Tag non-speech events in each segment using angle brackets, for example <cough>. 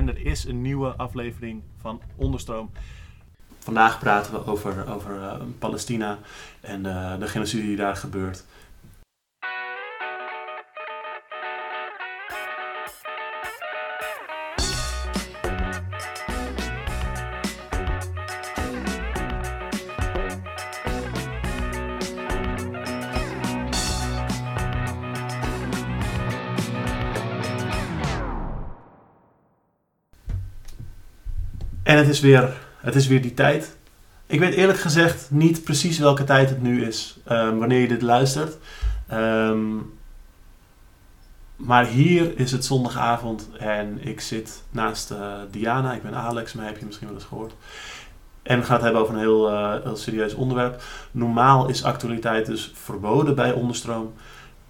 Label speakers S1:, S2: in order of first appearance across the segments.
S1: en er is een nieuwe aflevering van Onderstroom. Vandaag praten we over, over uh, Palestina en uh, de genocide die daar gebeurt. Het is, weer, het is weer die tijd. Ik weet eerlijk gezegd niet precies welke tijd het nu is, um, wanneer je dit luistert. Um, maar hier is het zondagavond en ik zit naast uh, Diana. Ik ben Alex, mij heb je misschien wel eens gehoord. En we gaan het hebben over een heel, uh, heel serieus onderwerp. Normaal is actualiteit dus verboden bij onderstroom.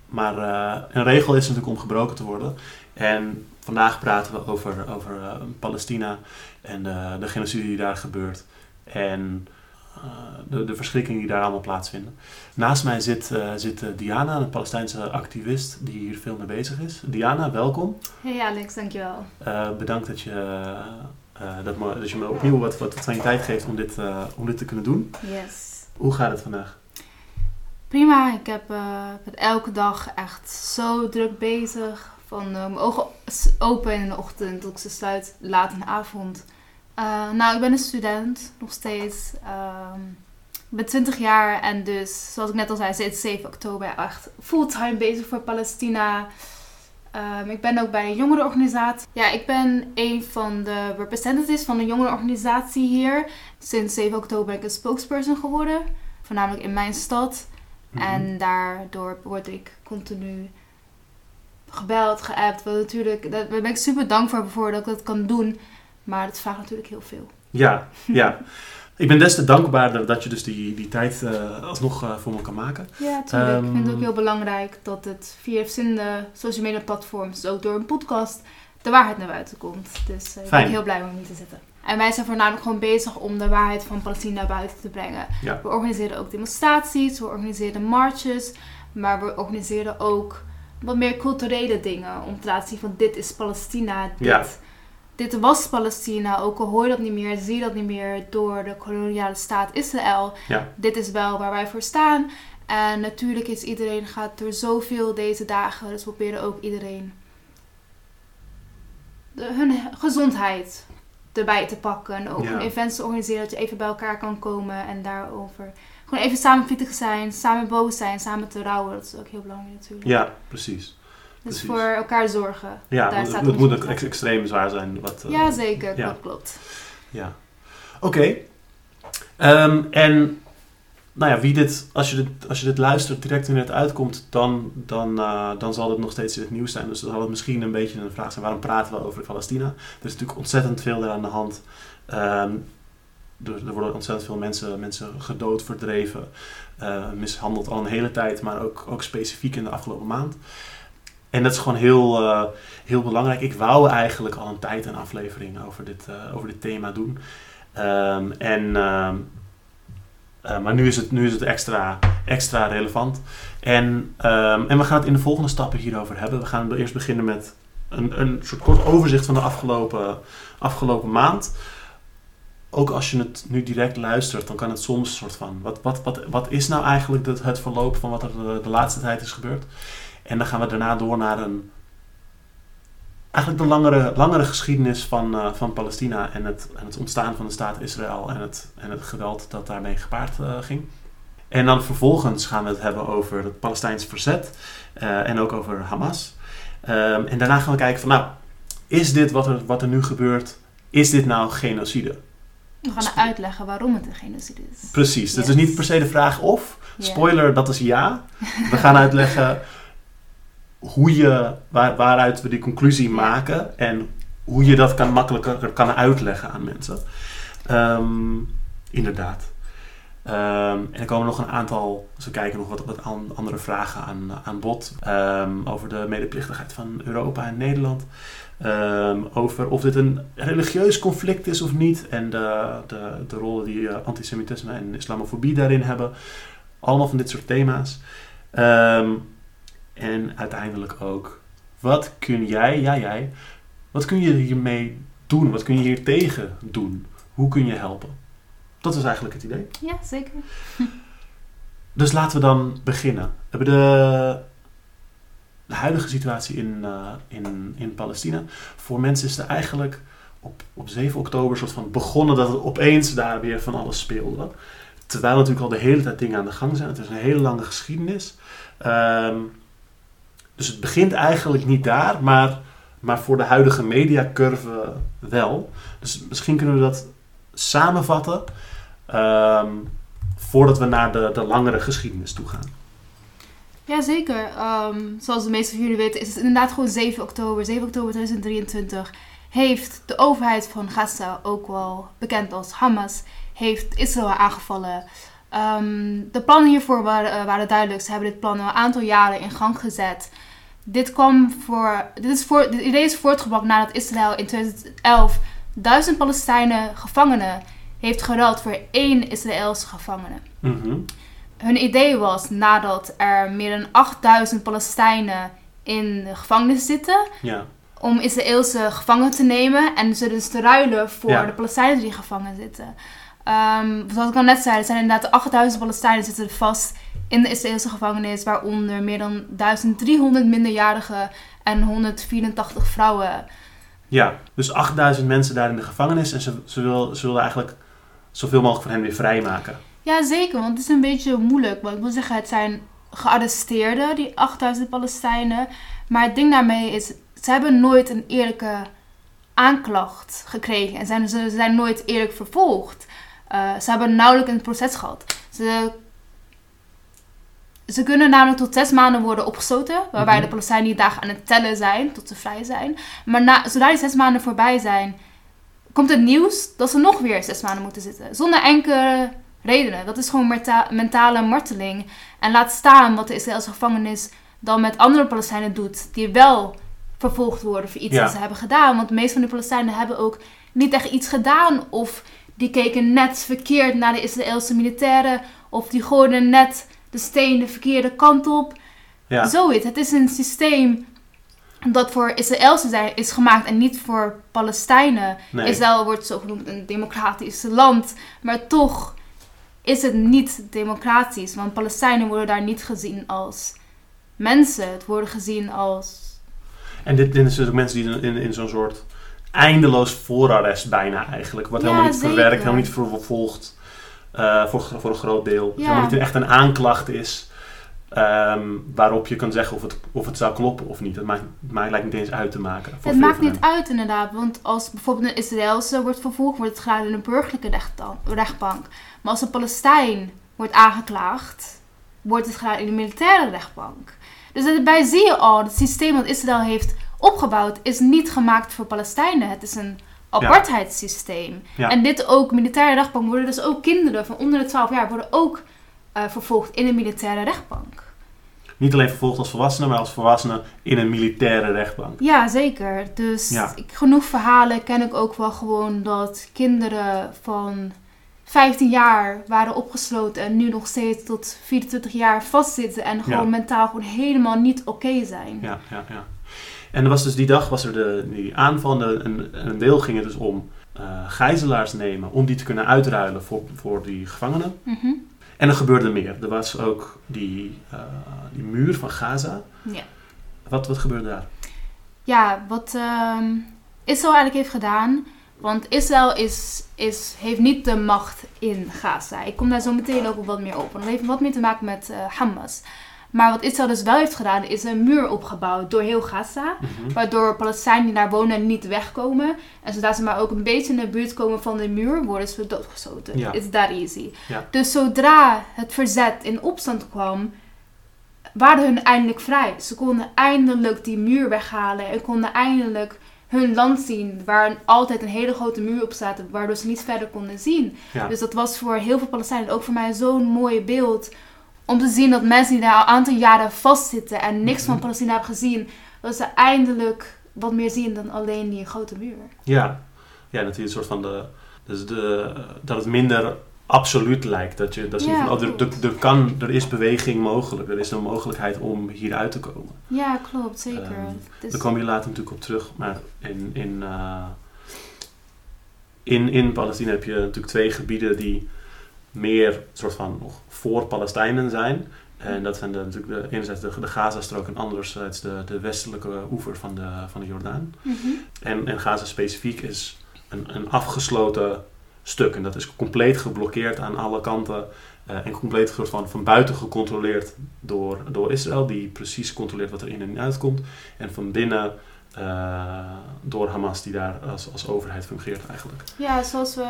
S1: Maar uh, een regel is natuurlijk om gebroken te worden. En vandaag praten we over, over Palestina en de, de genocide die daar gebeurt. En uh, de, de verschrikkingen die daar allemaal plaatsvinden. Naast mij zit, uh, zit Diana, een Palestijnse activist die hier veel mee bezig is. Diana, welkom.
S2: Hey Alex, dankjewel.
S1: bedankt dat je, dat, me, dat je me opnieuw wat, wat van je tijd geeft om dit, om dit te kunnen doen.
S2: Yes.
S1: Hoe gaat het vandaag?
S2: Prima, ik heb, ben elke dag echt zo druk bezig van uh, mijn ogen open in de ochtend tot ik ze sluit laat in de avond. Uh, nou, ik ben een student, nog steeds. Uh, ik ben 20 jaar en dus, zoals ik net al zei, sinds 7 oktober echt fulltime bezig voor Palestina. Um, ik ben ook bij een jongerenorganisatie. Ja, ik ben een van de representatives van een jongerenorganisatie hier. Sinds 7 oktober ben ik een spokesperson geworden, voornamelijk in mijn stad. Mm -hmm. En daardoor word ik continu gebeld, geappt. Wat natuurlijk, daar ben ik super dankbaar voor dat ik dat kan doen. Maar het vraagt natuurlijk heel veel.
S1: Ja, ja. ik ben des te dankbaarder dat je dus die, die tijd uh, alsnog uh, voor me kan maken.
S2: Ja, natuurlijk. Um, ik vind het ook heel belangrijk dat het via verschillende social media platforms, dus ook door een podcast, de waarheid naar buiten komt. Dus uh, ik ben heel blij om hier te zitten. En wij zijn voornamelijk gewoon bezig om de waarheid van Palestina naar buiten te brengen.
S1: Ja.
S2: We organiseren ook demonstraties, we organiseren marches, maar we organiseren ook wat meer culturele dingen. Om te laten zien van dit is Palestina. Dit,
S1: ja.
S2: dit was Palestina. Ook al hoor je dat niet meer, zie je dat niet meer door de koloniale staat Israël.
S1: Ja.
S2: Dit is wel waar wij voor staan. En natuurlijk is iedereen gaat door zoveel deze dagen. Dus we proberen ook iedereen de, hun gezondheid erbij te pakken. En ook
S1: Ja.
S2: events te organiseren dat je even bij elkaar kan komen en daarover gewoon even samen zijn, samen boos zijn, samen te rouwen. Dat is ook heel belangrijk natuurlijk.
S1: Ja, precies.
S2: dus
S1: precies.
S2: voor elkaar zorgen.
S1: Ja,
S2: Daar staat
S1: het moet ook ex- extreem zwaar zijn. Wat, uh,
S2: Ja, zeker.
S1: ja.
S2: Dat klopt.
S1: Ja. Oké. Ehm, en nou ja, wie dit, als, je dit, als je dit luistert direct wanneer het uitkomt, dan, dan, uh, dan zal het nog steeds in het nieuws zijn. Dus dan zal het misschien een beetje een vraag zijn, waarom praten we over Palestina? Er is natuurlijk ontzettend veel daar aan de hand. Ehm, er, worden ontzettend veel mensen, mensen gedood, verdreven, uh, mishandeld al een hele tijd, maar ook, ook specifiek in de afgelopen maand. En dat is gewoon heel, uh, heel belangrijk. Ik wou eigenlijk al een tijd een aflevering over dit, uh, over dit thema doen. Um, en, uh, maar nu is het, nu is het extra, extra relevant. En, um, en we gaan het in de volgende stappen hierover hebben. We gaan eerst beginnen met een, een soort kort overzicht van de afgelopen, afgelopen maand. Ook als je het nu direct luistert, dan kan het soms een soort van... Wat, wat, wat, wat is nou eigenlijk het, het verloop van wat er de, laatste tijd is gebeurd? En dan gaan we daarna door naar een... Eigenlijk de langere, langere geschiedenis van, uh, van Palestina en het, en het ontstaan van de staat Israël en het, en het geweld dat daarmee gepaard uh, ging. En dan vervolgens gaan we het hebben over het Palestijns verzet uh, en ook over Hamas. Um, en daarna gaan we kijken van, nou, is dit wat er, wat er nu gebeurt, is dit nou genocide?
S2: We gaan uitleggen waarom het een genocide is.
S1: Precies,
S2: Yes.
S1: dat is niet per se de vraag of. Spoiler, dat is ja. <laughs> We gaan uitleggen hoe je, waar, waaruit we die conclusie maken en hoe je dat kan makkelijker kan uitleggen aan mensen. Ehm, inderdaad. Ehm, en er komen nog een aantal, als we kijken nog wat, wat an- andere vragen aan, aan bod. Ehm, over de medeplichtigheid van Europa en Nederland. Ehm, over of dit een religieus conflict is of niet. En de, de, de rol die eh, antisemitisme en islamofobie daarin hebben. Allemaal van dit soort thema's. Ehm, en uiteindelijk ook, wat kun jij, ja jij, wat kun je hiermee doen? Wat kun je hier tegen doen? Hoe kun je helpen? Dat is eigenlijk het idee.
S2: Ja, zeker. <laughs>
S1: Dus laten we dan beginnen. We hebben de, de huidige situatie in, uh, in, in Palestina. Voor mensen is er eigenlijk op, op 7 oktober soort van begonnen dat het opeens daar weer van alles speelde. Terwijl natuurlijk al de hele tijd dingen aan de gang zijn. Het is een hele lange geschiedenis. Um, dus het begint eigenlijk niet daar, maar, maar voor de huidige mediacurve wel. Dus misschien kunnen we dat samenvatten um, voordat we naar de, de langere geschiedenis toe gaan.
S2: Jazeker. Um, zoals de meeste van jullie weten is het inderdaad gewoon 7 oktober. 7 oktober 2023 heeft de overheid van Gaza, ook wel bekend als Hamas, heeft Israël aangevallen. Um, de plannen hiervoor waren, uh, waren, duidelijk. Ze hebben dit plan al een aantal jaren in gang gezet. Dit, kwam voor, dit, is voor, dit idee is voortgebracht nadat Israël in 2011 duizend Palestijnen gevangenen heeft geruild voor één Israëlse gevangene. Mm. Hun idee was nadat er meer dan 8000 Palestijnen in de gevangenis zitten, ja. om Israëlse gevangenen te nemen en ze dus te ruilen voor ja. de Palestijnen die gevangen zitten. Um, zoals ik al net zei, er zijn inderdaad 8000 Palestijnen zitten vast in de Israëlse gevangenis, waaronder meer dan 1300 minderjarigen en 184 vrouwen.
S1: Ja, dus 8000 mensen daar in de gevangenis en ze, ze, wil, ze wilden eigenlijk zoveel mogelijk van hen weer vrijmaken.
S2: Ja, zeker, want het is een beetje moeilijk. Want ik wil zeggen, het zijn gearresteerden, die 8000 Palestijnen. Maar het ding daarmee is, ze hebben nooit een eerlijke aanklacht gekregen. En zijn, ze zijn nooit eerlijk vervolgd. Uh, ze hebben nauwelijks een proces gehad. Ze ze kunnen namelijk tot zes maanden worden opgesloten, waarbij mm de Palestijnen die dagen aan het tellen zijn tot ze vrij zijn. Maar na, zodra die zes maanden voorbij zijn, komt het nieuws dat ze nog weer zes maanden moeten zitten. Zonder enkele redenen. Dat is gewoon mentale marteling. En laat staan wat de Israëlse gevangenis dan met andere Palestijnen doet, die wel vervolgd worden voor iets ja. dat ze hebben gedaan. Want de meeste van de Palestijnen hebben ook niet echt iets gedaan. Of die keken net verkeerd naar de Israëlse militairen. Of die gooiden net de steen de verkeerde kant op. Ja. Zoiets. Het is een systeem dat voor Israëlse is gemaakt en niet voor Palestijnen. Nee. Israël wordt zo genoemd een democratisch land, maar toch is het niet democratisch, want Palestijnen worden daar niet gezien als mensen. Het worden gezien als.
S1: En dit, dit is dus ook mensen die in, in, zo'n soort eindeloos voorarrest bijna eigenlijk. Wat helemaal niet verwerkt, helemaal niet vervolgd. Uh, voor, voor een groot deel. Ja. Dat het niet echt een aanklacht is um, waarop je kan zeggen of het, of het zou kloppen of niet. Dat maakt, maakt lijkt niet eens uit te maken.
S2: Het maakt niet uit inderdaad, want als bijvoorbeeld een Israëlse wordt vervolgd, wordt het gedaan in een burgerlijke rechtbank. Maar als een Palestijn wordt aangeklaagd, wordt het gedaan in een militaire rechtbank. Dus daarbij zie je al, het systeem dat Israël heeft opgebouwd is niet gemaakt voor Palestijnen. Het is een apartheidssysteem. En dit ook, militaire rechtbank, worden dus ook kinderen van onder de 12 jaar worden ook uh, vervolgd in een militaire rechtbank.
S1: Niet alleen vervolgd als volwassenen, maar als volwassenen in een militaire rechtbank.
S2: Ja, zeker. Dus ik, genoeg verhalen ken ik ook wel gewoon dat kinderen van 15 jaar waren opgesloten en nu nog steeds tot 24 jaar vastzitten en gewoon mentaal gewoon helemaal niet oké zijn.
S1: Ja, ja, ja. En er was dus die dag was er de, die aanval en een deel ging het dus om uh, gijzelaars nemen, om die te kunnen uitruilen voor, voor die gevangenen. Mm En er gebeurde meer. Er was ook die, uh, die muur van Gaza. Ja. Wat, wat gebeurde daar?
S2: Ja, wat uh, Israël eigenlijk heeft gedaan. Want Israël is, is, heeft niet de macht in Gaza. Ik kom daar zo meteen ook wat meer op. Want dat heeft wat meer te maken met uh, Hamas. Maar wat Israël dus wel heeft gedaan, is een muur opgebouwd door heel Gaza. Mhm. Waardoor Palestijnen die daar wonen niet wegkomen. En zodra ze maar ook een beetje in de buurt komen van de muur, worden ze doodgeschoten. Ja. It's that easy. Dus zodra het verzet in opstand kwam, waren hun eindelijk vrij. Ze konden eindelijk die muur weghalen en konden eindelijk hun land zien, waar altijd een hele grote muur op staat, waardoor ze niet verder konden zien. Dus dat was voor heel veel Palestijnen, ook voor mij, zo'n mooi beeld om te zien dat mensen die daar al een aantal jaren vastzitten en niks van mhm. Palestina hebben gezien, dat ze eindelijk wat meer zien dan alleen die grote muur.
S1: Ja, ja dat is een soort van de, dus de, dat het minder absoluut lijkt. Dat je, dat je van, oh, er, er, kan, er is beweging mogelijk. Er is een mogelijkheid om hieruit te komen.
S2: Ja, klopt, zeker. Um,
S1: Daar kom je later natuurlijk op terug. Maar in, in, uh, in, in Palestina heb je natuurlijk twee gebieden die meer soort van nog voor Palestijnen zijn. En dat zijn de, natuurlijk de, enerzijds de, de Gazastrook en anderzijds de, de westelijke oever van de, van de Jordaan.
S2: Mhm.
S1: En, en Gaza specifiek is een, een afgesloten stuk. En dat is compleet geblokkeerd aan alle kanten. eh, en compleet soort van, van buiten gecontroleerd door, door Israël, die precies controleert wat er in en uitkomt. En van binnen eh, door Hamas, die daar als, als overheid fungeert eigenlijk.
S2: Ja, zoals we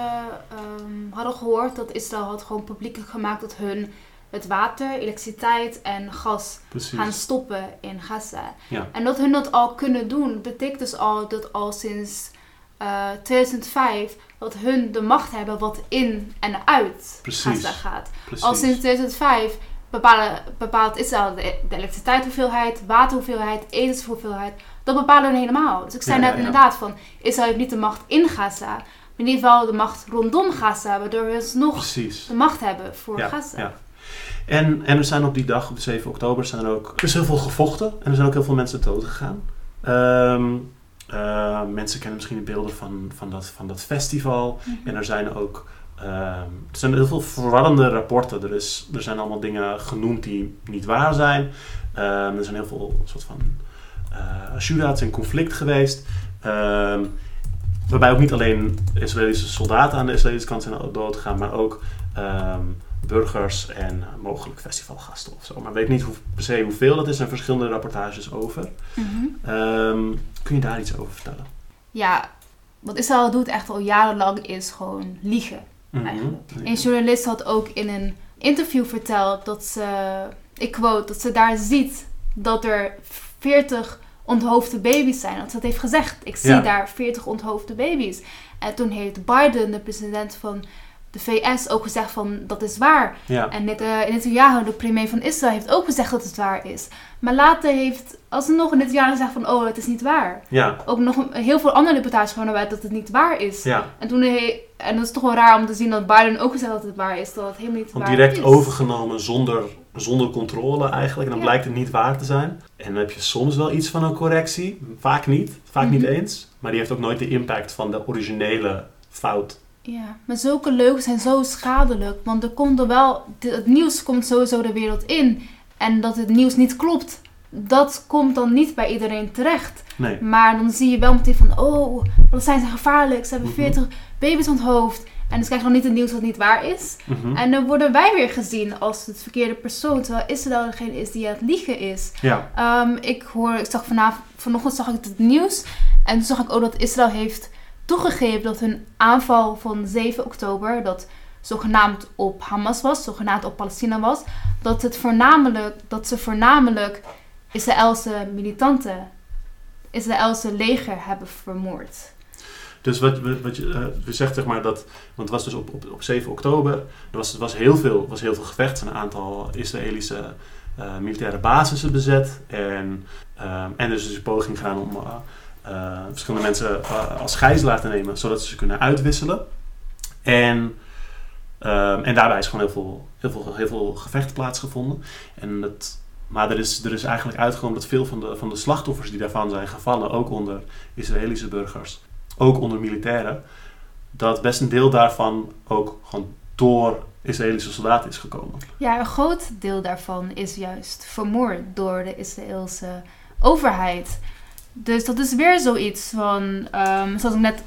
S2: ehm, hadden gehoord, dat Israël had gewoon publiekelijk gemaakt dat hun het water, elektriciteit en gas
S1: Precies.
S2: gaan stoppen in Gaza.
S1: Ja.
S2: En dat hun dat al kunnen doen, betekent dus al dat al sinds eh, 2005 dat hun de macht hebben wat in en uit
S1: Precies.
S2: Gaza gaat.
S1: Precies.
S2: Al sinds 2005 bepalen, bepaalt Israël de, de elektriciteitshoeveelheid, waterhoeveelheid, etenshoeveelheid. Dat bepalen hun helemaal. Dus ik zei
S1: Ja,
S2: net
S1: ja,
S2: inderdaad van, Israël heeft niet de macht in Gaza, maar in ieder geval de macht rondom Gaza, waardoor we nog
S1: Precies.
S2: de macht hebben voor Gaza.
S1: ja. En, en er zijn op die dag, op de 7 oktober, zijn er ook er is heel veel gevochten. En er zijn ook heel veel mensen dood gegaan. Ehm, eh, mensen kennen misschien de beelden van, van, dat, van dat festival.
S2: Mhm.
S1: En er zijn ook ehm, er zijn heel veel verwarrende rapporten. Er, is, er zijn allemaal dingen genoemd die niet waar zijn. Ehm, er zijn heel veel soort van shootouts en conflict geweest. Ehm, waarbij ook niet alleen Israëlische soldaten aan de Israëlische kant zijn doodgegaan, maar ook ehm, burgers en mogelijk festivalgasten of zo. Maar weet niet hoe, per se hoeveel dat is. Er zijn verschillende rapportages over.
S2: Mhm.
S1: Ehm, kun je daar iets over vertellen?
S2: Ja, wat Israël doet echt al jarenlang is gewoon liegen. Eigenlijk. Een journalist had ook in een interview verteld dat ze, ik quote, dat ze daar ziet dat er 40 onthoofde baby's zijn. Want ze het heeft gezegd, ik zie
S1: Ja.
S2: daar 40 onthoofde baby's. En toen heeft Biden, de president van de VS, ook gezegd van dat is waar.
S1: Ja,
S2: En net, uh, Netanyahu, de premier van Israël, heeft ook gezegd dat het waar is. Maar later heeft alsnog Netanyahu gezegd van oh, het is niet waar.
S1: ja,
S2: Ook nog een- heel veel andere reportages gewoon eruit dat het niet waar is.
S1: ja.
S2: En toen hij, en dat is toch wel raar om te zien dat Biden ook gezegd dat het waar is, dat het helemaal niet
S1: Want
S2: waar
S1: direct
S2: is.
S1: overgenomen zonder, zonder controle eigenlijk. En dan
S2: Ja.
S1: blijkt het niet waar te zijn. En dan heb je soms wel iets van een correctie. Vaak niet. Vaak
S2: Mhm.
S1: niet eens. Maar die heeft ook nooit de impact van de originele fout.
S2: Ja, maar zulke leugens zijn zo schadelijk, want er komt er wel, het nieuws komt sowieso de wereld in. En dat het nieuws niet klopt, dat komt dan niet bij iedereen terecht.
S1: Nee.
S2: Maar dan zie je wel meteen van, oh, Palestijnen zijn gevaarlijk, ze hebben
S1: Mhm.
S2: 40 baby's onthoofd. En dus krijg je dan niet het nieuws dat niet waar is.
S1: Mhm.
S2: En dan worden wij weer gezien als het verkeerde persoon, terwijl Israël degene is die aan het liegen is.
S1: Ja,
S2: Ehm, ik hoor, ik zag vanavond, vanochtend zag ik het nieuws. En toen zag ik ook dat Israël heeft toegegeven dat hun aanval van 7 oktober, dat zogenaamd op Hamas was, zogenaamd op Palestina was, dat, het voornamelijk, dat ze voornamelijk Israëlse militanten, Israëlse leger hebben vermoord.
S1: Dus wat, wat je, eh, zegt zeg maar dat... Want het was dus op, op, op 7 oktober. Er was, was, heel, veel, was heel veel gevecht. Een aantal Israëlische eh, militaire basissen bezet. En, ehm, en er is dus een poging gedaan om eh, verschillende mensen als gijzelaar te nemen. Zodat ze ze kunnen uitwisselen. En, ehm, en daarbij is gewoon heel veel, heel veel, heel veel gevecht plaatsgevonden. En dat, maar er is, er is eigenlijk uitgekomen dat veel van de, van de slachtoffers die daarvan zijn gevallen, ook onder Israëlische burgers, ook onder militairen, dat best een deel daarvan ook gewoon door Israëlische soldaten is gekomen.
S2: Ja, een groot deel daarvan is juist vermoord door de Israëlse overheid. Dus dat is weer zoiets van, ehm, zoals, ik net,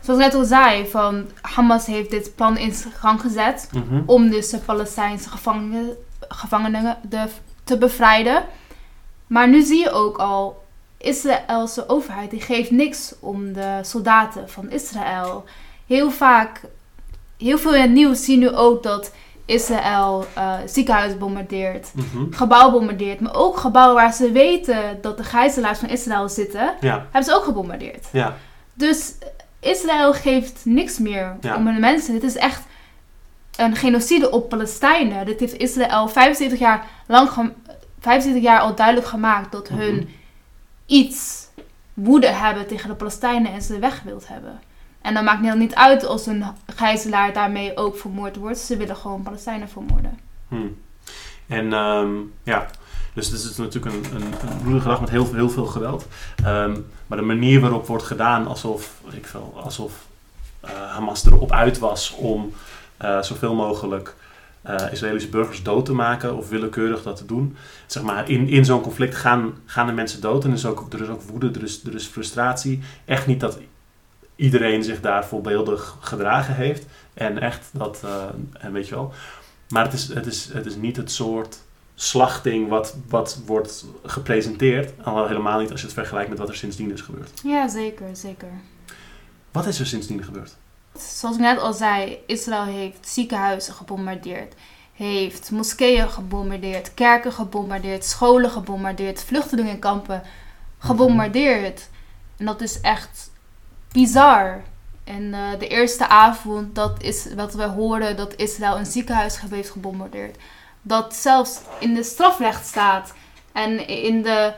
S2: zoals ik net al zei, van Hamas heeft dit plan in gang gezet
S1: Mhm.
S2: om dus de Palestijnse gevangenen, gevangenen de, te bevrijden. Maar nu zie je ook al, Israëlse overheid die geeft niks om de soldaten van Israël. Heel vaak, heel veel in het nieuws zie je nu ook dat Israël eh ziekenhuis bombardeert,
S1: Mhm.
S2: gebouw bombardeert, maar ook gebouwen waar ze weten dat de gijzelaars van Israël zitten,
S1: Ja,
S2: hebben ze ook gebombardeerd.
S1: ja,
S2: Dus Israël geeft niks meer
S1: Ja.
S2: om hun mensen. Dit is echt een genocide op Palestijnen. Dit heeft Israël 75 jaar lang, gem- 75 jaar al duidelijk gemaakt dat
S1: Mhm.
S2: hun iets woede hebben tegen de Palestijnen en ze weg wilt hebben. En dan maakt het niet uit als een gijzelaar daarmee ook vermoord wordt. Ze willen gewoon Palestijnen vermoorden.
S1: Hm. En ehm, ja, dus dit is natuurlijk een, een, een bloedige dag met heel, veel- geweld. Ehm, maar de manier waarop wordt gedaan alsof, ik veel, alsof eh, Hamas erop uit was om eh, zoveel mogelijk eh, Israëlische burgers dood te maken of willekeurig dat te doen. Zeg maar, in, in zo'n conflict gaan, gaan de mensen dood en er is, ook, er is ook woede, er is, er is frustratie. Echt niet dat iedereen zich daar voorbeeldig gedragen heeft. En echt dat, eh, en weet je wel. Maar het is, het is, het is niet het soort slachting wat, wat wordt gepresenteerd. Al helemaal niet als je het vergelijkt met wat er sindsdien is gebeurd.
S2: Ja, zeker, zeker.
S1: Wat is er sindsdien gebeurd?
S2: Zoals ik net al zei, Israël heeft ziekenhuizen gebombardeerd, heeft moskeeën gebombardeerd, kerken gebombardeerd, scholen gebombardeerd, vluchtelingenkampen gebombardeerd. En dat is echt bizar. En eh, de eerste avond dat is wat we horen dat Israël een ziekenhuis heeft gebombardeerd. Dat zelfs in de strafrecht staat en in de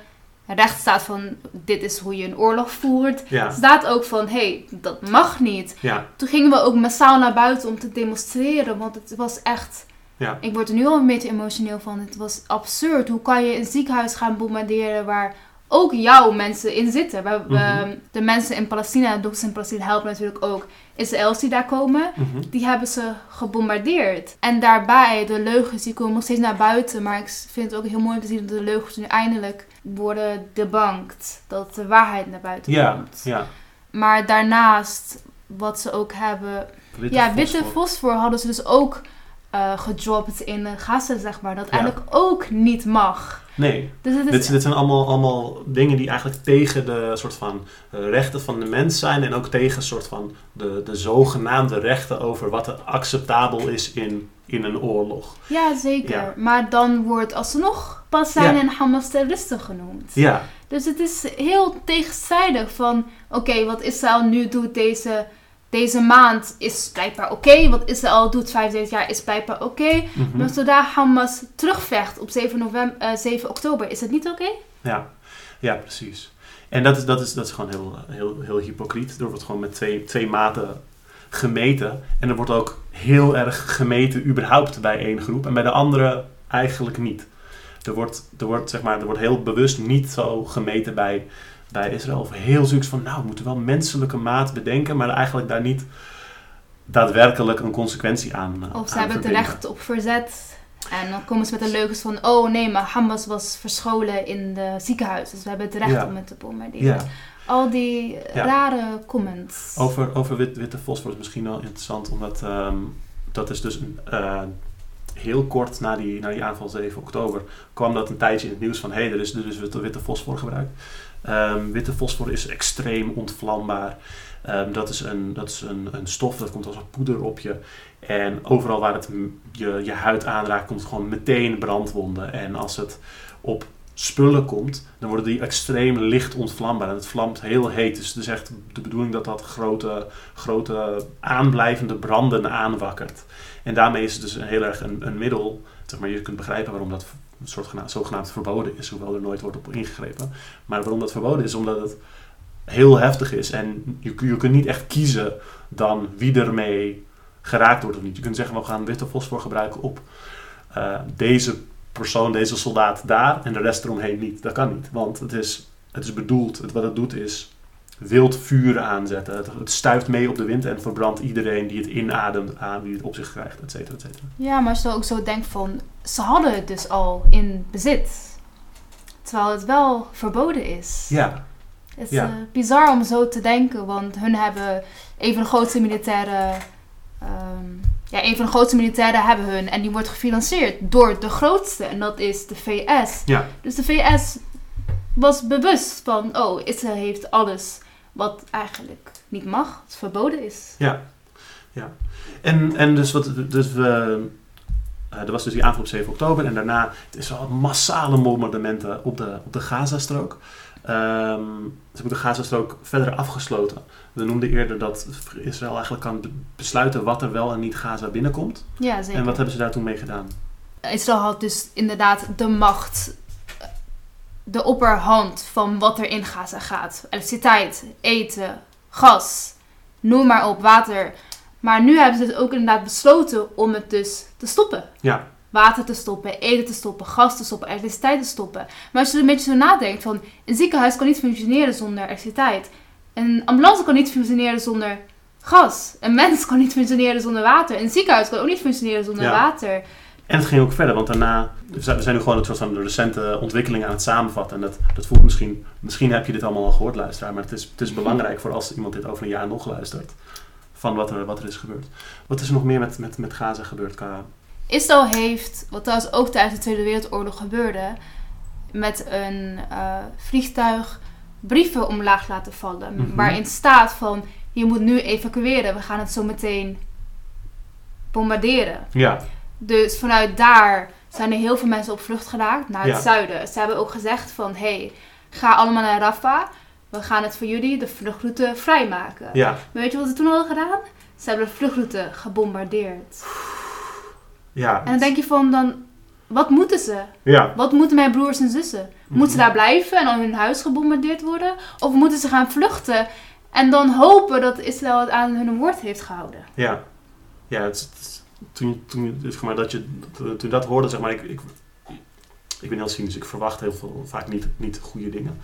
S2: recht staat van dit is hoe je een oorlog voert.
S1: Ja,
S2: Staat ook van hé, hey, dat mag niet.
S1: ja,
S2: Toen gingen we ook massaal naar buiten om te demonstreren. Want het was echt.
S1: ja.
S2: Ik word er nu al een beetje emotioneel van. Het was absurd. Hoe kan je een ziekenhuis gaan bombarderen waar ook jouw mensen in zitten? Waar, we-
S1: Mhm.
S2: de mensen in Palestina, de dokters in Palestina helpen natuurlijk ook Israëls die daar komen.
S1: Mhm.
S2: Die hebben ze gebombardeerd. En daarbij, de leugens, die komen nog steeds naar buiten. Maar ik vind het ook heel mooi om te zien dat de leugens nu eindelijk worden debunked. Dat de waarheid naar buiten
S1: Ja,
S2: komt.
S1: ja.
S2: Maar daarnaast, wat ze ook hebben.
S1: Witte
S2: ja, witte
S1: fosfor.
S2: fosfor hadden ze dus ook eh gedropt in de Gaza, zeg maar. Dat
S1: Ja.
S2: eigenlijk ook niet mag.
S1: Nee,
S2: Dus is.
S1: dit, dit zijn allemaal, allemaal dingen die eigenlijk tegen de soort van eh, rechten van de mens zijn. En ook tegen soort van de, de zogenaamde rechten over wat er acceptabel is in, in een oorlog.
S2: ja, zeker.
S1: Ja.
S2: Maar dan wordt alsnog Passan
S1: Ja.
S2: en Hamas terroristen genoemd.
S1: Ja,
S2: Dus het is heel tegenstrijdig van... Oké, wat Israël nu doet deze, deze maand is blijkbaar oké. Wat Israël doet 75 jaar is blijkbaar oké.
S1: mhm.
S2: Maar zodra Hamas terugvecht op 7, november, eh, 7 oktober, is het niet oké?
S1: ja. ja precies. En dat is, dat is, dat is gewoon heel, heel, heel hypocriet. Er wordt gewoon met twee, twee maten gemeten. En er wordt ook heel erg gemeten überhaupt bij één groep. En bij de andere eigenlijk niet. Er wordt, er wordt, zeg maar, er wordt heel bewust niet zo gemeten bij, bij Israël. Of heel zoiets van, nou, we moeten wel menselijke maat bedenken. Maar eigenlijk daar niet daadwerkelijk een consequentie aan eh,
S2: Of ze hebben het recht op verzet. En dan komen ze met de leugens van... Oh nee, maar Hamas was verscholen in de ziekenhuis. Dus we hebben het recht
S1: Ja.
S2: om het te bombarderen.
S1: Ja.
S2: Al die
S1: Ja.
S2: rare comments.
S1: Over, over wit, witte fosfor is misschien wel interessant, omdat ehm, dat is dus een, eh, heel kort na die, na die aanval 7 oktober kwam dat een tijdje in het nieuws van hé, hey, er is dus witte, witte fosfor gebruikt. Ehm, witte fosfor is extreem ontvlambaar. Ehm, dat is, een, dat is een, een stof dat komt als een poeder op je. En overal waar het je, je huid aanraakt, komt gewoon meteen brandwonden. En als het op spullen komt, dan worden die extreem licht ontvlambaar. En het vlamt heel heet. Dus het is echt de bedoeling dat dat grote, grote aanblijvende branden aanwakkert. En daarmee is het dus heel erg een, middel. Zeg maar, je kunt begrijpen waarom dat een soort gena- zogenaamd verboden is, hoewel er nooit wordt op ingegrepen. Maar waarom dat verboden is, omdat het heel heftig is. En je, je kunt niet echt kiezen dan wie ermee geraakt wordt of niet. Je kunt zeggen, we gaan witte fosfor gebruiken op eh, deze persoon, deze soldaat daar en de rest eromheen niet. Dat kan niet, want het is, het is bedoeld. Het, wat het doet is wild vuur aanzetten. Het, het stuift mee op de wind en verbrandt iedereen die het inademt aan, die het op zich krijgt, et cetera, et cetera.
S2: Ja, maar als je ook zo denkt van... Ze hadden het dus al in bezit. Terwijl het wel verboden is.
S1: Ja,
S2: Het is
S1: Ja.
S2: eh, bizar om zo te denken, want hun hebben een van de grootste militaire. ehm, ja, een van de grootste militairen hebben hun en die wordt gefinancierd door de grootste en dat is de VS.
S1: ja,
S2: Dus de VS was bewust van, oh, Israël heeft alles wat eigenlijk niet mag, wat verboden is.
S1: ja. ja. En, en dus wat, dus we, eh, er was dus die aanval op 7 oktober en daarna het is wel massale bombardementen op de, op de Gazastrook. Ehm ze hebben de Gazastrook verder afgesloten. We noemden eerder dat Israël eigenlijk kan be- besluiten wat er wel en niet Gaza binnenkomt.
S2: Ja, zeker.
S1: En wat hebben ze daar toen mee gedaan?
S2: Israël had dus inderdaad de macht, de opperhand van wat er in Gaza gaat. Elektriciteit, eten, gas, noem maar op, water. Maar nu hebben ze dus ook inderdaad besloten om het dus te stoppen.
S1: Ja,
S2: Water te stoppen, eten te stoppen, gas te stoppen, elektriciteit te stoppen. Maar als je er een beetje zo nadenkt van, een ziekenhuis kan niet functioneren zonder elektriciteit. Een ambulance kan niet functioneren zonder gas. Een mens kan niet functioneren zonder water. Een ziekenhuis kan ook niet functioneren zonder
S1: Ja.
S2: water.
S1: En het ging ook verder, want daarna... We zijn nu gewoon een soort van de recente ontwikkelingen aan het samenvatten. En dat, dat voelt misschien... Misschien heb je dit allemaal al gehoord, luisteraar. Maar het is, het is belangrijk voor als iemand dit over een jaar nog luistert. Van wat er, wat er is gebeurd. Wat is er nog meer met, met, met Gaza gebeurd, Kara?
S2: Israël heeft, wat trouwens ook tijdens de Tweede Wereldoorlog gebeurde, met een eh, vliegtuig brieven omlaag laten vallen.
S1: Mhm.
S2: Waarin staat van, je moet nu evacueren, we gaan het zo meteen bombarderen.
S1: Ja,
S2: Dus vanuit daar zijn er heel veel mensen op vlucht geraakt naar het
S1: Ja.
S2: zuiden. Ze hebben ook gezegd van, hey, ga allemaal naar Rafah. We gaan het voor jullie, de vluchtroute, vrijmaken.
S1: ja,
S2: Maar weet je wat ze toen hadden gedaan? Ze hebben de vluchtroute gebombardeerd.
S1: ja.
S2: En dan denk je van, dan, wat moeten ze?
S1: Ja,
S2: Wat moeten mijn broers en zussen? Moeten ze daar blijven en dan hun huis gebombardeerd worden? Of moeten ze gaan vluchten en dan hopen dat Israël het aan hun woord heeft gehouden?
S1: Ja, ja het, is- het is- toen, toen, zeg maar, dat je, dat hoorde, zeg maar, ik, ik, ik ben heel cynisch, ik verwacht heel veel, vaak niet, niet goede dingen.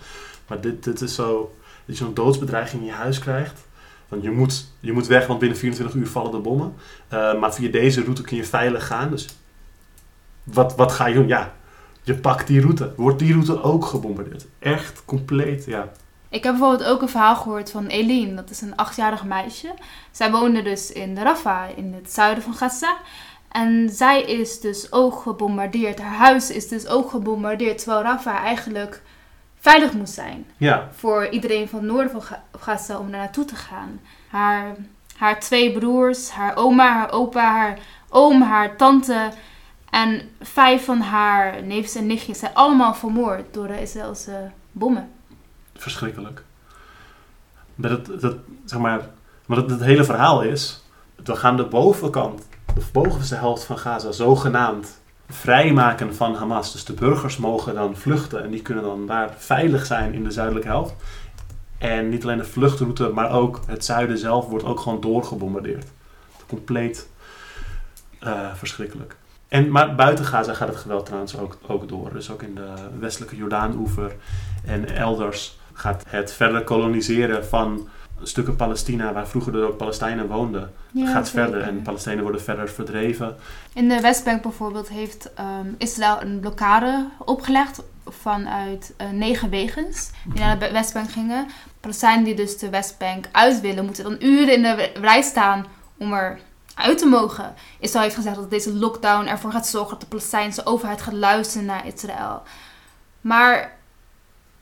S1: Maar dit, dit is zo, dat je zo'n doodsbedreiging in je huis krijgt. Van je, moet, je moet weg, want binnen 24 uur vallen de bommen. Eh, maar via deze route kun je veilig gaan. Dus wat, wat ga je doen? Ja, je pakt die route. Wordt die route ook gebombardeerd? Echt compleet, ja.
S2: Ik heb bijvoorbeeld ook een verhaal gehoord van Eline. Dat is een achtjarig meisje. Zij woonde dus in Rafah, in het zuiden van Gaza. En zij is dus ook gebombardeerd. Haar huis is dus ook gebombardeerd. Terwijl Rafah eigenlijk veilig moest zijn.
S1: Ja,
S2: Voor iedereen van het noorden van Ga- Gaza om daar naartoe te gaan. Haar, haar twee broers, haar oma, haar opa, haar oom, haar tante... En vijf van haar neefjes en nichtjes zijn allemaal vermoord door de Israëlse bommen.
S1: Verschrikkelijk. Maar dat, dat, zeg maar, maar dat, het hele verhaal is, we gaan de bovenkant, de bovenste helft van Gaza, zogenaamd vrijmaken van Hamas. Dus de burgers mogen dan vluchten en die kunnen dan daar veilig zijn in de zuidelijke helft. En niet alleen de vluchtroute, maar ook het zuiden zelf wordt ook gewoon doorgebombardeerd. Compleet eh, verschrikkelijk. En, maar buiten Gaza gaat het geweld trouwens ook, ook door. Dus ook in de westelijke Jordaan-oever en elders gaat het verder koloniseren van stukken Palestina, waar vroeger er ook Palestijnen woonden,
S2: Ja,
S1: gaat
S2: zeker.
S1: verder. En Palestijnen worden verder verdreven.
S2: In de Westbank bijvoorbeeld heeft ehm, Israël een blokkade opgelegd vanuit eh, negen wegens die naar de Westbank gingen. Palestijnen die dus de Westbank uit willen, moeten dan uren in de rij staan om er uit te mogen. Israël heeft gezegd dat deze lockdown ervoor gaat zorgen dat de Palestijnse overheid gaat luisteren naar Israël. Maar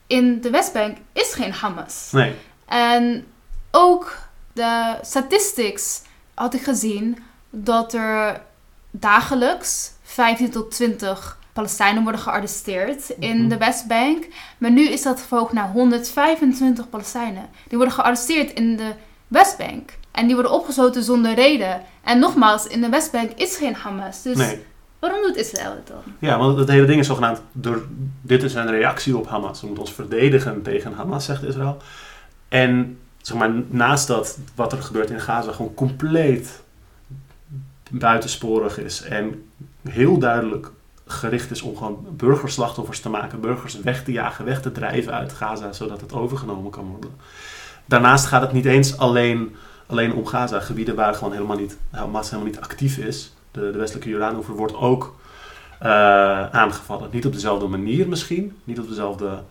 S2: in de Westbank is geen Hamas.
S1: Nee,
S2: En ook de statistics had ik gezien dat er dagelijks 15 tot 20 Palestijnen worden gearresteerd in
S1: Mhm.
S2: de Westbank. Maar nu is dat verhoogd naar 125 Palestijnen. Die worden gearresteerd in de Westbank. En die worden opgesloten zonder reden. En nogmaals, in de Westbank is geen Hamas. Dus
S1: nee.
S2: Waarom doet Israël het dan?
S1: Ja, want het hele ding is zogenaamd, door, dit is een reactie op Hamas. We moeten ons verdedigen tegen Hamas, zegt Israël. En zeg maar, naast dat, wat er gebeurt in Gaza gewoon compleet buitensporig is. En heel duidelijk gericht is om gewoon burgerslachtoffers te maken. Burgers weg te jagen, weg te drijven uit Gaza, zodat het overgenomen kan worden. Daarnaast gaat het niet eens alleen, alleen om Gaza. Gebieden waar gewoon helemaal niet, Hamas helemaal niet actief is. De, de westelijke Jordaanoever wordt ook eh, aangevallen. Niet op dezelfde manier misschien, niet op dezelfde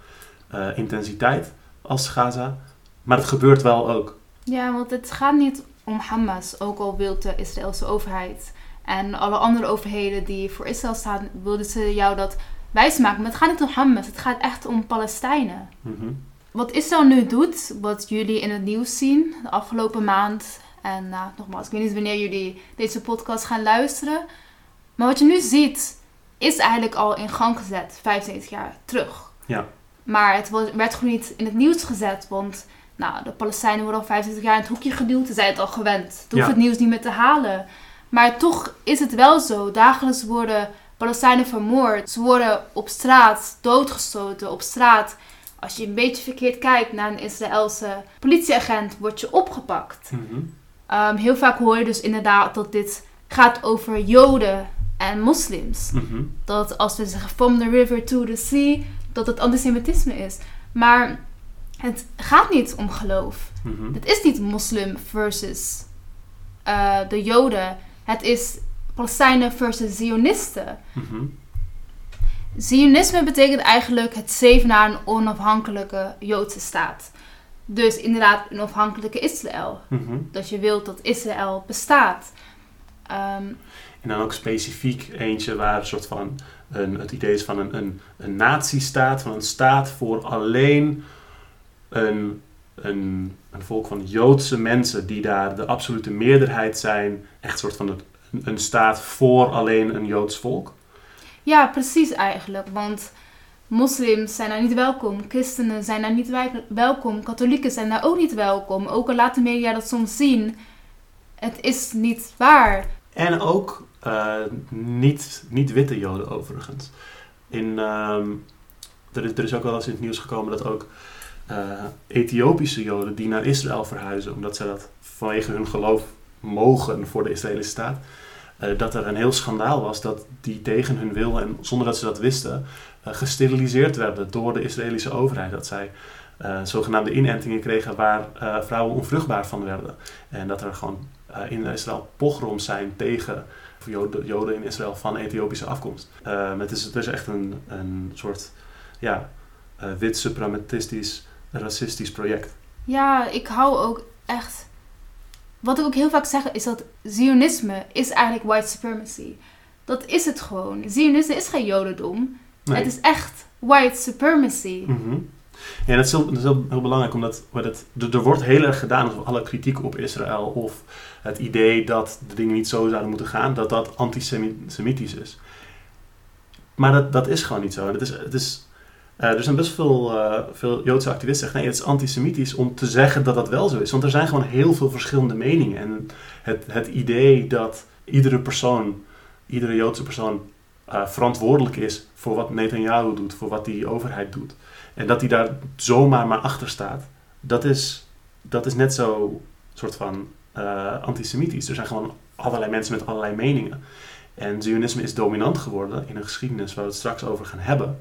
S1: eh, intensiteit als Gaza, maar het gebeurt wel ook.
S2: Ja, want het gaat niet om Hamas, ook al wil de Israëlse overheid en alle andere overheden die voor Israël staan, wilden ze jou dat wijsmaken. Maar het gaat niet om Hamas, het gaat echt om Palestijnen.
S1: Mhm.
S2: Wat Israël nu doet, wat jullie in het nieuws zien de afgelopen maand, en nou, nogmaals, ik weet niet wanneer jullie deze podcast gaan luisteren, maar wat je nu ziet, is eigenlijk al in gang gezet 75 jaar terug.
S1: Ja.
S2: Maar het werd gewoon niet in het nieuws gezet, want nou, de Palestijnen worden al 75 jaar in het hoekje geduwd. Ze zijn het al gewend. Ze hoeven
S1: Ja.
S2: het nieuws niet meer te halen. Maar toch is het wel zo. Dagelijks worden Palestijnen vermoord. Ze worden op straat doodgestoten. Op straat, als je een beetje verkeerd kijkt naar een Israëlse politieagent, word je opgepakt.
S1: Mhm.
S2: Ehm, heel vaak hoor je dus inderdaad dat dit gaat over Joden en moslims
S1: Mhm.
S2: dat als we zeggen from the river to the sea, dat het antisemitisme is. Maar het gaat niet om geloof.
S1: Mhm.
S2: Het is niet moslim versus eh, de Joden. Het is Palestijnen versus Zionisten.
S1: Mhm.
S2: Zionisme betekent eigenlijk het streven naar een onafhankelijke Joodse staat. Dus inderdaad een onafhankelijke Israël.
S1: Mhm.
S2: Dat je wilt dat Israël bestaat. Ehm,
S1: En dan ook specifiek eentje waar een soort van een, het idee is van een, een, een nazistaat, van een staat voor alleen een, een, een volk van Joodse mensen die daar de absolute meerderheid zijn. Echt een soort van het, een staat voor alleen een Joods volk.
S2: ja, precies eigenlijk. Want moslims zijn daar niet welkom. Christenen zijn daar niet welkom. Katholieken zijn daar ook niet welkom. Ook al laten media dat soms zien. Het is niet waar.
S1: En ook eh, niet, niet witte Joden overigens. In, ehm, er, is, er is ook wel eens in het nieuws gekomen dat ook eh, Ethiopische Joden die naar Israël verhuizen, omdat ze dat vanwege hun geloof mogen voor de Israëlische staat, eh, dat er een heel schandaal was dat die tegen hun wil en zonder dat ze dat wisten, gesteriliseerd werden door de Israëlische overheid. Dat zij eh, zogenaamde inentingen kregen waar eh, vrouwen onvruchtbaar van werden. En dat er gewoon eh, in Israël pogroms zijn tegen Joden, Joden in Israël van Ethiopische afkomst. Eh, het, is, het echt een, een soort ja, eh, wit suprematistisch, racistisch project.
S2: Ja, ik hou ook echt. Wat ik ook heel vaak zeg is dat Zionisme is eigenlijk white supremacy. Dat is het gewoon. Zionisme is geen Jodendom.
S1: Nee.
S2: Het is echt white supremacy.
S1: Mhm. Ja, dat is, heel, dat is heel, heel belangrijk, omdat het, er, wordt heel erg gedaan alsof alle kritiek op Israël of het idee dat de dingen niet zo zouden moeten gaan, dat dat antisemitisch is. Maar dat, dat is gewoon niet zo. Het is, het is, eh, er zijn best veel, eh, veel Joodse activisten die zeggen, nee, het is antisemitisch om te zeggen dat dat wel zo is. Want er zijn gewoon heel veel verschillende meningen. En het, het idee dat iedere persoon, iedere Joodse persoon eh, verantwoordelijk is voor wat Netanyahu doet, voor wat die overheid doet. En dat hij daar zomaar maar achter staat, dat is, dat is net zo soort van eh, antisemitisch. Er zijn gewoon allerlei mensen met allerlei meningen. En Zionisme is dominant geworden in een geschiedenis waar we het straks over gaan hebben.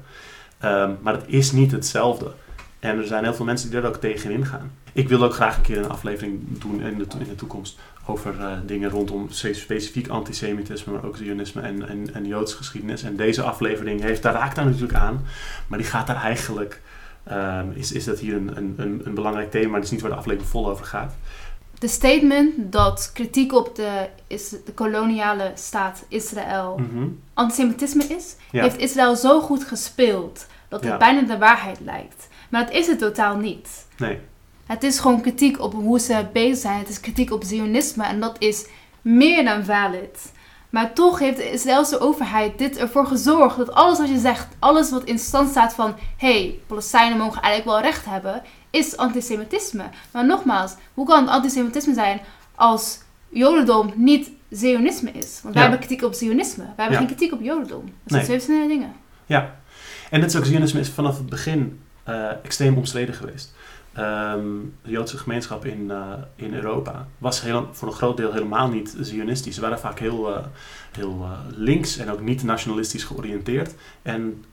S1: Ehm, maar het is niet hetzelfde. En er zijn heel veel mensen die er ook tegenin gaan. Ik wil ook graag een keer een aflevering doen in de, in de toekomst over eh, dingen rondom spe- specifiek antisemitisme, maar ook Zionisme en, en, en Joodse geschiedenis. En deze aflevering heeft, daar raakt daar natuurlijk aan, maar die gaat daar eigenlijk, ehm, is, is dat hier een, een, een, belangrijk thema, maar dat is niet waar de aflevering vol over gaat.
S2: De statement dat kritiek op de, is, de koloniale staat Israël
S1: Mhm.
S2: antisemitisme is,
S1: Ja.
S2: heeft Israël zo goed gespeeld dat het
S1: Ja.
S2: bijna de waarheid lijkt. Maar dat is het totaal niet.
S1: Nee.
S2: Het is gewoon kritiek op hoe ze bezig zijn. Het is kritiek op Zionisme en dat is meer dan valid. Maar toch heeft de Israëlse overheid dit ervoor gezorgd dat alles wat je zegt, alles wat in stand staat van hé, hey, Palestijnen mogen eigenlijk wel recht hebben, is antisemitisme. Maar nogmaals, hoe kan het antisemitisme zijn als Jodendom niet Zionisme is? Want wij
S1: Ja.
S2: hebben kritiek op Zionisme. Wij hebben
S1: Ja.
S2: geen kritiek op Jodendom. Dat zijn
S1: Nee.
S2: twee verschillende dingen.
S1: Ja, en net zoals Zionisme is vanaf het begin eh, extreem omstreden geweest. Ehm, de Joodse gemeenschap in, eh, in Europa was heel, voor een groot deel helemaal niet zionistisch. Ze waren vaak heel, eh, heel eh, links en ook niet nationalistisch georiënteerd. En,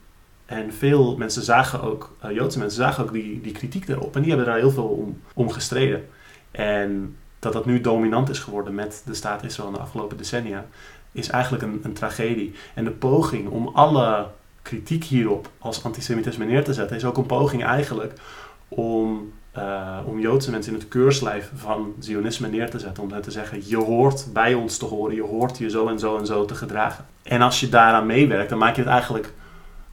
S1: en veel mensen zagen ook, Joodse mensen zagen ook die, die kritiek daarop. En die hebben daar heel veel om, om gestreden. En dat dat nu dominant is geworden met de staat Israël in de afgelopen decennia, is eigenlijk een, een tragedie. En de poging om alle kritiek hierop als antisemitisme neer te zetten, is ook een poging eigenlijk om, eh, om Joodse mensen in het keurslijf van Zionisme neer te zetten. Om hen te zeggen, je hoort bij ons te horen, je hoort je zo en zo en zo te gedragen. En als je daaraan meewerkt, dan maak je het eigenlijk,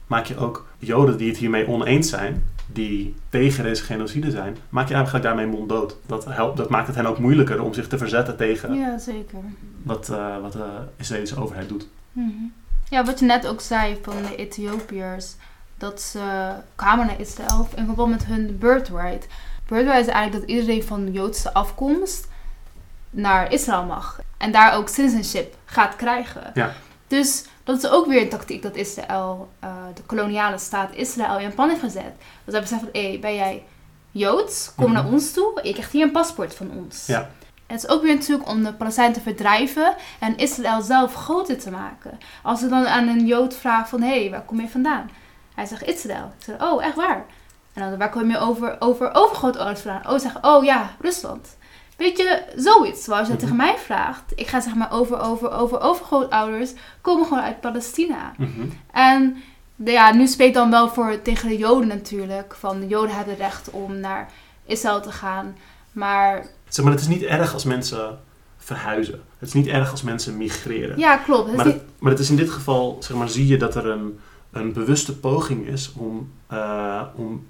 S1: maak je ook Joden die het hiermee oneens zijn, die tegen deze genocide zijn, maak je eigenlijk daarmee monddood. Dat, helpt, dat maakt het hen ook moeilijker om zich te verzetten tegen
S2: Ja, zeker.
S1: wat, eh, wat de Israëlische overheid doet.
S2: Mhm. Ja, wat je net ook zei van de Ethiopiërs, dat ze kwamen naar Israël in verband met hun birthright. Birthright is eigenlijk dat iedereen van Joodse afkomst naar Israël mag. En daar ook citizenship gaat krijgen.
S1: Ja.
S2: Dus dat is ook weer een tactiek dat Israël, eh, de koloniale staat Israël, in pan heeft gezet. Dat ze hebben gezegd van, hé, ben jij Joods? Kom
S1: Mhm.
S2: naar ons toe. Je krijgt hier een paspoort van ons.
S1: Ja.
S2: Het is ook weer natuurlijk om de Palestijnen te verdrijven en Israël zelf groter te maken. Als ze dan aan een Jood vragen van, hé, hey, waar kom je vandaan? Hij zegt Israël. Ik zeg, oh, echt waar? En dan waar kom je over, over overgrootouders vandaan? Oh, zeggen, oh ja, Rusland. Weet je, zoiets. Zoals je dat tegen mij vraagt. Ik ga zeg maar over, over, over overgrootouders komen gewoon uit Palestina.
S1: Mhm.
S2: En de, ja, nu spreekt dan wel voor tegen de Joden natuurlijk. Van de Joden hebben recht om naar Israël te gaan. Maar
S1: Zeg maar, het is niet erg als mensen verhuizen. Het is niet erg als mensen migreren.
S2: ja, klopt. Het
S1: maar,
S2: niet-
S1: het, maar het is in dit geval, zeg maar, zie je dat er een, een bewuste poging is om, eh, om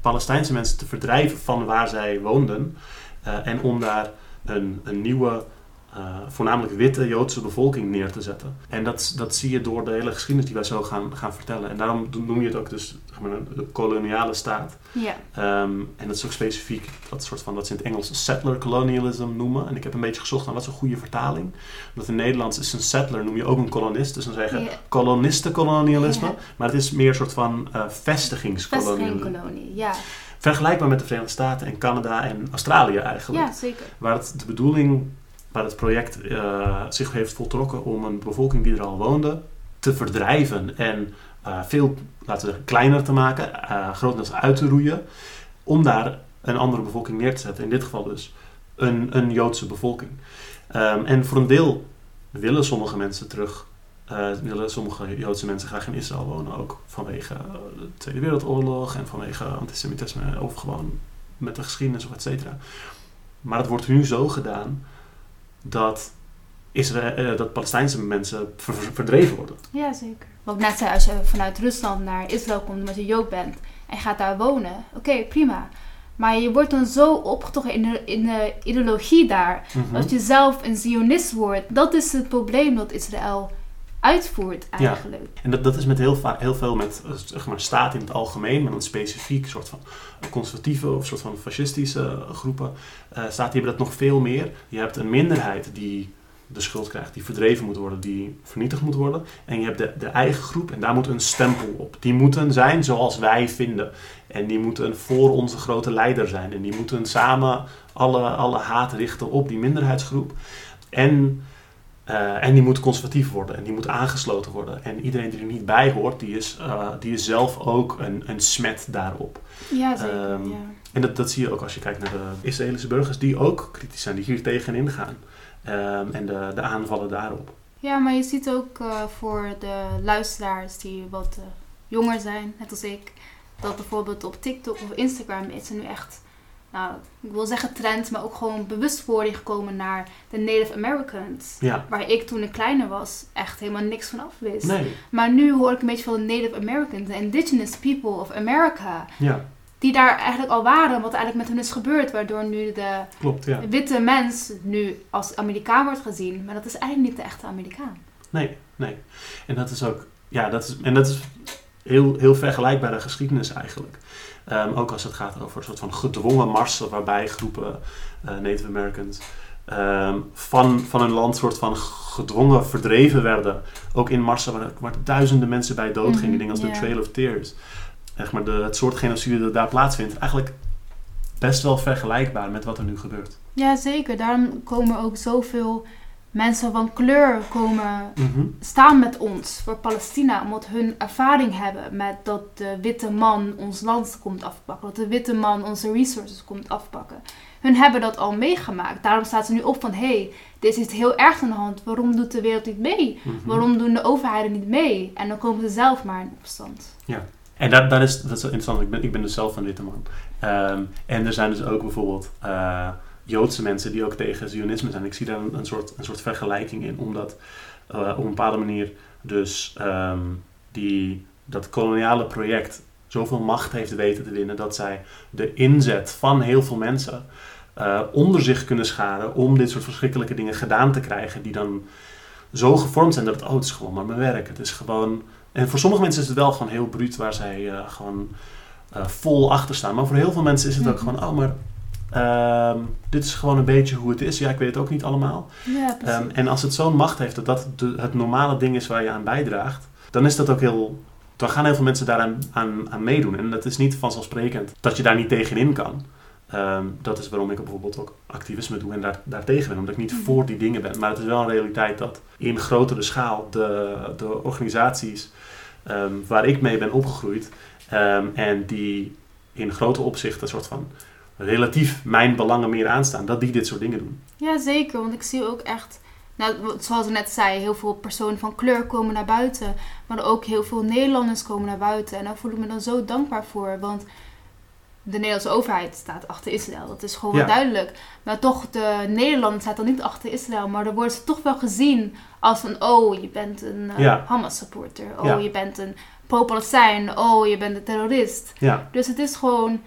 S1: Palestijnse mensen te verdrijven van waar zij woonden. eh, en om daar een, een nieuwe, eh, voornamelijk witte Joodse bevolking neer te zetten. En dat, dat zie je door de hele geschiedenis die wij zo gaan, gaan vertellen. En daarom noem je het ook dus zeg maar, een koloniale staat.
S2: ja.
S1: Ehm, en dat is ook specifiek dat soort van wat ze in het Engels settler colonialism noemen. En ik heb een beetje gezocht naar wat is een goede vertaling. Omdat in Nederlands is een settler noem je ook een kolonist. Dus dan zeggen
S2: Ja.
S1: kolonistenkolonialisme.
S2: Ja.
S1: Maar het is meer een soort van vestigingskolonialisme.
S2: Vestigingkolonie, ja.
S1: Vergelijkbaar met de Verenigde Staten en Canada en Australië eigenlijk.
S2: Ja, zeker.
S1: Waar het de bedoeling, waar het project eh, zich heeft voltrokken om een bevolking die er al woonde te verdrijven en eh, veel, laten kleiner te maken, eh grotendeels uit te roeien, om daar een andere bevolking neer te zetten. In dit geval dus een, een Joodse bevolking. Ehm, en voor een deel willen sommige mensen terug, willen sommige Joodse mensen graag in Israël wonen, ook vanwege de Tweede Wereldoorlog en vanwege antisemitisme of gewoon met de geschiedenis of et cetera. Maar het wordt nu zo gedaan dat, Israël, eh, dat Palestijnse mensen ver- ver- verdreven worden.
S2: Ja, zeker. Wat ik net zei, als je vanuit Rusland naar Israël komt omdat je Jood bent en gaat daar wonen, oké, prima. Maar je wordt dan zo opgetogen in de, in de ideologie daar,
S1: Mhm.
S2: dat je zelf een Zionist wordt. Dat is het probleem dat Israël uitvoert eigenlijk.
S1: En dat, dat is met heel, heel veel met eh, zeg maar, staat in het algemeen, maar dan specifiek soort van conservatieve of soort van fascistische eh, groepen. eh staat, die hebben dat nog veel meer. Je hebt een minderheid die de schuld krijgt, die verdreven moet worden, die vernietigd moet worden. En je hebt de, de eigen groep en daar moet een stempel op. Die moeten zijn zoals wij vinden. En die moeten voor onze grote leider zijn. En die moeten samen alle, alle haat richten op die minderheidsgroep. En eh, en die moet conservatief worden en die moet aangesloten worden. En iedereen die er niet bij hoort, die is, eh, die is zelf ook een, een smet daarop.
S2: Ja, zeker.
S1: Ehm,
S2: ja.
S1: En dat, dat zie je ook als je kijkt naar de Israëlische burgers, die ook kritisch zijn, die hier tegenin gaan. Ehm, en de, de aanvallen daarop.
S2: ja, maar je ziet ook eh, voor de luisteraars die wat jonger zijn, net als ik, dat bijvoorbeeld op TikTok of Instagram is er nu echt, nou, ik wil zeggen trend, maar ook gewoon bewustwording gekomen naar de Native Americans.
S1: Ja,
S2: Waar ik toen ik kleiner was echt helemaal niks van af wist.
S1: nee,
S2: Maar nu hoor ik een beetje van de Native Americans, de Indigenous People of America.
S1: ja,
S2: Die daar eigenlijk al waren, wat eigenlijk met hen is gebeurd. Waardoor nu de
S1: klopt, ja.
S2: witte mens nu als Amerikaan wordt gezien. Maar dat is eigenlijk niet de echte Amerikaan.
S1: Nee, nee. En dat is ook, ja, dat is, en dat is heel, heel vergelijkbare geschiedenis eigenlijk. Ehm, ook als het gaat over een soort van gedwongen marsen waarbij groepen eh, Native Americans ehm, van, van een land soort van gedwongen verdreven werden. Ook in marsen waar, waar duizenden mensen bij doodgingen.
S2: Mhm,
S1: Dingen als de Trail of Tears. Zeg maar de, het soort genocide dat daar plaatsvindt. Eigenlijk best wel vergelijkbaar met wat er nu gebeurt.
S2: Ja, zeker. Daarom komen ook zoveel mensen van kleur komen
S1: Mhm.
S2: staan met ons voor Palestina. Omdat hun ervaring hebben met dat de witte man ons land komt afpakken. Dat de witte man onze resources komt afpakken. Hun hebben dat al meegemaakt. Daarom staat ze nu op van... Hé, hey, dit is heel erg aan de hand. Waarom doet de wereld niet mee?
S1: Mhm.
S2: Waarom doen de overheden niet mee? En dan komen ze zelf maar in opstand.
S1: En daar, daar is, dat is interessant. Ik ben, ik ben dus zelf een witte man. Ehm, en er zijn dus ook bijvoorbeeld eh, Joodse mensen die ook tegen Zionisme zijn. Ik zie daar een, een, soort, een soort vergelijking in. Omdat eh, op een bepaalde manier dus ehm, die, dat koloniale project zoveel macht heeft weten te winnen. Dat zij de inzet van heel veel mensen eh, onder zich kunnen scharen. Om dit soort verschrikkelijke dingen gedaan te krijgen. Die dan zo gevormd zijn dat het, oh het is gewoon maar mijn werk. Het is gewoon... En voor sommige mensen is het wel gewoon heel bruut waar zij eh, gewoon vol achter staan. Maar voor heel veel mensen is het ook
S2: Mhm.
S1: gewoon, oh maar ehm, dit is gewoon een beetje hoe het is. Ja, ik weet het ook niet allemaal.
S2: Ja.
S1: Ehm, en als het zo'n macht heeft dat dat de, het normale ding is waar je aan bijdraagt, dan is dat ook heel. Dan gaan heel veel mensen daaraan aan, aan meedoen. En dat is niet vanzelfsprekend dat je daar niet tegenin kan. Ehm, dat is waarom ik bijvoorbeeld ook activisme doe en daar, daartegen ben. Omdat ik niet
S2: Mhm.
S1: voor die dingen ben. Maar het is wel een realiteit dat in grotere schaal de, de organisaties waar ik mee ben opgegroeid en die in grote opzichten een soort van relatief mijn belangen meer aanstaan, dat die dit soort dingen doen.
S2: Ja, zeker. Want ik zie ook echt, nou, zoals ik net zei, heel veel personen van kleur komen naar buiten. Maar ook heel veel Nederlanders komen naar buiten. En daar voel ik me dan zo dankbaar voor. Want de Nederlandse overheid staat achter Israël. Dat is gewoon
S1: Ja.
S2: duidelijk. Maar toch, de Nederlanders staat dan niet achter Israël. Maar dan worden ze toch wel gezien als van... Oh, je bent een eh,
S1: Ja.
S2: Hamas-supporter. Oh,
S1: Ja.
S2: je bent een pro-Palestijn. Oh, je bent een terrorist.
S1: Ja,
S2: Dus het is gewoon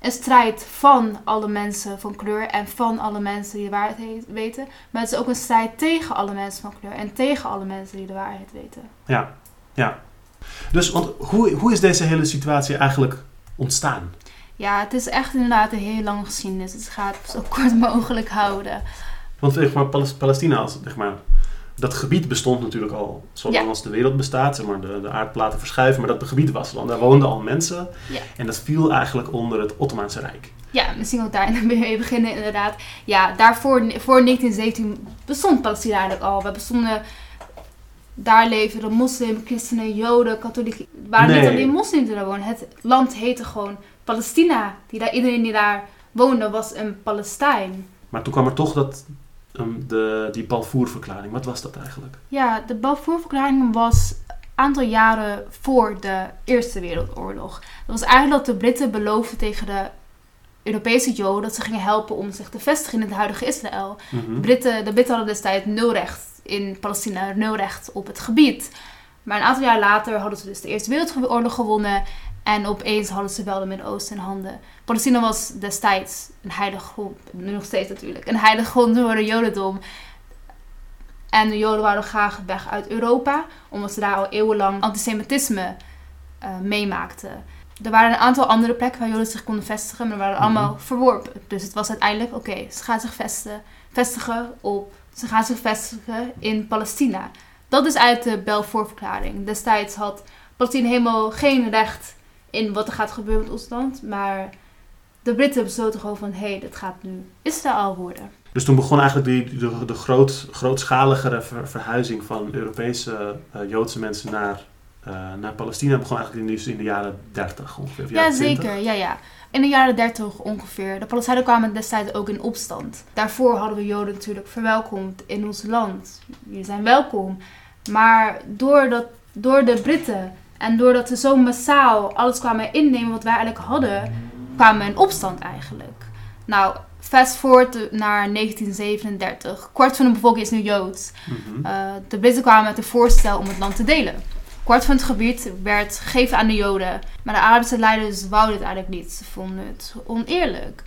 S2: een strijd van alle mensen van kleur en van alle mensen die de waarheid he- weten. Maar het is ook een strijd tegen alle mensen van kleur en tegen alle mensen die de waarheid weten.
S1: ja, ja. Dus want hoe, hoe is deze hele situatie eigenlijk ontstaan?
S2: Ja, het is echt inderdaad een heel lange geschiedenis. Het zo kort mogelijk houden.
S1: Want zeg maar, Palestina, als, zeg maar, dat gebied bestond natuurlijk al zolang
S2: Ja.
S1: als de wereld bestaat. Zeg maar, de, de aardplaten verschuiven, maar dat gebied was al. Daar woonden al mensen.
S2: Ja.
S1: En dat viel eigenlijk onder het Ottomaanse Rijk.
S2: Ja, misschien ook daar <laughs> mee beginnen inderdaad. Ja, daarvoor, voor 1917 bestond Palestina eigenlijk al. We bestonden, daar leefden moslim, christenen, joden, katholieken. Het waren
S1: Nee.
S2: niet alleen moslims die daar woonden. Het land heette gewoon Palestina. Die daar, iedereen die daar woonde was een Palestijn.
S1: Maar toen kwam er toch dat, ehm, de, die Balfour-verklaring. Wat was dat eigenlijk?
S2: Ja, de Balfour-verklaring was een aantal jaren voor de Eerste Wereldoorlog. Dat was eigenlijk dat de Britten beloofden tegen de Europese Joden dat ze gingen helpen om zich te vestigen in het huidige Israël.
S1: Mhm.
S2: De Britten, de Britten hadden destijds nul recht in Palestina, nul recht op het gebied. Maar een aantal jaar later hadden ze dus de Eerste Wereldoorlog gewonnen. En opeens hadden ze wel de Midden-Oosten in handen. Palestina was destijds een heilige grond, nu nog steeds natuurlijk, een heilige grond voor de Jodendom. En de Joden wouden graag weg uit Europa, omdat ze daar al eeuwenlang antisemitisme eh, meemaakten. Er waren een aantal andere plekken waar Joden zich konden vestigen, maar die waren allemaal verworpen. Dus het was uiteindelijk, oké, ze gaan zich vestigen, vestigen op, ze gaan zich vestigen in Palestina. Dat is uit de Balfour-verklaring. Destijds had Palestina helemaal geen recht in wat er gaat gebeuren met ons land, maar de Britten besloten gewoon van, hé, hey, dit gaat nu Israël worden.
S1: Dus toen begon eigenlijk die, de, de groot, grootschaligere ver- verhuizing van Europese eh, Joodse mensen naar, eh, naar Palestina. begon eigenlijk in de, in de jaren 30 ongeveer.
S2: Ja,
S1: jaren 20.
S2: zeker. Ja, ja. In de jaren 30 ongeveer. De Palestijnen kwamen destijds ook in opstand. Daarvoor hadden we Joden natuurlijk verwelkomd in ons land. Jullie zijn welkom. Maar doordat, door de Britten en doordat ze zo massaal alles kwamen innemen wat wij eigenlijk hadden, kwamen we in opstand eigenlijk. Nou, fast forward naar 1937. Kwart van de bevolking is nu Joods.
S1: Mhm.
S2: Uh, de Britten kwamen met een voorstel om het land te delen. Kwart van het gebied werd gegeven aan de Joden. Maar de Arabische leiders wouden het eigenlijk niet. Ze vonden het oneerlijk.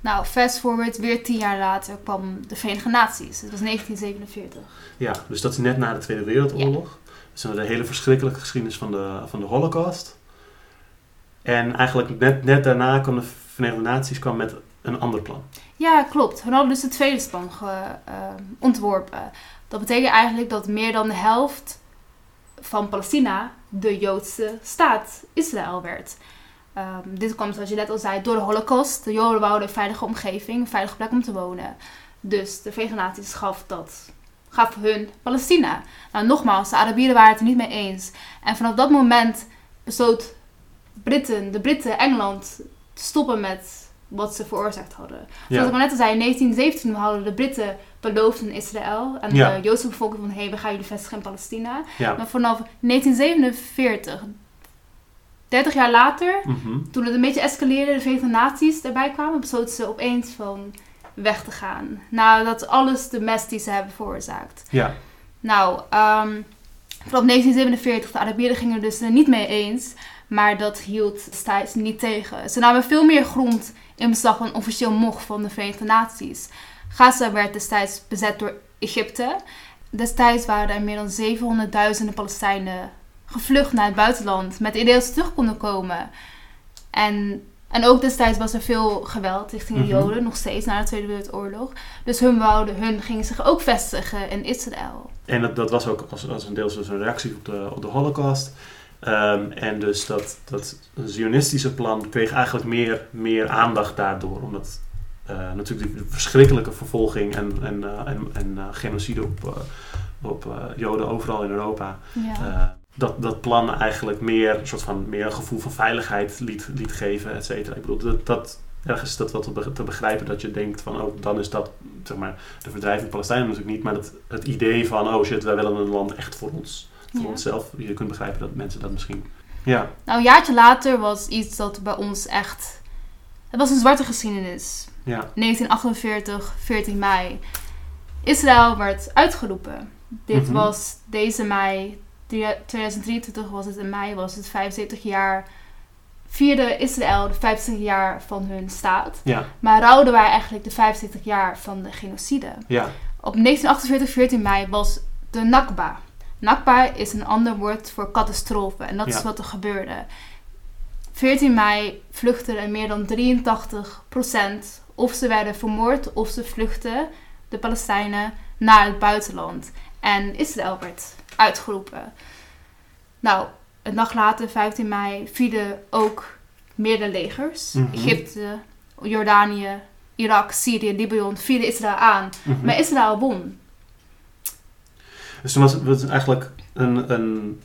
S2: Nou, fast forward, weer tien jaar later kwam de Verenigde Naties. Het was 1947.
S1: Ja, dus dat is net na de Tweede Wereldoorlog. Dus de hele verschrikkelijke geschiedenis van de, van de Holocaust. En eigenlijk net, net daarna kwam de Verenigde Naties kwam met een ander plan.
S2: Ja, klopt. We hadden dus het tweede plan uh, ontworpen. Dat betekent eigenlijk dat meer dan de helft van Palestina de Joodse staat Israël werd. Um, dit kwam, zoals je net al zei, door de Holocaust. De Joden wouden een veilige omgeving, een veilige plek om te wonen. Dus de Verenigde Naties gaf dat, gaf hun Palestina. Nou, nogmaals, de Arabieren waren het er niet mee eens. En vanaf dat moment besloot Britten, de Britten, Engeland, te stoppen met wat ze veroorzaakt hadden.
S1: Ja.
S2: Zoals ik al net al zei, in 1917 hadden de Britten beloofd in Israël en
S1: Ja.
S2: de Joodse bevolking van hé, hey, we gaan jullie vestigen in Palestina.
S1: Ja.
S2: Maar vanaf 1947, 30 jaar later,
S1: Mhm.
S2: toen het een beetje escaleerde, de Verenigde Naties erbij kwamen, besloten ze opeens van weg te gaan. Nadat alles de mess die ze hebben veroorzaakt.
S1: Ja.
S2: Nou, ehm, vanaf 1947, de Arabieren gingen er dus niet mee eens. Maar dat hield destijds niet tegen. Ze namen veel meer grond in beslag dan officieel mocht van de Verenigde Naties. Gaza werd destijds bezet door Egypte. Destijds waren er meer dan 700.000 Palestijnen gevlucht naar het buitenland. Met het idee dat ze terug konden komen. En, en ook destijds was er veel geweld richting de
S1: Mhm.
S2: Joden, nog steeds na de Tweede Wereldoorlog. Dus hun, wouden, hun gingen zich ook vestigen in Israël.
S1: En dat, dat was ook als, als een deels dus een reactie op de, op de Holocaust. Um, en dus dat, dat Zionistische plan kreeg eigenlijk meer, meer aandacht daardoor. Omdat uh, natuurlijk de verschrikkelijke vervolging en, en, uh, en, en uh, genocide op, op Joden overal in Europa
S2: Ja.
S1: Dat, dat plan eigenlijk meer een soort van meer een gevoel van veiligheid liet, liet geven, et cetera. Ik bedoel, dat, dat, ergens is dat wel te, be- te begrijpen dat je denkt van, oh, dan is dat, zeg maar, de verdrijving Palestijnen natuurlijk niet, maar dat, het idee van, oh shit, wij willen een land echt voor ons, voor
S2: Ja.
S1: onszelf. Je kunt begrijpen dat mensen dat misschien, ja,
S2: Nou, een jaartje later was iets dat bij ons echt... Het was een zwarte geschiedenis.
S1: ja,
S2: 1948, 14 mei. Israël werd uitgeroepen. Dit
S1: Mhm.
S2: was deze mei, 2023 was het in mei, was het 75 jaar. Vierde Israël de 75 jaar van hun staat.
S1: ja,
S2: Maar rouwden wij eigenlijk de 75 jaar van de genocide.
S1: ja,
S2: Op 1948, 14 mei was de Nakba. Nakba is een ander woord voor catastrofe. En dat is wat er gebeurde. 14 mei vluchtten er meer dan 83%. Of ze werden vermoord of ze vluchtten, de Palestijnen, naar het buitenland. En Israël werd uitgeroepen. Nou, een dag later, 15 mei, vielen ook meerdere legers.
S1: Mhm.
S2: Egypte, Jordanië, Irak, Syrië, Libanon vielen Israël aan.
S1: mhm.
S2: Maar Israël won.
S1: Dus toen was het eigenlijk een, een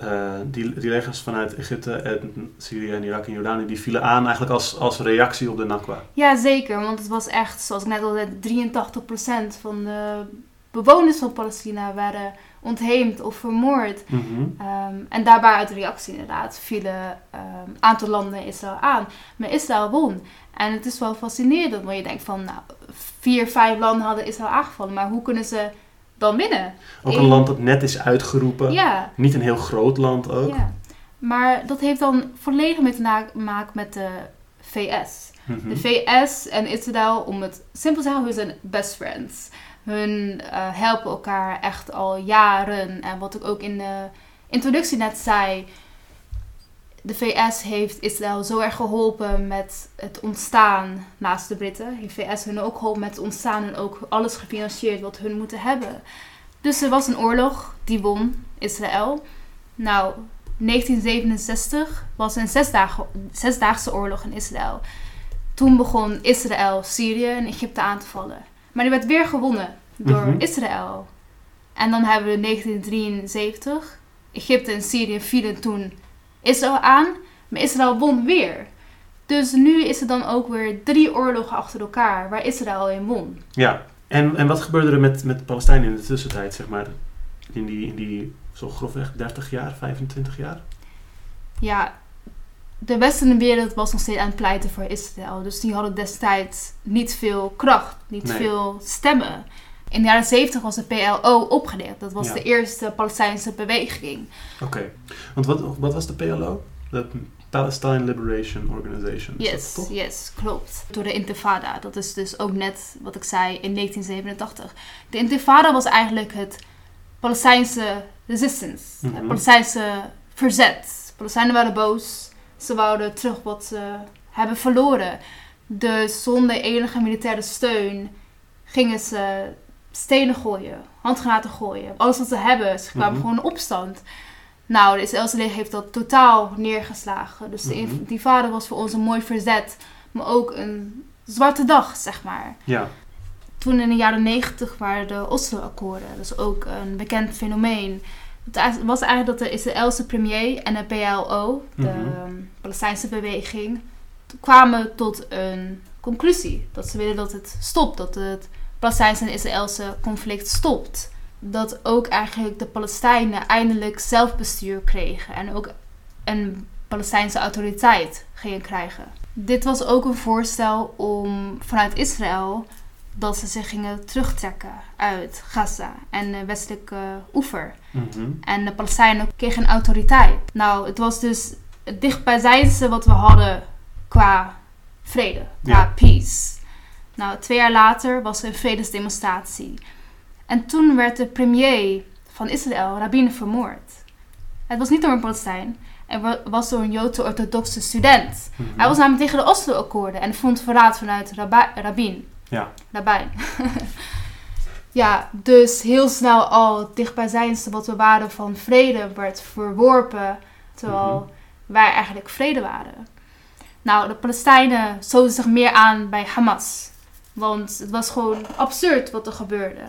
S1: eh, die, die legers vanuit Egypte en Syrië en Irak en Jordanië, die vielen aan eigenlijk als, als reactie op de Nakba.
S2: Ja, zeker. Want het was echt, zoals ik net al zei, 83% van de bewoners van Palestina werden ontheemd of vermoord.
S1: Mhm.
S2: Ehm, en daarbij uit reactie inderdaad vielen een aantal landen Israël aan. Maar Israël won. En het is wel fascinerend, want je denkt van, nou, vier, vijf landen hadden Israël aangevallen. Maar hoe kunnen ze dan winnen?
S1: Ook een
S2: In-
S1: land dat net is uitgeroepen.
S2: Ja,
S1: Niet een heel groot land ook.
S2: ja. Maar dat heeft dan volledig mee te maken met de VS.
S1: Mhm.
S2: De VS en Israël, om het simpel te zeggen, hun zijn best friends. Hun eh, helpen elkaar echt al jaren. En wat ik ook in de introductie net zei. De VS heeft Israël zo erg geholpen met het ontstaan naast de Britten. Heeft VS hun ook geholpen met het ontstaan en ook alles gefinancierd wat hun moeten hebben. Dus er was een oorlog, die won Israël. Nou, 1967 was een zesdaagse oorlog in Israël. Toen begon Israël Syrië en Egypte aan te vallen. Maar die werd weer gewonnen door
S1: Mhm.
S2: Israël. En dan hebben we 1973. Egypte en Syrië vielen toen Israël aan. Maar Israël won weer. Dus nu is er dan ook weer drie oorlogen achter elkaar waar Israël in won.
S1: Ja. En, en wat gebeurde er met, met Palestijnen in de tussentijd, zeg maar? In die, in die zo grofweg 30 jaar, 25 jaar?
S2: Ja, de westerse wereld was nog steeds aan het pleiten voor Israël. Dus die hadden destijds niet veel kracht, niet
S1: Nee.
S2: veel stemmen. In de jaren 70 was de PLO opgericht. Dat was
S1: Ja.
S2: de eerste Palestijnse beweging.
S1: Oké. Want wat, wat was de PLO? De Palestine Liberation Organization.
S2: Yes,
S1: toch?
S2: yes, klopt. Door de Intifada. Dat is dus ook net wat ik zei in 1987. De Intifada was eigenlijk het Palestijnse resistance.
S1: Mhm.
S2: Het Palestijnse verzet. Palestijnen waren boos. Ze wouden terug wat ze hebben verloren. Dus zonder enige militaire steun gingen ze stenen gooien, handgranaten gooien. Alles wat ze hebben. Ze kwamen
S1: Mhm.
S2: gewoon in opstand. Nou, de Israëlse leger heeft dat totaal neergeslagen. Dus de
S1: Mhm.
S2: intifada was voor ons een mooi verzet. Maar ook een zwarte dag, zeg maar.
S1: Ja.
S2: Toen in de jaren negentig waren de Oslo-akkoorden. Dat is ook een bekend fenomeen. Het was eigenlijk dat de Israëlse premier en de PLO, de
S1: Mhm.
S2: Palestijnse beweging, kwamen tot een conclusie. Dat ze willen dat het stopt. Dat het Palestijnse en Israëlse conflict stopt. Dat ook eigenlijk de Palestijnen eindelijk zelfbestuur kregen. En ook een Palestijnse autoriteit gingen krijgen. Dit was ook een voorstel om vanuit Israël dat ze zich gingen terugtrekken uit Gaza en de westelijke oever.
S1: Mhm.
S2: En de Palestijnen kregen een autoriteit. Nou, het was dus het dichtbijzijnde wat we hadden qua vrede, qua
S1: Ja.
S2: peace. Nou, twee jaar later was er een vredesdemonstratie. En toen werd de premier van Israël, Rabin, vermoord. Het was niet door een Palestijn. Het wa- was door een Joodse orthodoxe student.
S1: Mhm.
S2: Hij was namelijk tegen de Oslo-akkoorden en vond verraad vanuit Rabin.
S1: Ja.
S2: Daarbij. <laughs> ja, dus heel snel al het dichtbijzijnste wat we waren van vrede werd verworpen. Terwijl
S1: Mhm.
S2: wij eigenlijk vrede waren. Nou, de Palestijnen stoten zich meer aan bij Hamas. Want het was gewoon absurd wat er gebeurde.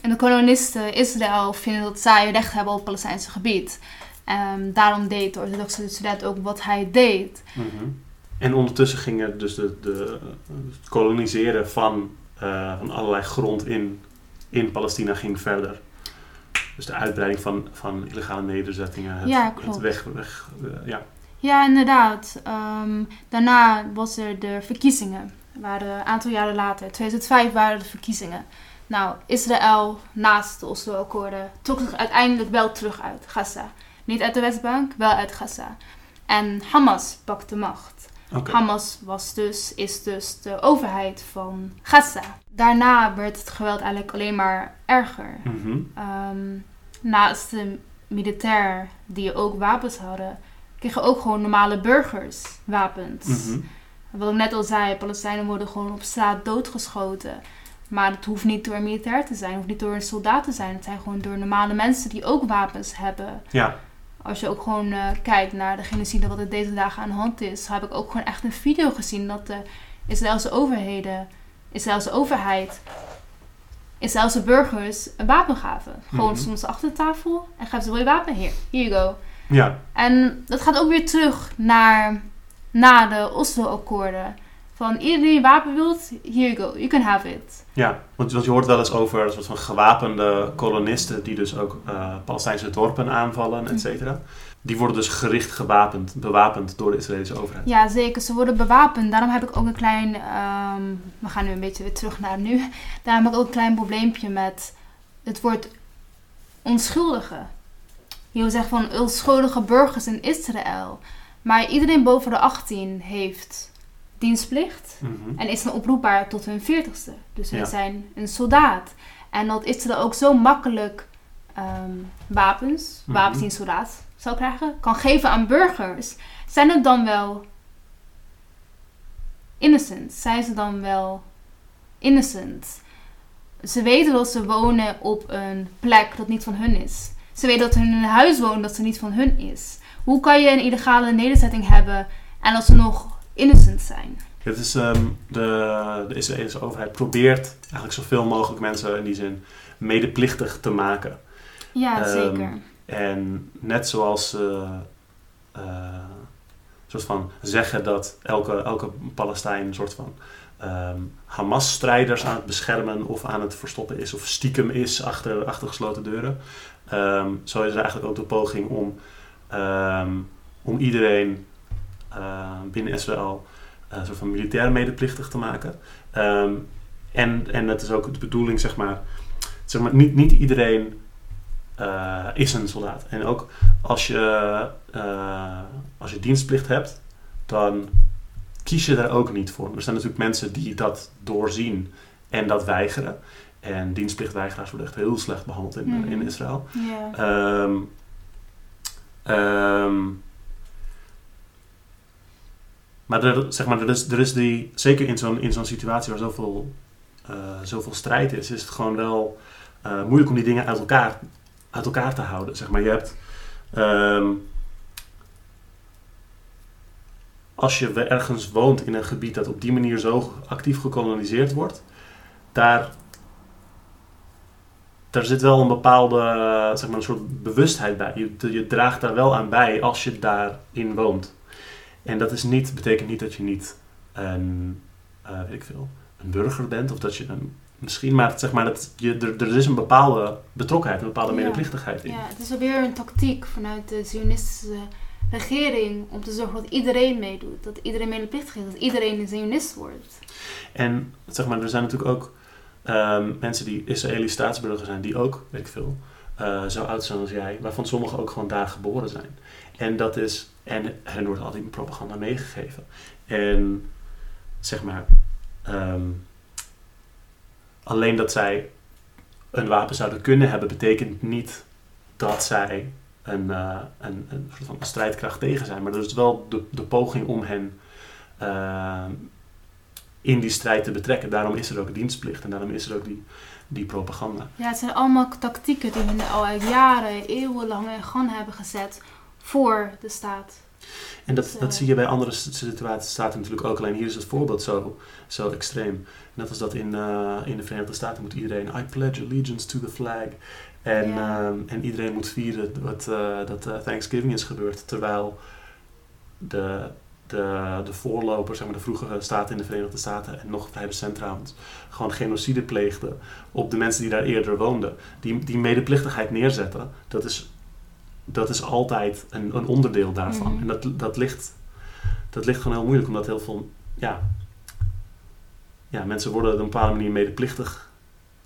S2: En de kolonisten Israël vinden dat zij recht hebben op het Palestijnse gebied. Um, daarom deed de orthodoxe student ook wat hij deed.
S1: Mhm. En ondertussen ging dus de, de, het koloniseren van, uh, van allerlei grond in, in Palestina ging verder. Dus de uitbreiding van, van illegale nederzettingen. Het,
S2: ja, klopt.
S1: Het weg, weg uh, ja.
S2: ja, inderdaad. Um, daarna was er de verkiezingen. Waren een aantal jaren later, 2005 waren de verkiezingen. Nou, Israël, naast de Oslo-akkoorden, trok zich uiteindelijk wel terug uit Gaza. Niet uit de Westbank, wel uit Gaza. En Hamas pakte de macht.
S1: Okay.
S2: Hamas was dus, is dus de overheid van Gaza. Daarna werd het geweld eigenlijk alleen maar erger.
S1: Mm -hmm.
S2: um, naast de militair die ook wapens hadden, kregen ook gewoon normale burgers wapens.
S1: Mm -hmm.
S2: Wat ik net al zei, Palestijnen worden gewoon op straat doodgeschoten. Maar het hoeft niet door een militair te zijn, het hoeft niet door een soldaat te zijn. Het zijn gewoon door normale mensen die ook wapens hebben.
S1: Ja.
S2: Als je ook gewoon uh, kijkt naar de genocide wat er deze dagen aan de hand is, heb ik ook gewoon echt een video gezien dat de Israëlse overheden, Israëlse overheid, Israëlse burgers een wapen gaven. Gewoon
S1: Mhm.
S2: ze achter de tafel en gaven ze wil je wapen? Hier, here you go.
S1: Ja.
S2: En dat gaat ook weer terug naar na de Oslo-akkoorden. Van iedereen die een wapen wilt, here you go, you can have it.
S1: Ja, want, want je hoort wel eens over een soort van gewapende kolonisten die dus ook uh, Palestijnse dorpen aanvallen, et cetera. Die worden dus gericht gewapend, bewapend door de Israëlische overheid.
S2: Ja, zeker. Ze worden bewapend. Daarom heb ik ook een klein... Um, we gaan nu een beetje weer terug naar nu. Daarom heb ik ook een klein probleempje met het woord onschuldige. Je wil zeggen van onschuldige burgers in Israël. Maar iedereen boven de 18 heeft dienstplicht.
S1: Mm -hmm.
S2: En is dan oproepbaar tot hun 40ste. Dus
S1: Ja.
S2: zijn een soldaat. En dat Israël ook zo makkelijk um, wapens,
S1: Mhm.
S2: wapens die een soldaat zou krijgen, kan geven aan burgers. Zijn het dan wel innocent? Zijn ze dan wel innocent? Ze weten dat ze wonen op een plek dat niet van hun is. Ze weten dat in een huis wonen dat ze niet van hun is. Hoe kan je een illegale nederzetting hebben en dat ze nog innocent zijn?
S1: Het is, um, de, de Israëlische overheid probeert eigenlijk zoveel mogelijk mensen in die zin medeplichtig te maken.
S2: Ja,
S1: Ehm,
S2: zeker.
S1: En net zoals ze uh, soort van zeggen dat elke, elke Palestijn een soort van um, Hamas-strijders aan het beschermen of aan het verstoppen is, of stiekem is achter, achter gesloten deuren. Zo is er eigenlijk ook de poging om, om iedereen binnen Israël een soort van militair medeplichtig te maken. en, en dat is ook de bedoeling, zeg maar, zeg maar niet, niet iedereen uh, is een soldaat. En ook als je, uh, als je dienstplicht hebt, dan kies je daar ook niet voor. Er zijn natuurlijk mensen die dat doorzien en dat weigeren. En dienstplichtweigeraars worden echt heel slecht behandeld in,
S2: Mhm.
S1: in Israël.
S2: Ja.
S1: Um, um, maar zeg maar, er is, er is die, zeker in zo'n, in zo'n situatie waar zoveel, uh, zoveel strijd is, is het gewoon wel uh, moeilijk om die dingen uit elkaar, uit elkaar te houden. Zeg maar. Je hebt, um, als je ergens woont in een gebied dat op die manier zo actief gekoloniseerd wordt, daar, daar zit wel een bepaalde zeg maar, een soort bewustheid bij. Je, je draagt daar wel aan bij als je daarin woont. En dat is niet, betekent niet dat je niet een, uh, weet ik veel, een burger bent of dat je een, misschien, maar zeg maar dat je, er, er is een bepaalde betrokkenheid, een bepaalde medeplichtigheid in.
S2: Ja, het is alweer een tactiek vanuit de Zionistische regering om te zorgen dat iedereen meedoet. Dat iedereen medeplichtig is, dat iedereen een Zionist wordt.
S1: En zeg maar, er zijn natuurlijk ook um, mensen die Israëlische staatsburger zijn, die ook, weet ik veel, uh, zo oud zijn als jij, waarvan sommigen ook gewoon daar geboren zijn. En dat is, en hen wordt altijd propaganda meegegeven. En zeg maar, um, alleen dat zij een wapen zouden kunnen hebben, betekent niet dat zij een, uh, een, een soort van strijdkracht tegen zijn. Maar dat is wel de, poging om hen uh, in die strijd te betrekken. Daarom is er ook dienstplicht en daarom is er ook die, die propaganda.
S2: Ja, het zijn allemaal tactieken die hun al jaren, eeuwenlang in gang hebben gezet voor de staat
S1: En dat,
S2: Dus,
S1: dat
S2: eh,
S1: zie je bij andere situaties staat natuurlijk ook. Alleen hier is het voorbeeld zo, zo extreem. Net als dat in, eh, in de Verenigde Staten moet iedereen... I pledge allegiance to the flag. En,
S2: Ja.
S1: ehm, en iedereen moet vieren wat, eh, dat Thanksgiving is gebeurd. Terwijl de, de, de voorloper, zeg maar de vroegere staten in de Verenigde Staten... en nog vrij recent trouwens... gewoon genocide pleegden op de mensen die daar eerder woonden. Die, die medeplichtigheid neerzetten, dat is, dat is altijd een, een onderdeel daarvan.
S2: Mhm.
S1: En dat, dat, ligt, dat ligt gewoon heel moeilijk, omdat heel veel... Ja, ja, mensen worden op een bepaalde manier medeplichtig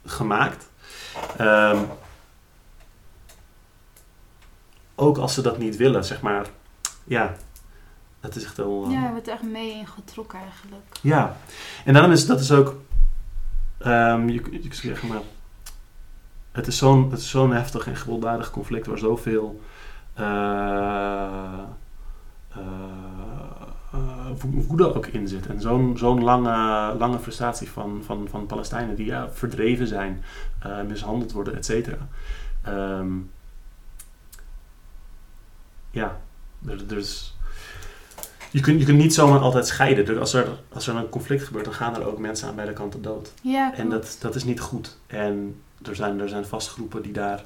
S1: gemaakt. Ehm, ook als ze dat niet willen, zeg maar. Ja, dat is echt wel...
S2: Ja, je wordt er echt mee ingetrokken eigenlijk.
S1: Ja, en daarom is dat is ook. ehm, je, zeggen, maar. Het is zo'n het is zo'n heftig en gewelddadig conflict waar zoveel. Eh, eh, eh, wo- woede ook in zit. En zo'n zo'n lange, lange frustratie van, van, van Palestijnen die ja, verdreven zijn, mishandeld worden, et cetera. Ehm, ja, er, is. Je kunt, je kunt niet zomaar altijd scheiden. Dus als er, als er een conflict gebeurt, dan gaan er ook mensen aan beide kanten dood.
S2: Ja,
S1: En dat, dat is niet goed. En er zijn, er zijn vast groepen die daar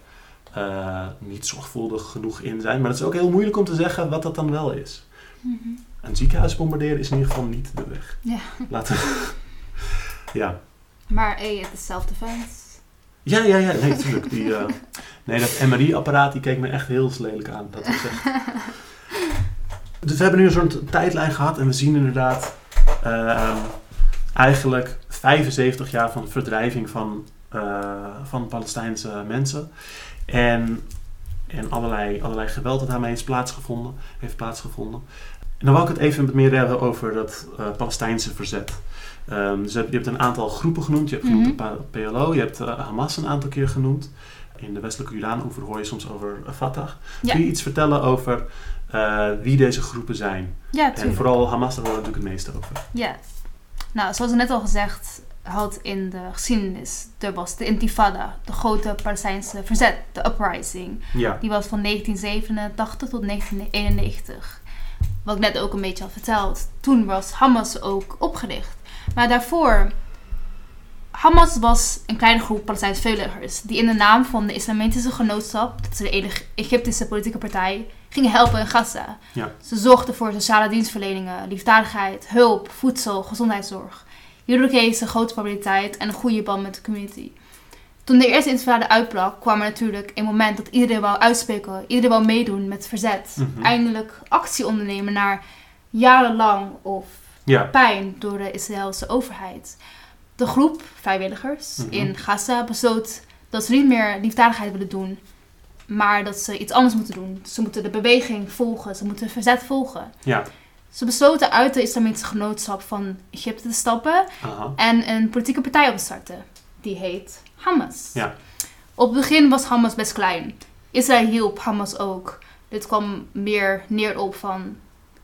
S1: eh, niet zorgvuldig genoeg in zijn. Maar het is ook heel moeilijk om te zeggen wat dat dan wel is.
S2: Mhm.
S1: Een ziekenhuis bombarderen is in ieder geval niet de weg.
S2: Ja.
S1: Laten we... <laughs> Ja.
S2: Maar hey, het is self-defense.
S1: Ja, ja, ja. Nee, natuurlijk. Die, eh, nee, dat MRI-apparaat die keek me echt heel lelijk aan. Dat was echt... <laughs> Dus we hebben nu een soort tijdlijn gehad en we zien inderdaad ehm, eigenlijk 75 jaar van verdrijving van, eh, van Palestijnse mensen. En, en allerlei, allerlei geweld dat daarmee is plaatsgevonden, heeft plaatsgevonden. En dan wil ik het even meer hebben over dat eh, Palestijnse verzet. Ehm, dus je hebt- een aantal groepen genoemd. Je hebt genoemd de PLO, je hebt eh, Hamas een aantal keer genoemd. In de westelijke Jordaan-oever hoor je soms over eh, Fatah.
S2: Ja.
S1: Kun je iets vertellen over wie deze groepen zijn?
S2: Ja,
S1: En vooral Hamas, daar horen we natuurlijk het meeste over.
S2: Yes. Nou, zoals net al gezegd had in de geschiedenis, er was de Intifada, de grote Palestijnse verzet, de uprising.
S1: Ja,
S2: Die was van 1987 tot 1991. Wat ik net ook een beetje had verteld. Toen was Hamas ook opgericht. Maar daarvoor, Hamas was een kleine groep Palestijnse vrijwilligers die in de naam van de Islamitische Genootschap, dat is de Eg- Egyptische politieke partij, gingen helpen in Gaza.
S1: Ja.
S2: Ze zorgden voor sociale dienstverleningen, liefdadigheid, hulp, voedsel, gezondheidszorg. Hierdoor kregen ze grote populariteit en een goede band met de community. Toen de eerste intifada uitbrak, kwam er natuurlijk een moment dat iedereen wou uitspreken, iedereen wou meedoen met verzet.
S1: Mhm.
S2: Eindelijk actie ondernemen naar jarenlang of
S1: ja,
S2: pijn door de Israëlse overheid. De groep vrijwilligers
S1: Mhm.
S2: in Gaza besloot dat ze niet meer liefdadigheid willen doen, maar dat ze iets anders moeten doen. Ze moeten de beweging volgen, ze moeten verzet volgen.
S1: ja.
S2: Ze besloten uit de islamitische genootschap van Egypte te stappen
S1: Aha.
S2: en een politieke partij op te starten. Die heet Hamas.
S1: Ja.
S2: Op het begin was Hamas best klein. Israël hielp Hamas ook. Dit kwam meer neer op van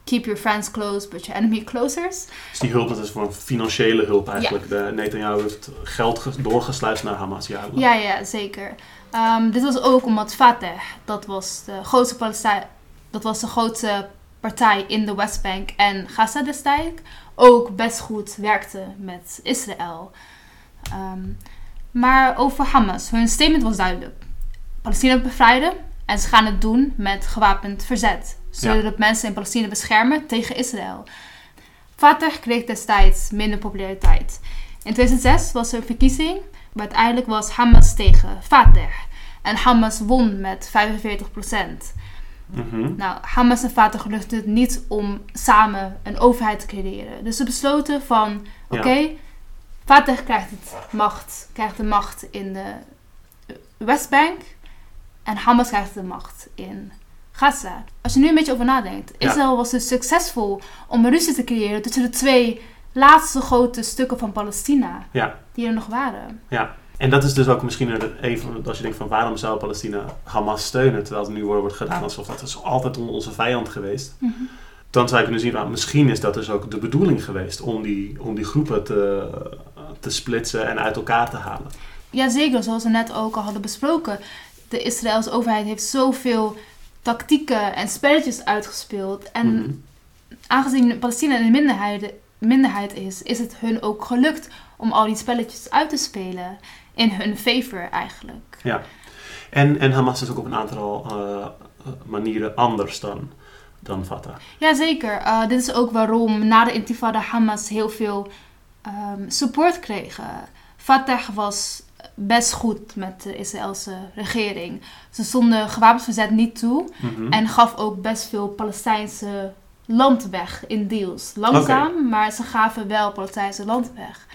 S2: keep your friends close, but your enemy closer.
S1: Dus die hulp, dat is voor een financiële hulp eigenlijk. De Netanyahu heeft geld ge- doorgesluist naar Hamas jarenlang.
S2: Ja, ja, zeker. Ehm, dit was ook omdat Fatah, dat was de grootste Palestijn, dat was de grootste partij in de Westbank en Gaza destijds, ook best goed werkte met Israël. Ehm, maar over Hamas, hun statement was duidelijk. Palestina bevrijden en ze gaan het doen met gewapend verzet. Ze
S1: Ja.
S2: mensen in Palestina beschermen tegen Israël. Fatah kreeg destijds minder populariteit. In 2006 was er een verkiezing, maar uiteindelijk was Hamas tegen Fatah. En Hamas won met 45%.
S1: Mhm.
S2: Nou, Hamas en Fatah lukte het niet om samen een overheid te creëren. Dus ze besloten van,
S1: Ja.
S2: oké, Fatah krijgt, het macht, krijgt de macht in de Westbank en Hamas krijgt de macht in Gaza. Als je nu een beetje over nadenkt,
S1: Ja.
S2: Israël was dus succesvol om een ruzie te creëren tussen de twee laatste grote stukken van Palestina
S1: Ja.
S2: die er nog waren.
S1: En dat is dus ook misschien een van, als je denkt van waarom zou Palestina Hamas steunen, terwijl het nu wordt gedaan alsof dat is altijd on- onze vijand geweest. Dan zou je kunnen zien, nou, misschien is dat dus ook de bedoeling geweest om die, om die groepen te, te splitsen en uit elkaar te halen.
S2: Jazeker, zoals we net ook al hadden besproken. De Israëlse overheid heeft zoveel tactieken en spelletjes uitgespeeld. En
S1: Mhm.
S2: aangezien Palestina een minderheid, minderheid is, is het hun ook gelukt om al die spelletjes uit te spelen. In hun favor eigenlijk.
S1: En, en Hamas is ook op een aantal eh, manieren anders dan, dan Fatah.
S2: Jazeker. Eh dit is ook waarom na de intifada Hamas heel veel ehm, support kregen. Fatah was best goed met de Israëlse regering. Ze stonden gewapend verzet niet toe.
S1: Mhm.
S2: En gaf ook best veel Palestijnse land weg in deals. Langzaam, maar ze gaven wel Palestijnse land weg.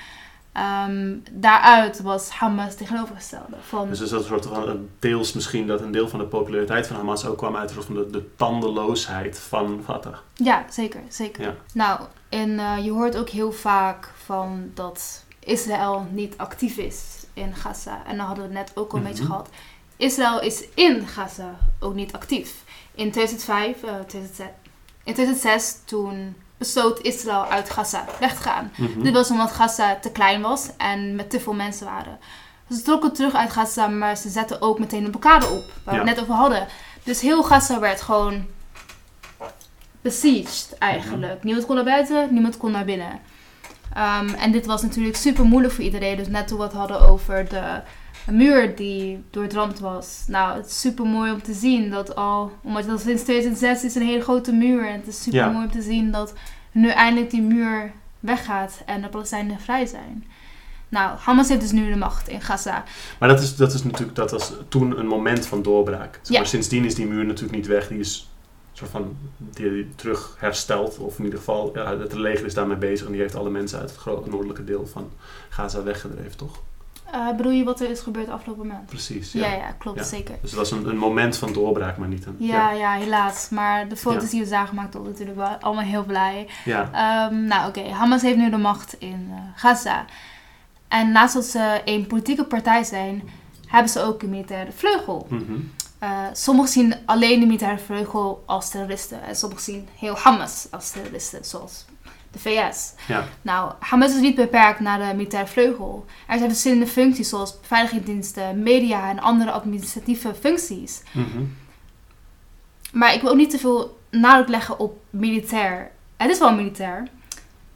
S2: Ehm, daaruit was Hamas tegenovergestelde. Van,
S1: Dus is dat een soort van een deels misschien dat een deel van de populariteit van Hamas ook kwam uit van de, de tandeloosheid van Fatah.
S2: Ja, zeker. zeker.
S1: Ja.
S2: Nou, en eh, je hoort ook heel vaak van dat Israël niet actief is in Gaza. En dan hadden we het net ook al een beetje
S1: Mhm.
S2: gehad. Israël is in Gaza ook niet actief. In 2005, eh, 2006, in 2006 toen besloot Israël uit Gaza weg te gaan.
S1: Mhm.
S2: Dit was omdat Gaza te klein was en met te veel mensen waren. Ze trokken terug uit Gaza, maar ze zetten ook meteen een blokkade op. Waar we het net over hadden. Dus heel Gaza werd gewoon besieged eigenlijk.
S1: Mhm.
S2: Niemand kon naar buiten, niemand kon naar binnen. Ehm, en dit was natuurlijk super moeilijk voor iedereen. Dus net toen we het hadden over de muur die doordramd was. Nou, het is super mooi om te zien dat al, omdat dat sinds 2006 is een hele grote muur. En het is super
S1: Ja.
S2: mooi om te zien dat nu eindelijk die muur weggaat en de Palestijnen vrij zijn. Nou, Hamas heeft dus nu de macht in Gaza.
S1: Maar dat is, dat is natuurlijk, dat was toen een moment van doorbraak. Zeg
S2: Ja.
S1: Maar sindsdien is die muur natuurlijk niet weg. Die is soort van die, terug hersteld. Of in ieder geval, ja, het leger is daarmee bezig. En die heeft alle mensen uit het noordelijke deel van Gaza weggedreven, toch?
S2: Eh, bedoel je wat er is gebeurd afgelopen maand?
S1: Precies,
S2: Ja,
S1: ja.
S2: ja, klopt,
S1: Ja.
S2: zeker.
S1: Dus het was een, een moment van doorbraak, maar niet een...
S2: Ja, ja, helaas. Maar de foto's die we zagen maakten ons natuurlijk wel allemaal heel blij.
S1: ja.
S2: Ehm, nou, oké. Hamas heeft nu de macht in eh, Gaza. En naast dat ze een politieke partij zijn, hebben ze ook een militaire vleugel. Eh, sommigen zien alleen de militaire vleugel als terroristen. En sommigen zien heel Hamas als terroristen, zoals de VS.
S1: Ja.
S2: Nou, Hamas is niet beperkt naar de militaire vleugel. Er zijn verschillende functies, zoals beveiligingsdiensten, media en andere administratieve functies.
S1: Mhm.
S2: Maar ik wil ook niet te veel nadruk leggen op militair. Het is wel militair.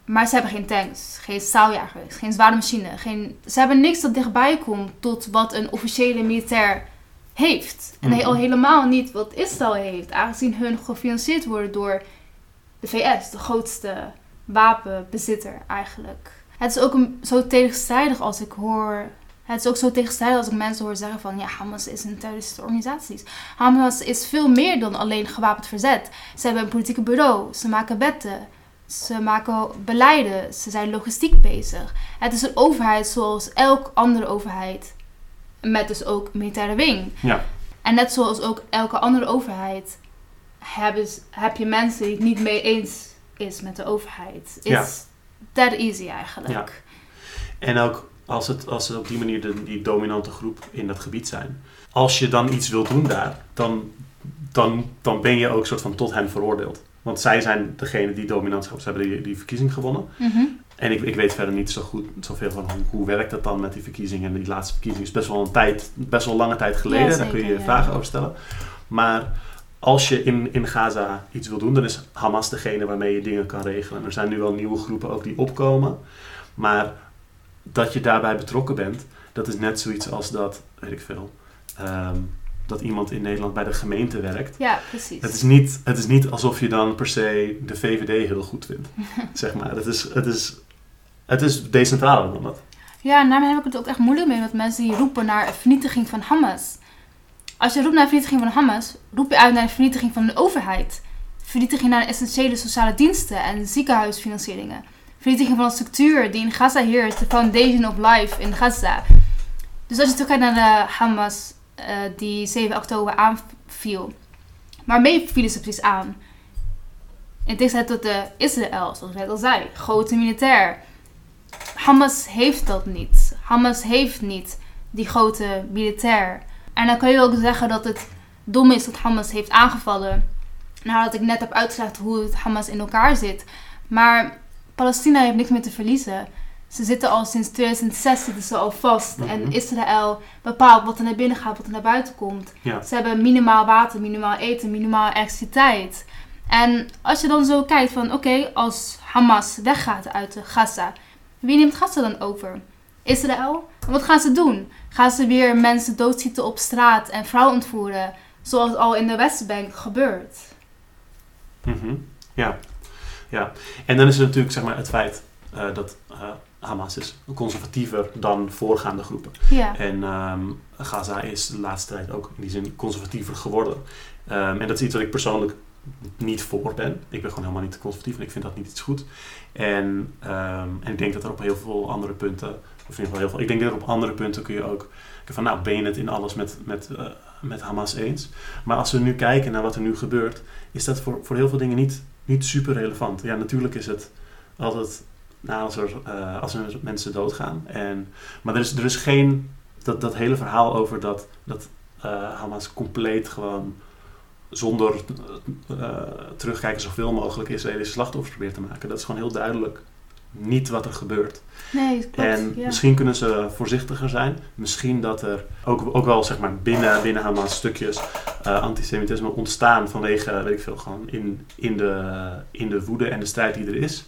S2: Maar ze hebben geen tanks, geen staaljagers, geen zware machine. Geen, ze hebben niks dat dichtbij komt tot wat een officiële militair heeft. En
S1: Mhm.
S2: al helemaal niet wat Israël heeft. Aangezien hun gefinancierd worden door de VS, de grootste wapenbezitter eigenlijk. Het is ook een, zo tegenstrijdig als ik hoor... Het is ook zo tegenstrijdig als ik mensen hoor zeggen van... Ja, Hamas is een terroristische organisatie. Hamas is veel meer dan alleen gewapend verzet. Ze hebben een politieke bureau. Ze maken wetten. Ze maken beleiden. Ze zijn logistiek bezig. Het is een overheid zoals elke andere overheid. Met dus ook militaire wing.
S1: Ja.
S2: En net zoals ook elke andere overheid... Hebben, heb je mensen die het niet mee eens is met de overheid. It's
S1: Ja.
S2: that easy eigenlijk.
S1: Ja. En ook als, het, als ze op die manier de, die dominante groep in dat gebied zijn. Als je dan iets wil doen daar, dan, dan, dan ben je ook soort van tot hen veroordeeld. Want zij zijn degene die dominantschap, ze hebben die, die verkiezing gewonnen.
S2: Mhm.
S1: En ik, ik weet verder niet zo goed, zoveel van hoe, hoe werkt dat dan met die verkiezingen. En die laatste verkiezing is best wel een tijd, best wel lange tijd geleden.
S2: Ja,
S1: Daar kun je je
S2: ja.
S1: vragen over stellen. Maar als je in, in Gaza iets wil doen, dan is Hamas degene waarmee je dingen kan regelen. Er zijn nu wel nieuwe groepen ook die opkomen. Maar dat je daarbij betrokken bent, dat is net zoiets als dat, weet ik veel, ehm, dat iemand in Nederland bij de gemeente werkt.
S2: Ja, precies.
S1: Het is, niet, het is niet alsof je dan per se de VVD heel goed vindt, <laughs> zeg maar. Het is, het is, het is decentraler dan dat.
S2: Ja, en daarmee heb ik het ook echt moeilijk mee met mensen die roepen naar vernietiging van Hamas. Als je roept naar een vernietiging van Hamas, roep je uit naar een vernietiging van de overheid. Vernietiging naar essentiële sociale diensten en ziekenhuisfinancieringen. Vernietiging van een structuur die in Gaza heerst, de foundation of life in Gaza. Dus als je terugkijkt naar de Hamas eh, die 7 oktober aanviel, waarmee vielen ze precies aan? In tegenstelling tot de Israël, zoals ik net al zei, grote militair. Hamas heeft dat niet. Hamas heeft niet die grote militair. En dan kan je ook zeggen dat het dom is dat Hamas heeft aangevallen. Nadat ik net heb uitgelegd hoe het Hamas in elkaar zit. Maar Palestina heeft niks meer te verliezen. Ze zitten al sinds 2006 zitten ze al vast.
S1: Mhm.
S2: En Israël bepaalt wat er naar binnen gaat, wat er naar buiten komt.
S1: Ja.
S2: Ze hebben minimaal water, minimaal eten, minimaal elektriciteit. En als je dan zo kijkt van, oké, als Hamas weggaat uit de Gaza, wie neemt Gaza dan over? Israël? En wat gaan ze doen? Gaan ze weer mensen doodschieten op straat en vrouwen ontvoeren, zoals al in de Westbank gebeurt?
S1: Mhm. Ja. ja. En dan is er natuurlijk zeg maar, het feit eh, dat eh, Hamas is conservatiever dan voorgaande groepen.
S2: Ja.
S1: En ehm, Gaza is de laatste tijd ook in die zin conservatiever geworden. Ehm, en dat is iets wat ik persoonlijk niet voor ben. Ik ben gewoon helemaal niet conservatief en ik vind dat niet iets goed. En, ehm, en ik denk dat er op heel veel andere punten, ik denk dat op andere punten kun je ook van nou ben je het in alles met, met, eh, met Hamas eens. Maar als we nu kijken naar wat er nu gebeurt, is dat voor, voor heel veel dingen niet, niet super relevant. Ja, natuurlijk is het altijd nou, als, er, eh, als mensen doodgaan. En, maar er is, er is geen, dat, dat hele verhaal over dat, dat eh, Hamas compleet gewoon zonder terugkijken zoveel mogelijk Israëlische slachtoffers probeert te maken. Dat is gewoon heel duidelijk niet wat er gebeurt.
S2: Nee, klopt.
S1: En
S2: ja.
S1: misschien kunnen ze voorzichtiger zijn. Misschien dat er ook, ook wel zeg maar binnen, binnen Hamas stukjes eh, antisemitisme ontstaan vanwege, weet ik veel, gewoon in, in, de, in de woede en de strijd die er is.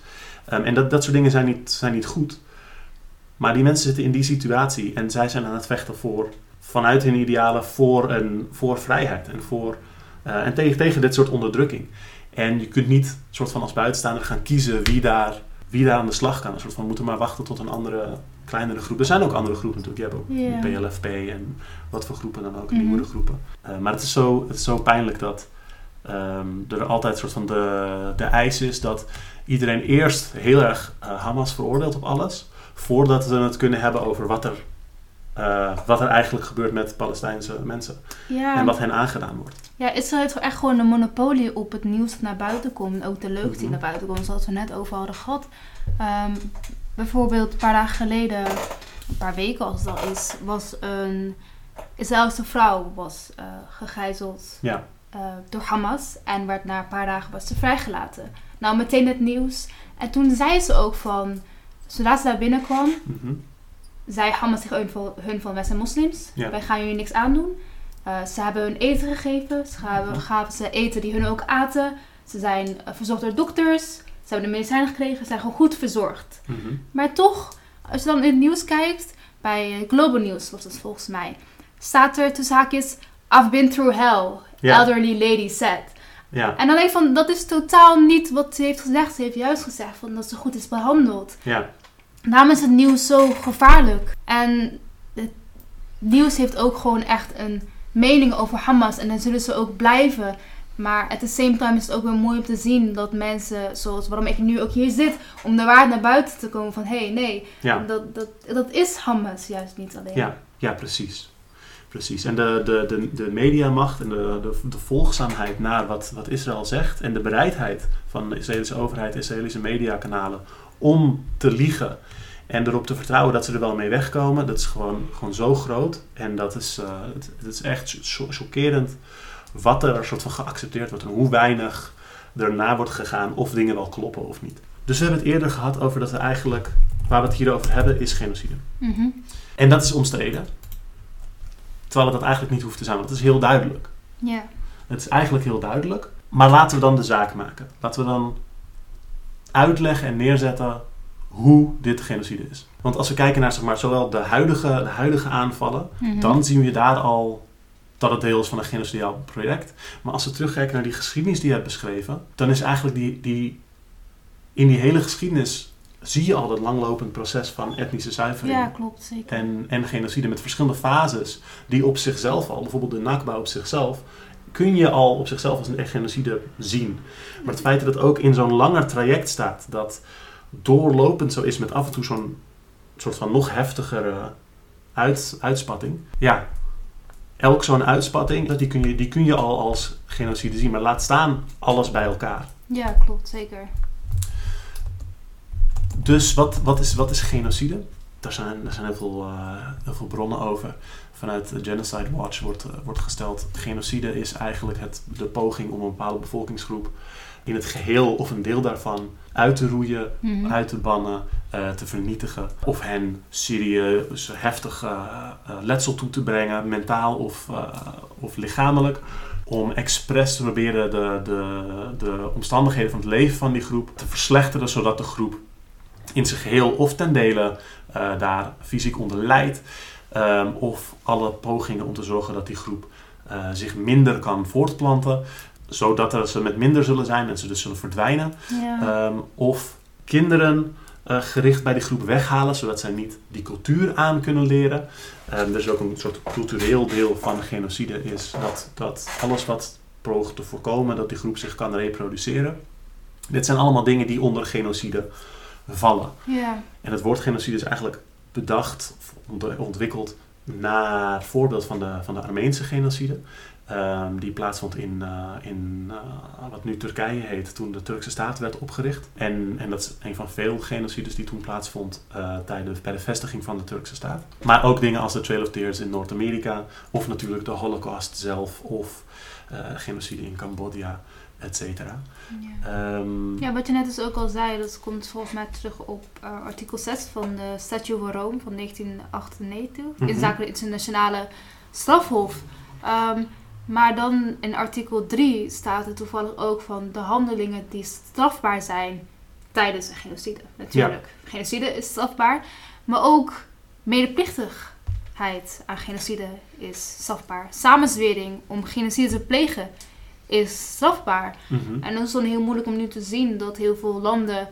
S1: Um, en dat, dat soort dingen zijn niet, zijn niet goed. Maar die mensen zitten in die situatie en zij zijn aan het vechten voor, vanuit hun idealen voor, een, voor vrijheid en, voor, uh, en tegen, tegen dit soort onderdrukking. En je kunt niet soort van als buitenstaander gaan kiezen wie daar, wie daar aan de slag kan. Een soort van moeten maar wachten tot een andere, kleinere groep. Er zijn ook andere groepen natuurlijk. Je hebt ook
S2: Ja.
S1: PLFP en wat voor groepen dan ook,
S2: Mhm.
S1: nieuwere groepen. Uh, maar het is, zo, het is zo pijnlijk dat um, er altijd soort van de, de eis is dat iedereen eerst heel erg uh, Hamas veroordeelt op alles, voordat we het kunnen hebben over wat er, uh, wat er eigenlijk gebeurt met Palestijnse mensen en wat hen aangedaan wordt.
S2: Ja, Israël heeft echt gewoon een monopolie op het nieuws dat naar buiten komt. Ook de leuks die
S1: Mhm.
S2: naar buiten komen, zoals we net over hadden gehad. Um, bijvoorbeeld een paar dagen geleden, een paar weken als het al is, was een Israëlse vrouw was, uh, gegijzeld
S1: Ja.
S2: uh, door Hamas. En werd na een paar dagen was ze vrijgelaten. Nou, meteen het nieuws. En toen zei ze ook van, zodra ze daar binnenkwam,
S1: Mm -hmm.
S2: zei Hamas tegen hun van, hun van wij zijn moslims.
S1: Ja.
S2: Wij gaan jullie niks aandoen. Uh, ze hebben hun eten gegeven. Ze gaven, gaven ze eten die hun ook aten. Ze zijn uh, verzorgd door dokters. Ze hebben de medicijnen gekregen. Ze zijn gewoon goed verzorgd.
S1: Mm -hmm.
S2: Maar toch, als je dan in het nieuws kijkt, bij Global News was het volgens mij, staat er tussen haakjes, I've been through hell, elderly lady said.
S1: Ja.
S2: En dan denk ik van, dat is totaal niet wat ze heeft gezegd. Ze heeft juist gezegd van dat ze goed is behandeld.
S1: Ja.
S2: Daarom is het nieuws zo gevaarlijk. En het nieuws heeft ook gewoon echt een mening over Hamas. En dan zullen ze ook blijven. Maar at the same time is het ook weer mooi om te zien dat mensen, zoals waarom ik nu ook hier zit, om de waarheid naar buiten te komen van hé, hey, nee,
S1: Ja.
S2: dat, dat, dat is Hamas juist niet alleen.
S1: Ja, ja precies. Precies. En de, de, de, de mediamacht en de, de, de volgzaamheid naar wat, wat Israël zegt en de bereidheid van de Israëlische overheid, Israëlische mediakanalen om te liegen en erop te vertrouwen dat ze er wel mee wegkomen, dat is gewoon, gewoon zo groot. En dat is, uh, het, het is echt chockerend wat er soort van geaccepteerd wordt en hoe weinig erna wordt gegaan of dingen wel kloppen of niet. Dus we hebben het eerder gehad over dat we eigenlijk, waar we het hier over hebben, is genocide.
S2: Mm -hmm.
S1: En dat is omstreden. Terwijl het dat eigenlijk niet hoeft te zijn, want het is heel duidelijk.
S2: Ja.
S1: Het is eigenlijk heel duidelijk. Maar laten we dan de zaak maken. Laten we dan uitleggen en neerzetten hoe dit genocide is. Want als we kijken naar zeg maar, zowel de huidige, de huidige aanvallen,
S2: Mhm.
S1: mm -hmm. dan zien we daar al dat het deel is van een genocidaal project. Maar als we terugkijken naar die geschiedenis die je hebt beschreven, dan is eigenlijk die, die in die hele geschiedenis zie je al dat langlopend proces van etnische zuivering.
S2: Ja, klopt, zeker.
S1: En, en genocide met verschillende fases, die op zichzelf al, bijvoorbeeld de Nakba op zichzelf, kun je al op zichzelf als een genocide zien. Maar het feit dat het ook in zo'n langer traject staat, dat doorlopend zo is met af en toe zo'n soort van nog heftigere uit, uitspatting. Ja, elk zo'n uitspatting, die kun, je, die kun je al als genocide zien, maar laat staan alles bij elkaar.
S2: Ja, klopt, zeker.
S1: Dus wat, wat, is, wat is genocide? Daar zijn, daar zijn heel, veel, uh, heel veel bronnen over. Vanuit de Genocide Watch wordt, uh, wordt gesteld: genocide is eigenlijk het, de poging om een bepaalde bevolkingsgroep in het geheel of een deel daarvan uit te roeien,
S2: Mhm.
S1: uit te bannen, eh, te vernietigen. Of hen serieus heftig eh, letsel toe te brengen, mentaal of, of lichamelijk. Om expres te proberen de, de, de omstandigheden van het leven van die groep te verslechteren, zodat de groep in zijn geheel of ten dele daar fysiek onder lijdt. Ehm, of alle pogingen om te zorgen dat die groep zich minder kan voortplanten, zodat er ze met minder zullen zijn en ze dus zullen verdwijnen.
S2: Ja.
S1: Ehm, of kinderen eh, gericht bij die groep weghalen, zodat zij niet die cultuur aan kunnen leren. Ehm, er is ook een soort cultureel deel van de genocide, is dat, dat alles wat poogt te voorkomen dat die groep zich kan reproduceren. Dit zijn allemaal dingen die onder genocide vallen.
S2: ja.
S1: En het woord genocide is eigenlijk bedacht, ontwikkeld naar voorbeeld van de, van de Armeense genocide. Ehm, die plaatsvond in, eh, in eh, wat nu Turkije heet, toen de Turkse staat werd opgericht. En, en dat is een van veel genocides die toen plaatsvond eh, tijdens, bij de vestiging van de Turkse staat. Maar ook dingen als de Trail of Tears in Noord-Amerika, of natuurlijk de Holocaust zelf, of genocide in Cambodja, et cetera.
S2: Ja.
S1: Ehm,
S2: Ja, wat je net dus ook al zei, dat komt volgens mij terug op artikel 6 van de Statute of Rome van 1998.
S1: Mhm.
S2: In zaken de internationale strafhof. Ehm, maar dan in artikel 3 staat er toevallig ook van de handelingen die strafbaar zijn tijdens een genocide. Natuurlijk, genocide is strafbaar. Maar ook medeplichtigheid aan genocide is strafbaar. Samenzwering om genocide te plegen is strafbaar.
S1: mhm.
S2: En dan is het dan heel moeilijk om nu te zien dat heel veel landen.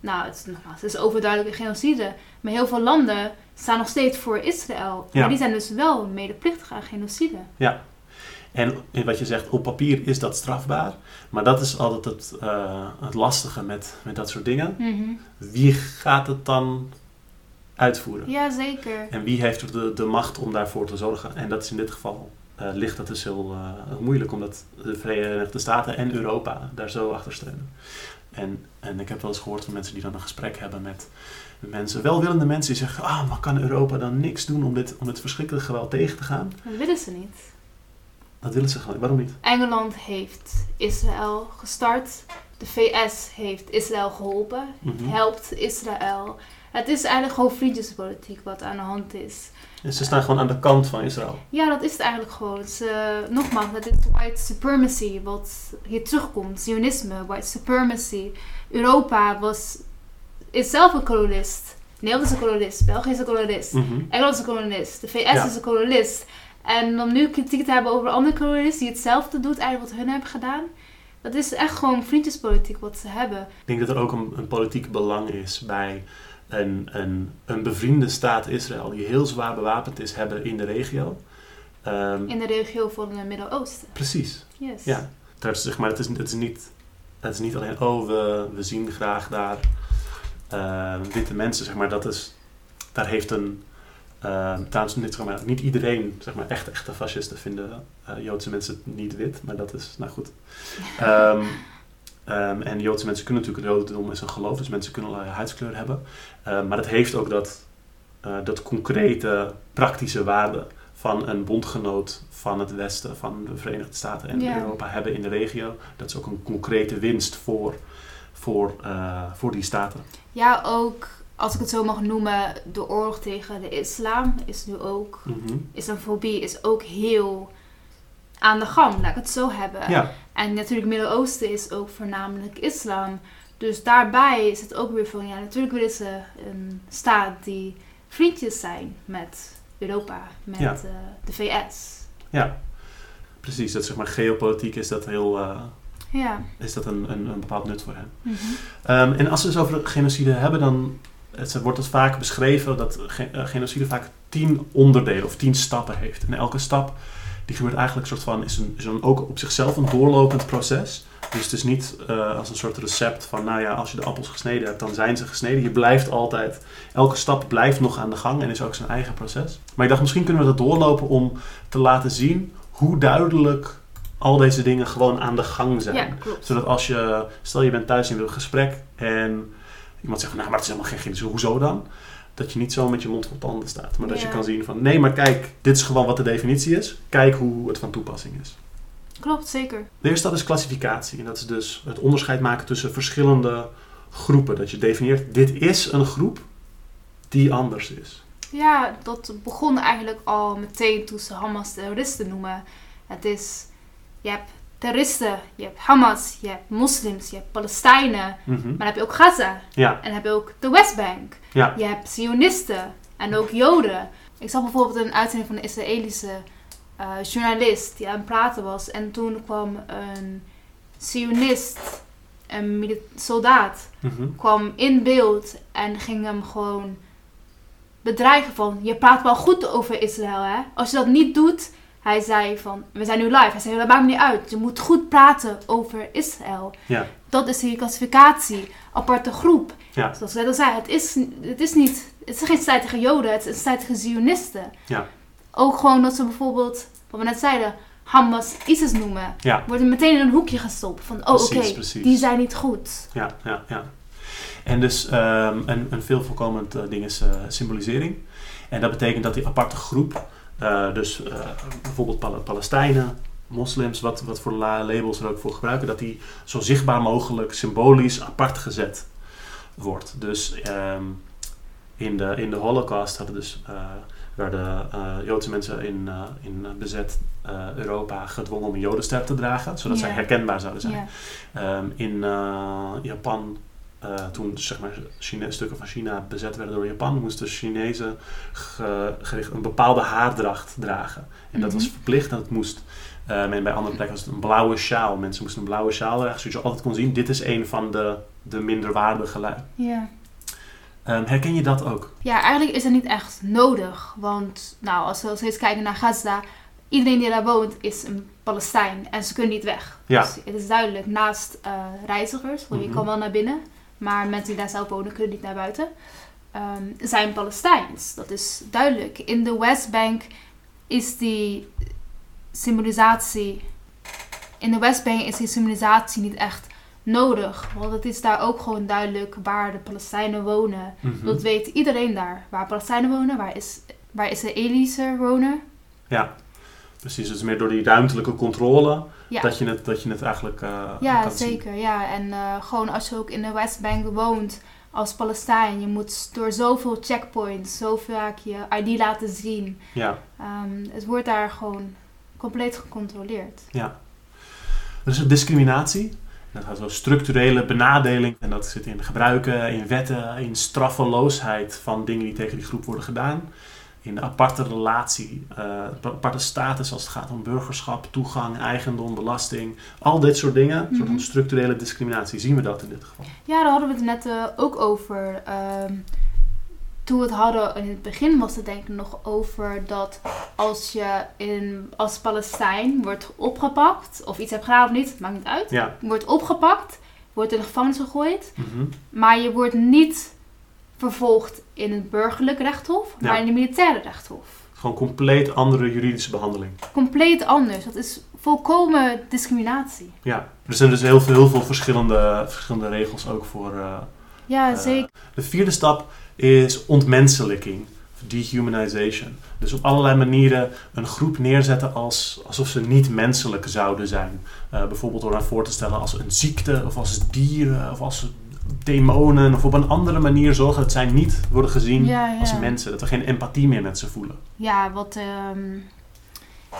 S2: Nou, het is, nogmaals, het is overduidelijk een genocide. Maar heel veel landen staan nog steeds voor Israël.
S1: Ja.
S2: Maar die zijn dus wel medeplichtig aan genocide.
S1: En wat je zegt, op papier is dat strafbaar. Maar dat is altijd het, eh, het lastige met, met dat soort dingen. Wie gaat het dan uitvoeren?
S2: Ja, zeker.
S1: En wie heeft er de, de macht om daarvoor te zorgen? En dat is in dit geval, eh, ligt dat dus heel eh, moeilijk. Omdat de Verenigde Staten en Europa daar zo achter steunen. En, en ik heb wel eens gehoord van mensen die dan een gesprek hebben met mensen, welwillende mensen die zeggen, ah, maar kan Europa dan niks doen om dit, om dit verschrikkelijke geweld tegen te gaan?
S2: Dat willen ze niet.
S1: Dat willen ze gewoon. Waarom niet?
S2: Engeland heeft Israël gestart. De VS heeft Israël geholpen.
S1: Mhm.
S2: Helpt Israël. Het is eigenlijk gewoon vriendjespolitiek wat aan de hand is.
S1: En ze staan gewoon aan de kant van Israël.
S2: Ja, dat is het eigenlijk gewoon. Nogmaals, het is white supremacy wat hier terugkomt. Zionisme, white supremacy. Europa was, is zelf een kolonist. Nederland is een kolonist. België is een kolonist.
S1: Mhm.
S2: Engeland is een kolonist. De VS
S1: Ja.
S2: is een kolonist. En om nu kritiek te hebben over andere kolonist die hetzelfde doet, eigenlijk wat hun hebben gedaan. Dat is echt gewoon vriendjespolitiek wat ze hebben.
S1: Ik denk dat er ook een, een politiek belang is bij een, een, een bevriende staat Israël die heel zwaar bewapend is hebben in de regio. Ehm,
S2: In de regio van het Midden-Oosten.
S1: Precies,
S2: Yes.
S1: ja. Is, zeg maar, het, is, het, is niet, het is niet alleen, oh, we, we zien graag daar eh, witte mensen, zeg maar. Dat is, daar heeft een, uh, trouwens niet, iedereen, zeg maar, echt echte fascisten vinden eh, Joodse mensen niet wit, maar dat is, nou goed. <laughs> Ehm, ehm, en Joodse mensen kunnen natuurlijk het jodendom is een geloof, dus mensen kunnen allerlei huidskleur hebben. Maar het heeft ook dat, eh, dat concrete, praktische waarde van een bondgenoot van het Westen, van de Verenigde Staten en. Europa hebben in de regio. Dat is ook een concrete winst voor, voor, eh, voor die staten.
S2: Ja, ook als ik het zo mag noemen, de oorlog tegen de islam is nu ook.
S1: Mhm.
S2: Islamofobie is ook heel aan de gang, laat ik het zo hebben.
S1: Ja,
S2: En natuurlijk, Midden-Oosten is ook voornamelijk islam. Dus daarbij is het ook weer van, ja, natuurlijk willen ze een staat die vriendjes zijn met Europa, met
S1: Ja.
S2: eh, de VS.
S1: ja. Precies, dat zeg maar geopolitiek is dat heel, eh,
S2: Ja.
S1: is dat een, een, een bepaald nut voor hen.
S2: Mhm.
S1: Ehm, en als we het over genocide hebben, dan het wordt het vaak beschreven dat eh, genocide vaak tien onderdelen of tien stappen heeft. En elke stap die gebeurt eigenlijk soort van, is, een, is een, ook op zichzelf een doorlopend proces. Dus het is niet eh, als een soort recept van, nou ja, als je de appels gesneden hebt, dan zijn ze gesneden. Je blijft altijd, elke stap blijft nog aan de gang en is ook zijn eigen proces. Maar ik dacht, misschien kunnen we dat doorlopen om te laten zien hoe duidelijk al deze dingen gewoon aan de gang zijn
S2: Ja,
S1: zodat als je, stel je bent thuis in een gesprek en iemand zegt, nou maar het is helemaal geen genocide, hoezo dan? Dat je niet zo met je mond vol tanden staat. Maar dat je kan zien van, nee maar kijk, dit is gewoon wat de definitie is. Kijk hoe het van toepassing is.
S2: Klopt, zeker.
S1: De eerste stap is klassificatie. En dat is dus het onderscheid maken tussen verschillende groepen. Dat je definieert, dit is een groep die anders is.
S2: Ja, dat begon eigenlijk al meteen toen ze Hamas terroristen noemen. Het is, je hebt terroristen, je hebt Hamas, je hebt moslims, je hebt Palestijnen.
S1: Mhm.
S2: Maar dan heb je ook Gaza.
S1: Ja,
S2: En dan heb je ook de Westbank.
S1: ja,
S2: Je hebt Zionisten en ook Joden. Ik zag bijvoorbeeld een uitzending van een Israëlische eh, journalist die aan het praten was. En toen kwam een Zionist, een soldaat,
S1: mhm.
S2: kwam in beeld en ging hem gewoon bedreigen van... Je praat wel goed over Israël, hè? Als je dat niet doet... Hij zei van, we zijn nu live. Hij zei, dat maakt me niet uit. Je moet goed praten over Israël.
S1: Ja.
S2: Dat is die klassificatie. Aparte groep.
S1: Ja.
S2: Zoals ik net al zei, het is, het is niet... Het is geen strijd tegen Joden, het is een strijd tegen Zionisten.
S1: Ja.
S2: Ook gewoon dat ze bijvoorbeeld, wat we net zeiden, Hamas ISIS noemen.
S1: Ja.
S2: Wordt er meteen in een hoekje gestopt. Van, oh oké, die zijn niet goed.
S1: Ja, ja, ja. En dus ehm, een, een veel voorkomend eh, ding is eh, symbolisering. En dat betekent dat die aparte groep, eh, dus eh, bijvoorbeeld Pal- Palestijnen, moslims, wat, wat voor la- labels er ook voor gebruiken, dat die zo zichtbaar mogelijk symbolisch apart gezet wordt. Dus ehm, in, de, in de Holocaust hadden dus, eh, werden Joodse mensen in, in bezet Europa gedwongen om een jodenster te dragen, zodat zij herkenbaar zouden zijn. Ehm, in Japan, eh, toen zeg maar, stukken van China bezet werden door Japan, moesten Chinezen ge- gericht een bepaalde haardracht dragen. En dat was
S2: Mhm.
S1: verplicht en dat moest. En bij andere plekken was het een blauwe sjaal. Mensen moesten een blauwe sjaal dragen, zodat je altijd kon zien, dit is een van de, de minderwaardige lui.
S2: Ja.
S1: Ehm, herken je dat ook?
S2: ja, eigenlijk is het niet echt nodig. Want nou, als we nog steeds kijken naar Gaza, iedereen die daar woont is een Palestijn. En ze kunnen niet weg.
S1: Ja.
S2: Dus het is duidelijk, naast eh, reizigers, want je
S1: Mhm.
S2: kan wel naar binnen. Maar mensen die daar zelf wonen kunnen niet naar buiten. ehm, zijn Palestijns. Dat is duidelijk. In de Westbank is die symbolisatie. In de Westbank is die symbolisatie niet echt nodig. Want het is daar ook gewoon duidelijk waar de Palestijnen wonen.
S1: Mhm.
S2: Dat weet iedereen daar. Waar Palestijnen wonen, waar, is, waar Israëlische wonen.
S1: Ja, precies. Het is meer door die ruimtelijke controle
S2: Ja.
S1: dat, je het, dat je het eigenlijk eh,
S2: Ja,
S1: kan zien.
S2: zeker. Ja. En eh, gewoon als je ook in de Westbank woont als Palestijn, je moet door zoveel checkpoints, zo vaak je ID laten zien.
S1: Ja.
S2: Ehm, het wordt daar gewoon compleet gecontroleerd.
S1: Ja. Er is een discriminatie. Dat gaat zo structurele benadeling. En dat zit in gebruiken, in wetten, in straffeloosheid van dingen die tegen die groep worden gedaan. In de aparte relatie, eh, aparte status als het gaat om burgerschap, toegang, eigendom, belasting. Al dit soort dingen, een soort van
S2: Mhm.
S1: structurele discriminatie, zien we dat in dit geval.
S2: Ja, daar hadden we het net eh, ook over. Ehm, toen we het hadden, in het begin was het denk ik nog over dat als je in, als Palestijn wordt opgepakt, of iets hebt gedaan of niet, maakt niet uit.
S1: Ja.
S2: wordt opgepakt, wordt in de gevangenis gegooid,
S1: Mhm.
S2: maar je wordt niet vervolgd in het burgerlijk rechtshof,
S1: Ja.
S2: maar in het militaire rechtshof.
S1: Gewoon compleet andere juridische behandeling.
S2: Compleet anders. Dat is volkomen discriminatie.
S1: Ja. Er zijn dus heel veel, heel veel verschillende, verschillende regels ook voor, eh,
S2: Ja,
S1: Eh,
S2: zeker.
S1: De vierde stap is ontmenselijking, dehumanization. Dus op allerlei manieren een groep neerzetten als, alsof ze niet menselijk zouden zijn. Eh, bijvoorbeeld door haar voor te stellen als een ziekte, of als dieren, of als demonen, of op een andere manier zorgen dat zij niet worden gezien
S2: Ja, ja.
S1: als mensen. Dat we geen empathie meer met ze voelen.
S2: Ja, wat ehm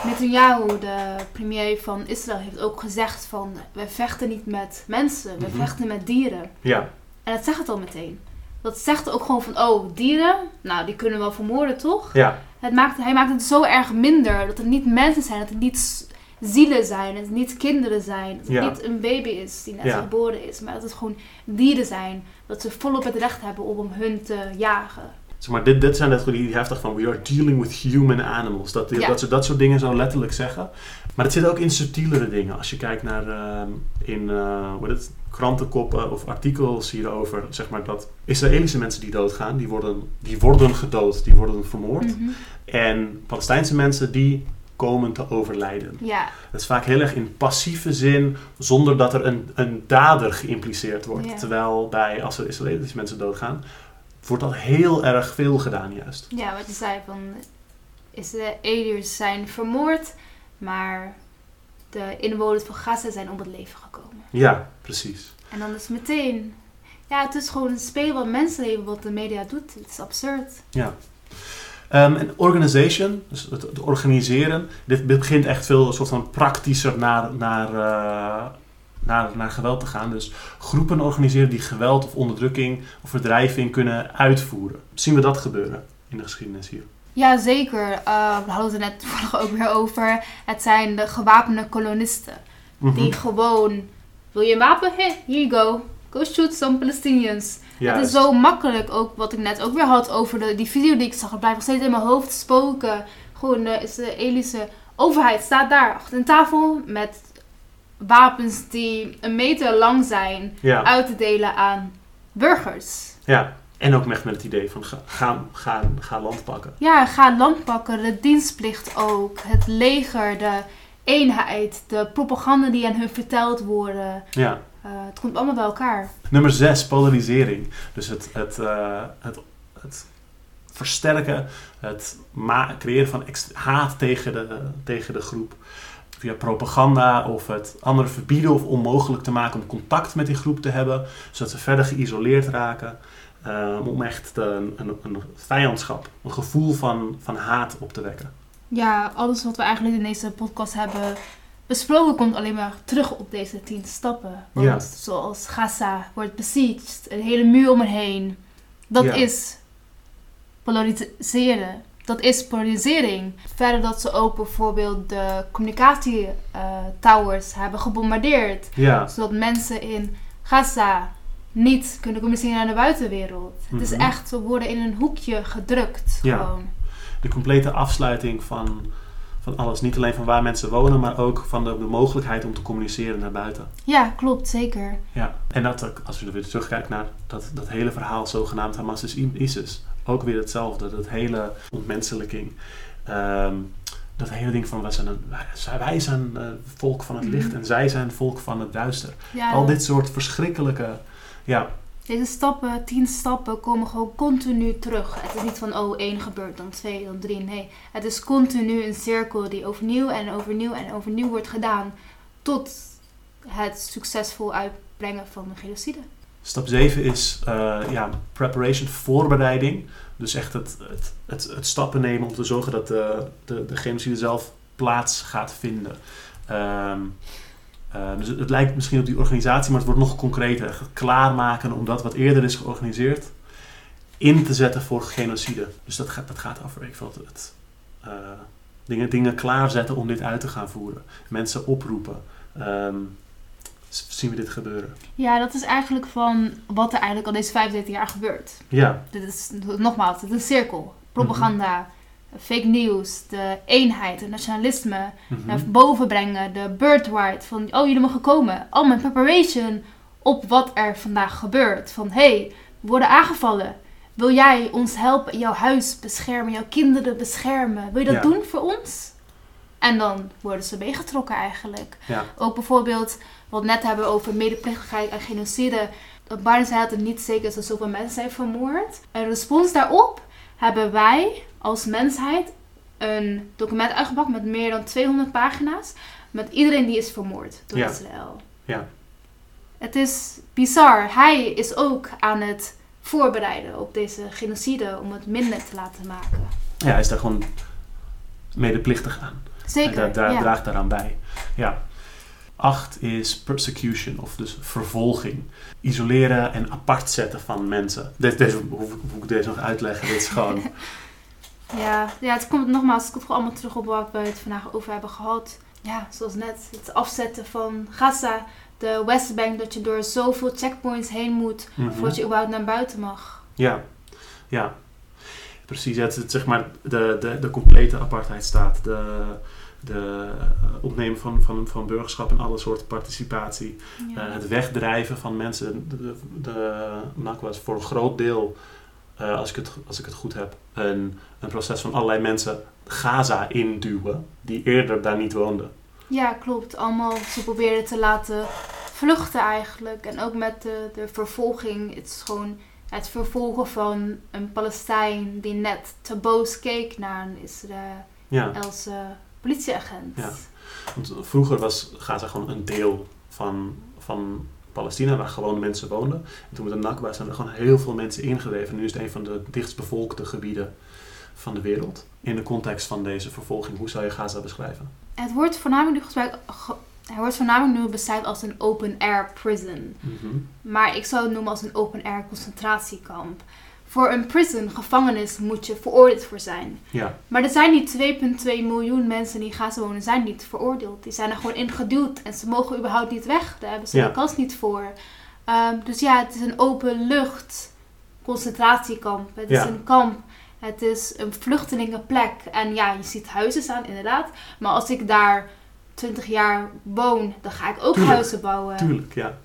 S2: Netanyahu, de premier van Israël, heeft ook gezegd van... We vechten niet met mensen, we
S1: Mhm.
S2: vechten met dieren.
S1: Ja,
S2: En dat zegt het al meteen. Dat zegt ook gewoon van, oh, dieren, nou, die kunnen we wel vermoorden, toch?
S1: ja,
S2: Het maakt, hij maakt het zo erg minder dat het niet mensen zijn, dat het niet zielen zijn, het niet kinderen zijn, dat het
S1: Ja.
S2: niet een baby is die net
S1: Ja.
S2: geboren is, maar dat het gewoon dieren zijn. Dat ze volop het recht hebben om hun te jagen.
S1: zeg maar, dit, dit zijn net die heftig van we are dealing with human animals. Dat,
S2: Ja.
S1: dat ze dat soort dingen zo letterlijk zeggen. Maar het zit ook in subtielere dingen. Als je kijkt naar ehm, in eh, hoe heet het, krantenkoppen of artikels hierover, zeg maar dat Israëlische mensen die doodgaan, die worden, die worden gedood, die worden vermoord.
S2: Mhm.
S1: En Palestijnse mensen die komen te overlijden.
S2: Ja,
S1: Dat is vaak heel erg in passieve zin, zonder dat er een, een dader geïmpliceerd wordt.
S2: Ja.
S1: Terwijl bij, als er Israëlische mensen doodgaan, wordt dat heel erg veel gedaan juist.
S2: ja, wat je zei van, is de aliens zijn vermoord, maar de inwoners van Gaza zijn om het leven gekomen.
S1: Ja, precies.
S2: En dan is meteen, ja, het is gewoon een speel wat mensenleven wat de media doet. Het is absurd.
S1: Ja. Ehm, en organization, dus het, het organiseren, dit begint echt veel een soort van praktischer naar, naar, eh, naar, naar geweld te gaan. Dus groepen organiseren die geweld of onderdrukking of verdrijving kunnen uitvoeren. Zien we dat gebeuren in de geschiedenis hier?
S2: Ja, zeker. Uh, we hadden het er net toevallig ook weer over. Het zijn de gewapende kolonisten.
S1: Mhm.
S2: Die gewoon, wil je een wapen? Hey, here you go. Go shoot some Palestinians. Het is zo makkelijk, ook wat ik net ook weer had over de, die video die ik zag. Het blijft nog steeds in mijn hoofd spoken. Gewoon de Israëlische overheid staat daar achter een tafel met wapens die een meter lang zijn
S1: ja,
S2: uit te delen aan burgers.
S1: ja. En ook echt met het idee van ga, ga, ga, ga land pakken.
S2: Ja, ga land pakken, de dienstplicht ook, het leger, de eenheid, de propaganda die aan hun verteld worden.
S1: Ja.
S2: Eh, het komt allemaal bij elkaar.
S1: Nummer 6, polarisering. Dus het, het, eh, het, het versterken, het creëren van haat tegen de, tegen de groep. Via propaganda of het anderen verbieden of onmogelijk te maken om contact met die groep te hebben, zodat ze verder geïsoleerd raken. eh, om echt een, een, een vijandschap, een gevoel van, van haat op te wekken.
S2: Ja, alles wat we eigenlijk in deze podcast hebben besproken komt alleen maar terug op deze tien stappen. Want
S1: Ja.
S2: zoals Gaza wordt besieged, een hele muur om me heen. Dat
S1: Ja.
S2: is polariseren. Dat is polarisering. Verder dat ze ook bijvoorbeeld de communicatietowers hebben gebombardeerd.
S1: Ja,
S2: Zodat mensen in Gaza niet kunnen communiceren naar de buitenwereld. Het is
S1: Mhm.
S2: echt, we worden in een hoekje gedrukt.
S1: Ja.
S2: Gewoon.
S1: de complete afsluiting van, van alles. Niet alleen van waar mensen wonen, maar ook van de, de mogelijkheid om te communiceren naar buiten.
S2: Ja, klopt, zeker.
S1: Ja, en dat ook, als je er weer terugkijkt naar dat, dat hele verhaal zogenaamd Hamas is ISIS. Ook weer hetzelfde, dat hele ontmenselijking. Ehm, dat hele ding van wij zijn, een, wij, zijn eh, volk van het licht
S2: Mhm.
S1: en zij zijn volk van het duister.
S2: Ja,
S1: Al dit soort verschrikkelijke... Ja,
S2: Deze stappen, tien stappen, komen gewoon continu terug. Het is niet van, oh, één gebeurt, dan twee, dan drie. Nee, het is continu een cirkel die overnieuw en overnieuw en overnieuw wordt gedaan. Tot het succesvol uitbrengen van een genocide.
S1: Stap 7 is eh, ja, preparation, voorbereiding. Dus echt het, het, het, het stappen nemen om te zorgen dat de, de, de genocide zelf plaats gaat vinden. Ehm, eh, dus het, het lijkt misschien op die organisatie, maar het wordt nog concreter. Klaarmaken om dat wat eerder is georganiseerd in te zetten voor genocide. Dus dat gaat, dat gaat over ik veel, het, eh, dingen, dingen klaarzetten om dit uit te gaan voeren. Mensen oproepen. Ehm, zien we dit gebeuren?
S2: Ja, dat is eigenlijk van wat er eigenlijk al deze 75 jaar gebeurt.
S1: Ja,
S2: Dit is, nogmaals, het is een cirkel. Propaganda, fake news, de eenheid, het nationalisme.
S1: Mhm.
S2: naar boven brengen. De birthright van, oh jullie mogen komen. Allemaal preparation op wat er vandaag gebeurt. Van, hey, we worden aangevallen. Wil jij ons helpen, jouw huis beschermen, jouw kinderen beschermen? Wil je dat
S1: Ja.
S2: doen voor ons? En dan worden ze meegetrokken eigenlijk.
S1: Ja.
S2: Ook bijvoorbeeld, wat we net hebben over medeplichtigheid en genocide. Dat Biden zei dat het niet zeker is dat zoveel mensen zijn vermoord. En respons daarop hebben wij als mensheid een document uitgebracht met meer dan 200 pagina's. Met iedereen die is vermoord door
S1: Ja.
S2: Israël.
S1: Ja.
S2: Het is bizar. Hij is ook aan het voorbereiden op deze genocide om het minder te laten maken.
S1: ja, hij is daar gewoon medeplichtig aan.
S2: Zeker.
S1: Hij dra- dra-
S2: ja.
S1: draagt daaraan bij. Ja. Acht is persecution, of dus vervolging. Isoleren en apart zetten van mensen. Deze, deze hoef, ik- hoef ik deze nog uit te leggen. Dit is gewoon... <laughs>
S2: Ja, ja, het komt nogmaals, het komt gewoon allemaal terug op wat we het vandaag over hebben gehad. Ja, zoals net, het afzetten van Gaza, de Westbank, dat je door zoveel checkpoints heen moet
S1: Mhm.
S2: voordat je überhaupt naar buiten mag.
S1: Ja, ja. Precies, het, het, zeg maar de, de, de complete apartheidstaat. De, de eh, opnemen van, van, van burgerschap en alle soorten participatie.
S2: Ja.
S1: Eh, het wegdrijven van mensen. De, de, de is voor een groot deel, eh, als, ik het, als ik het goed heb, een, een proces van allerlei mensen Gaza induwen. Die eerder daar niet woonden.
S2: Ja, klopt. Allemaal ze proberen te laten vluchten eigenlijk. En ook met de, de vervolging. Het is gewoon het vervolgen van een Palestijn die net te boos keek naar een Israëlse
S1: Ja,
S2: politieagent.
S1: Ja. want vroeger was Gaza gewoon een deel van, van Palestina, waar gewone mensen woonden. En toen met de Nakba zijn er gewoon heel veel mensen ingedreven. Nu is het een van de dichtstbevolkte gebieden van de wereld. In de context van deze vervolging, hoe zou je Gaza beschrijven?
S2: Het wordt voornamelijk nu gebruikt, ge- het wordt voornamelijk nu beschreven als een open-air prison.
S1: Mhm.
S2: Maar ik zou het noemen als een open-air concentratiekamp. Voor een prison, gevangenis, moet je veroordeeld voor zijn.
S1: Ja,
S2: Maar er zijn niet 2,2 miljoen mensen die in Gaza wonen, zijn niet veroordeeld. Die zijn er gewoon ingeduwd en ze mogen überhaupt niet weg. Daar hebben ze
S1: Ja.
S2: de kans niet voor. Ehm, dus ja, het is een openlucht concentratiekamp. Het is een kamp. Het is een vluchtelingenplek. En ja, je ziet huizen staan, inderdaad. Maar als ik daar 20 jaar woon, dan ga ik ook
S1: Tuurlijk.
S2: huizen bouwen.
S1: tuurlijk, ja.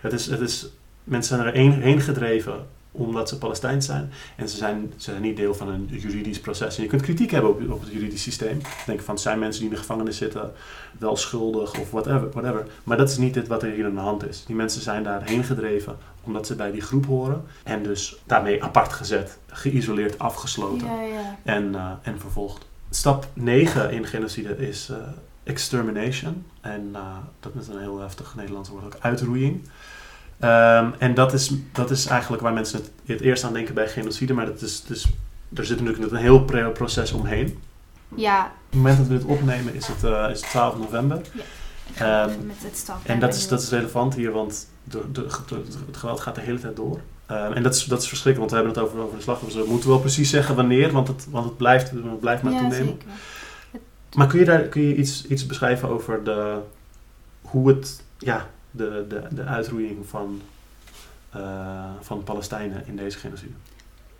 S1: Het is, het is, mensen zijn er heen, heen gedreven omdat ze Palestijns zijn. En ze zijn, ze zijn niet deel van een juridisch proces. En je kunt kritiek hebben op, op het juridisch systeem. Denken van, zijn mensen die in de gevangenis zitten wel schuldig of whatever, whatever. Maar dat is niet dit wat er hier aan de hand is. Die mensen zijn daarheen gedreven omdat ze bij die groep horen. En dus daarmee apart gezet, geïsoleerd, afgesloten
S2: Ja, ja.
S1: en, eh, en vervolgd. Stap 9 in genocide is eh, extermination. En eh, dat is een heel heftig Nederlands woord ook, uitroeiing. Ehm, en dat is, dat is eigenlijk waar mensen het, het eerst aan denken bij genocide. Maar dat is, dus, er zit natuurlijk een heel proces omheen.
S2: ja,
S1: Op het moment dat we dit opnemen is het, eh, is het 12 november.
S2: ga
S1: Ehm,
S2: even met het stap.
S1: En dat is, dat is relevant hier, want de, de, de- het geweld gaat de hele tijd door. Ehm, en dat is, dat is verschrikkelijk, want we hebben het over, over de slachtoffers. We moeten wel precies zeggen wanneer, want het, want het, blijft, het blijft maar
S2: ja,
S1: toenemen.
S2: zeker.
S1: Maar kun je daar kun je iets, iets beschrijven over de, hoe het, ja, de, de, de uitroeiing van, eh, van Palestijnen in deze genocide?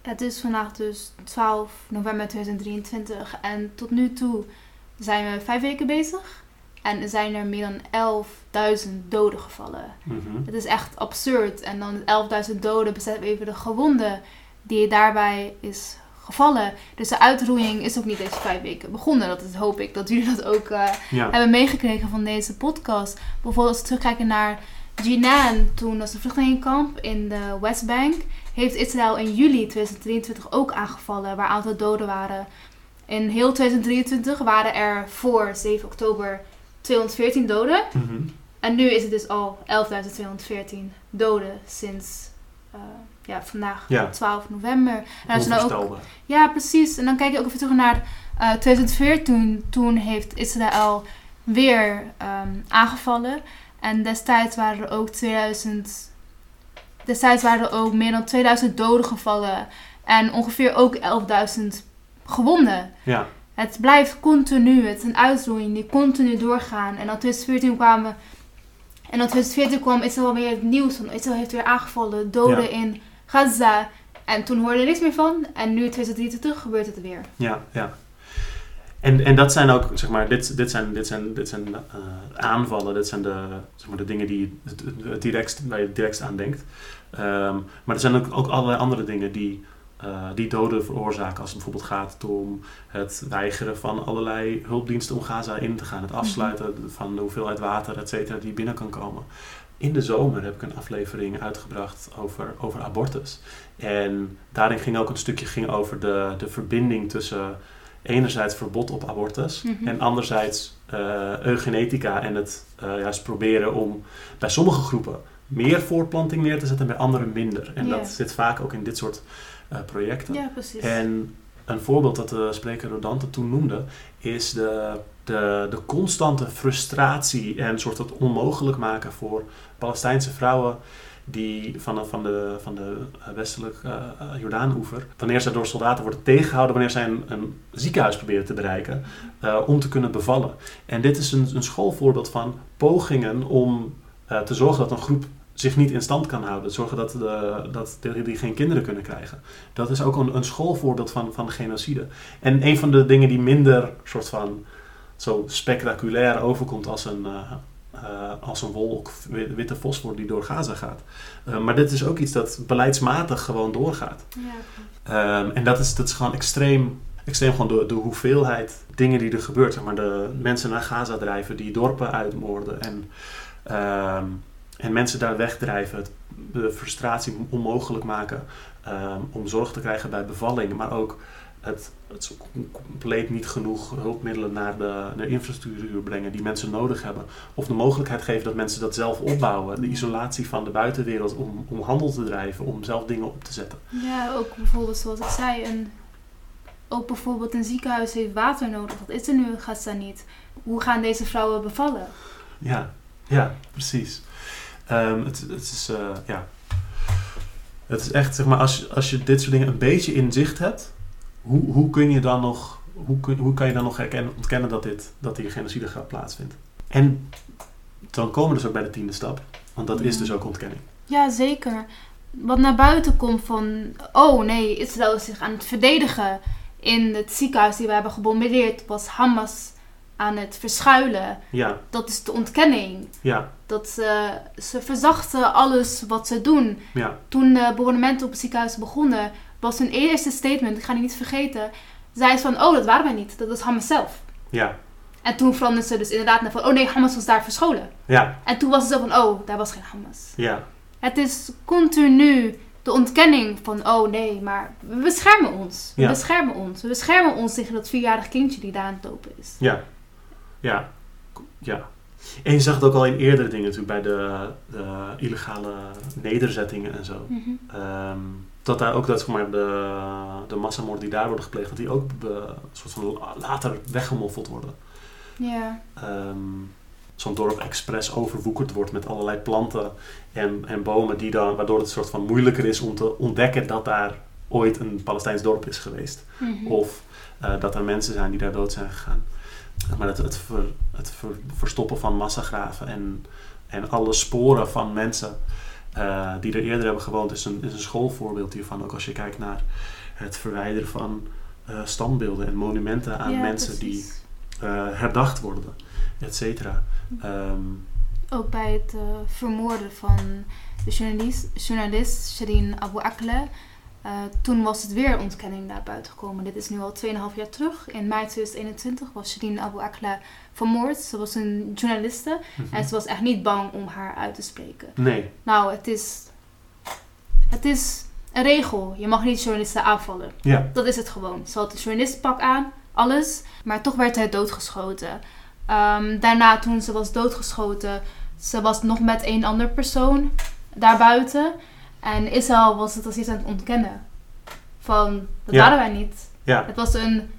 S2: Het is vandaag dus 12 november 2023 en tot nu toe zijn we vijf weken bezig. En zijn er meer dan 11.000 doden gevallen.
S1: Mhm.
S2: Het is echt absurd. En dan 11.000 doden, beseffen we even de gewonden die daarbij is gevallen. Dus de uitroeiing is ook niet deze vijf weken begonnen. Dat is, hoop ik dat jullie dat ook eh,
S1: Ja,
S2: hebben meegekregen van deze podcast. Bijvoorbeeld als we terugkijken naar Jinan, toen was een vluchtelingenkamp in de Westbank, heeft Israël in juli 2023 ook aangevallen, waar een aantal doden waren. In heel 2023 waren er voor 7 oktober 214 doden.
S1: Mhm.
S2: En nu is het dus al 11.214 doden sinds eh, ja, vandaag,
S1: Ja.
S2: 12 november. En als je ook ja, precies. En dan kijk je ook even terug naar eh 2014. Toen heeft Israël weer ehm, aangevallen. En destijds waren er ook 2000. Destijds waren er ook meer dan 2000 doden gevallen. En ongeveer ook 11.000 gewonden.
S1: Ja,
S2: Het blijft continu. Het is een uitroeiing die continu doorgaan. En dan 2014 kwamen. En dan 2014 kwam Israël weer het nieuws van Israël heeft weer aangevallen. Doden
S1: Ja.
S2: in Gaza. En toen hoorde je er niks meer van. En nu 2023 gebeurt het weer.
S1: ja, ja. En, en dat zijn ook, zeg maar, dit, dit zijn, dit zijn, dit zijn eh, aanvallen, dit zijn de, zeg maar, de dingen die het, het, het direct, waar je het direct aan denkt. Ehm, maar er zijn ook, ook allerlei andere dingen die, eh, die doden veroorzaken. Als het bijvoorbeeld gaat om het weigeren van allerlei hulpdiensten om Gaza in te gaan. Het afsluiten van de hoeveelheid water, et cetera, die binnen kan komen. In de zomer heb ik een aflevering uitgebracht over, over abortus. En daarin ging ook een stukje ging over de, de verbinding tussen enerzijds verbod op abortus
S2: Mhm.
S1: en anderzijds eh, eugenetica en het eh, juist proberen om bij sommige groepen meer voortplanting neer te zetten en bij anderen minder. En dat zit vaak ook in dit soort eh, projecten.
S2: Ja, precies.
S1: En een voorbeeld dat de spreker Rodante toen noemde, is de, de, de constante frustratie en soort het onmogelijk maken voor Palestijnse vrouwen die van, de- van de, van de westelijk eh eh, Jordaan-oever, wanneer zij door soldaten worden tegengehouden, wanneer zij een, een ziekenhuis proberen te bereiken, eh, om te kunnen bevallen. En dit is een, een schoolvoorbeeld van pogingen om eh, te zorgen dat een groep zich niet in stand kan houden. Zorgen dat, de, dat die, die geen kinderen kunnen krijgen. Dat is ook een, een schoolvoorbeeld van, van genocide. En een van de dingen die minder soort van zo spectaculair overkomt als een, eh, eh, als een wolk wi- witte fosfor die door Gaza gaat. Eh, maar dit is ook iets dat beleidsmatig gewoon doorgaat.
S2: Ja.
S1: Ehm, en dat is, dat is gewoon extreem, extreem gewoon de, de hoeveelheid dingen die er gebeurt. Zeg maar de mensen naar Gaza drijven, die dorpen uitmoorden en, ehm, en mensen daar wegdrijven. Het, de frustratie onmogelijk maken ehm, om zorg te krijgen bij bevalling, maar ook het, het is compleet niet genoeg hulpmiddelen naar de, naar infrastructuur brengen die mensen nodig hebben. Of de mogelijkheid geven dat mensen dat zelf opbouwen. De isolatie van de buitenwereld om, om handel te drijven, om zelf dingen op te zetten.
S2: Ja, ook bijvoorbeeld zoals ik zei, een, ook bijvoorbeeld een ziekenhuis heeft water nodig. Dat is er nu in Gaza niet. Hoe gaan deze vrouwen bevallen?
S1: Ja, ja precies. Ehm, het, het, is, uh, ja. het is echt, zeg maar, als, als je dit soort dingen een beetje in zicht hebt, hoe, hoe kun je dan nog, hoe, kun, hoe kan je dan nog herkennen, ontkennen dat, dit, dat hier genocide gaat plaatsvindt? En dan komen we dus ook bij de tiende stap, want dat is dus ook ontkenning.
S2: Ja, zeker. Wat naar buiten komt van, oh nee, Israël is zich aan het verdedigen. In het ziekenhuis die we hebben gebombardeerd was Hamas aan het verschuilen.
S1: Ja.
S2: Dat is de ontkenning.
S1: Ja.
S2: Dat ze, ze verzachten alles wat ze doen.
S1: Ja.
S2: Toen de bombardementen op het ziekenhuis begonnen, was hun eerste statement, ik ga die niet vergeten, zei ze van, oh, dat waren wij niet. Dat was Hamas zelf.
S1: Ja.
S2: En toen veranderden ze dus inderdaad naar van, oh nee, Hamas was daar verscholen.
S1: Ja.
S2: En toen was het zo van, oh, daar was geen Hamas.
S1: Ja.
S2: Het is continu de ontkenning van, oh nee, maar we beschermen ons. We
S1: Ja.
S2: beschermen ons. We beschermen ons tegen dat vierjarig kindje die daar aan het lopen is.
S1: Ja. Ja. Ja. En je zag het ook al in eerdere dingen natuurlijk, bij de, de illegale nederzettingen en zo. Ehm, dat daar ook dat, zeg maar, de, de massamoorden die daar worden gepleegd, dat die ook eh, een soort van later weggemoffeld worden.
S2: Ja.
S1: Ehm, Zo'n dorp expres overwoekerd wordt met allerlei planten en, en bomen, die dan, waardoor het een soort van moeilijker is om te ontdekken dat daar ooit een Palestijns dorp is geweest.
S2: Mhm.
S1: Of eh, dat er mensen zijn die daar dood zijn gegaan. Maar het, het, ver- het ver- verstoppen van massagraven en, en alle sporen van mensen eh, die er eerder hebben gewoond is een, is een schoolvoorbeeld hiervan. Ook als je kijkt naar het verwijderen van eh, standbeelden en monumenten aan
S2: Ja,
S1: mensen die eh, herdacht worden, et cetera. Ehm,
S2: Ook bij het vermoorden van de journalist, journalist Shireen Abu Akleh. Eh, toen was het weer ontkenning naar buiten gekomen. Dit is nu al 2,5 jaar terug. In mei 2021 was Shireen Abu Akleh vermoord. Ze was een journaliste
S1: mhm.
S2: en ze was echt niet bang om haar uit te spreken.
S1: Nee,
S2: Nou, het is, het is een regel. Je mag niet journalisten aanvallen.
S1: ja,
S2: Dat is het gewoon. Ze had een journalistenpak aan, alles. Maar toch werd hij doodgeschoten. Ehm, daarna, toen ze was doodgeschoten, ze was nog met een ander persoon daarbuiten. En Israël was het als iets aan het ontkennen. Van, dat
S1: Ja.
S2: waren wij niet.
S1: ja,
S2: Het was een,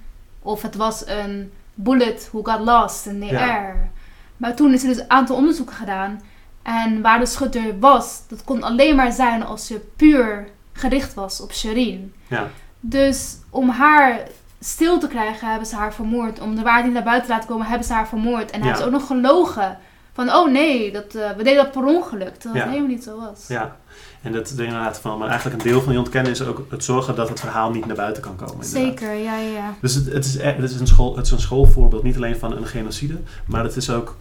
S2: of het was een bullet who got lost in the
S1: Ja.
S2: air. Maar toen is er dus een aantal onderzoeken gedaan. En waar de schutter was, dat kon alleen maar zijn als ze puur gericht was op Shireen.
S1: ja,
S2: Dus om haar stil te krijgen, hebben ze haar vermoord. Om de waarheid niet naar buiten te laten komen, hebben ze haar vermoord. En hij
S1: Ja.
S2: heeft ook nog gelogen. Van, oh nee, dat, eh, we deden dat per ongeluk. Terwijl
S1: Ja.
S2: het helemaal niet zo was.
S1: ja. En dat inderdaad van, maar eigenlijk een deel van die ontkenning is ook het zorgen dat het verhaal niet naar buiten kan komen. inderdaad.
S2: Zeker, ja, ja.
S1: Dus het, het, is, e- het, is een school, het is een schoolvoorbeeld, niet alleen van een genocide, maar het is ook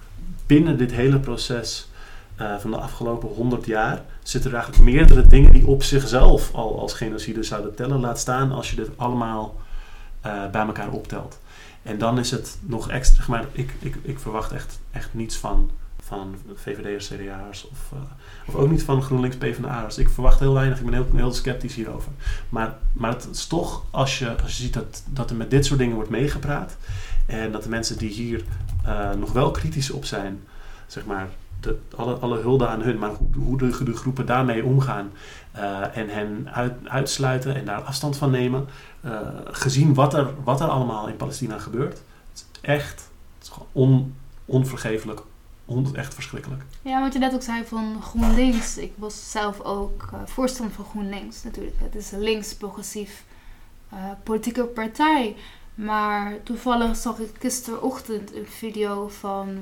S1: binnen dit hele proces eh, van de afgelopen honderd jaar zitten er eigenlijk meerdere dingen die op zichzelf al als genocide zouden tellen. Laat staan als je dit allemaal eh, bij elkaar optelt. En dan is het nog extra, maar ik, ik, ik verwacht echt, echt niets van, van VVD'ers, CDA'ers of, eh, of ook niet van GroenLinks PvdA'ers. Ik verwacht heel weinig, ik ben heel, heel sceptisch hierover. Maar, maar het is toch, als je, als je ziet dat, dat er met dit soort dingen wordt meegepraat. En dat de mensen die hier eh, nog wel kritisch op zijn, zeg maar, alle, alle hulde aan hun, maar hoe, hoe de, groepen daarmee omgaan. eh, en hen uit, uitsluiten en daar afstand van nemen. gezien wat er, wat er allemaal in Palestina gebeurt. Het is echt het is on, onvergeeflijk. On, echt verschrikkelijk.
S2: Ja, wat je net ook zei van GroenLinks. Ik was zelf ook eh, voorstander van GroenLinks natuurlijk. Het is een links-progressief eh, politieke partij. Maar toevallig zag ik gisterochtend een video van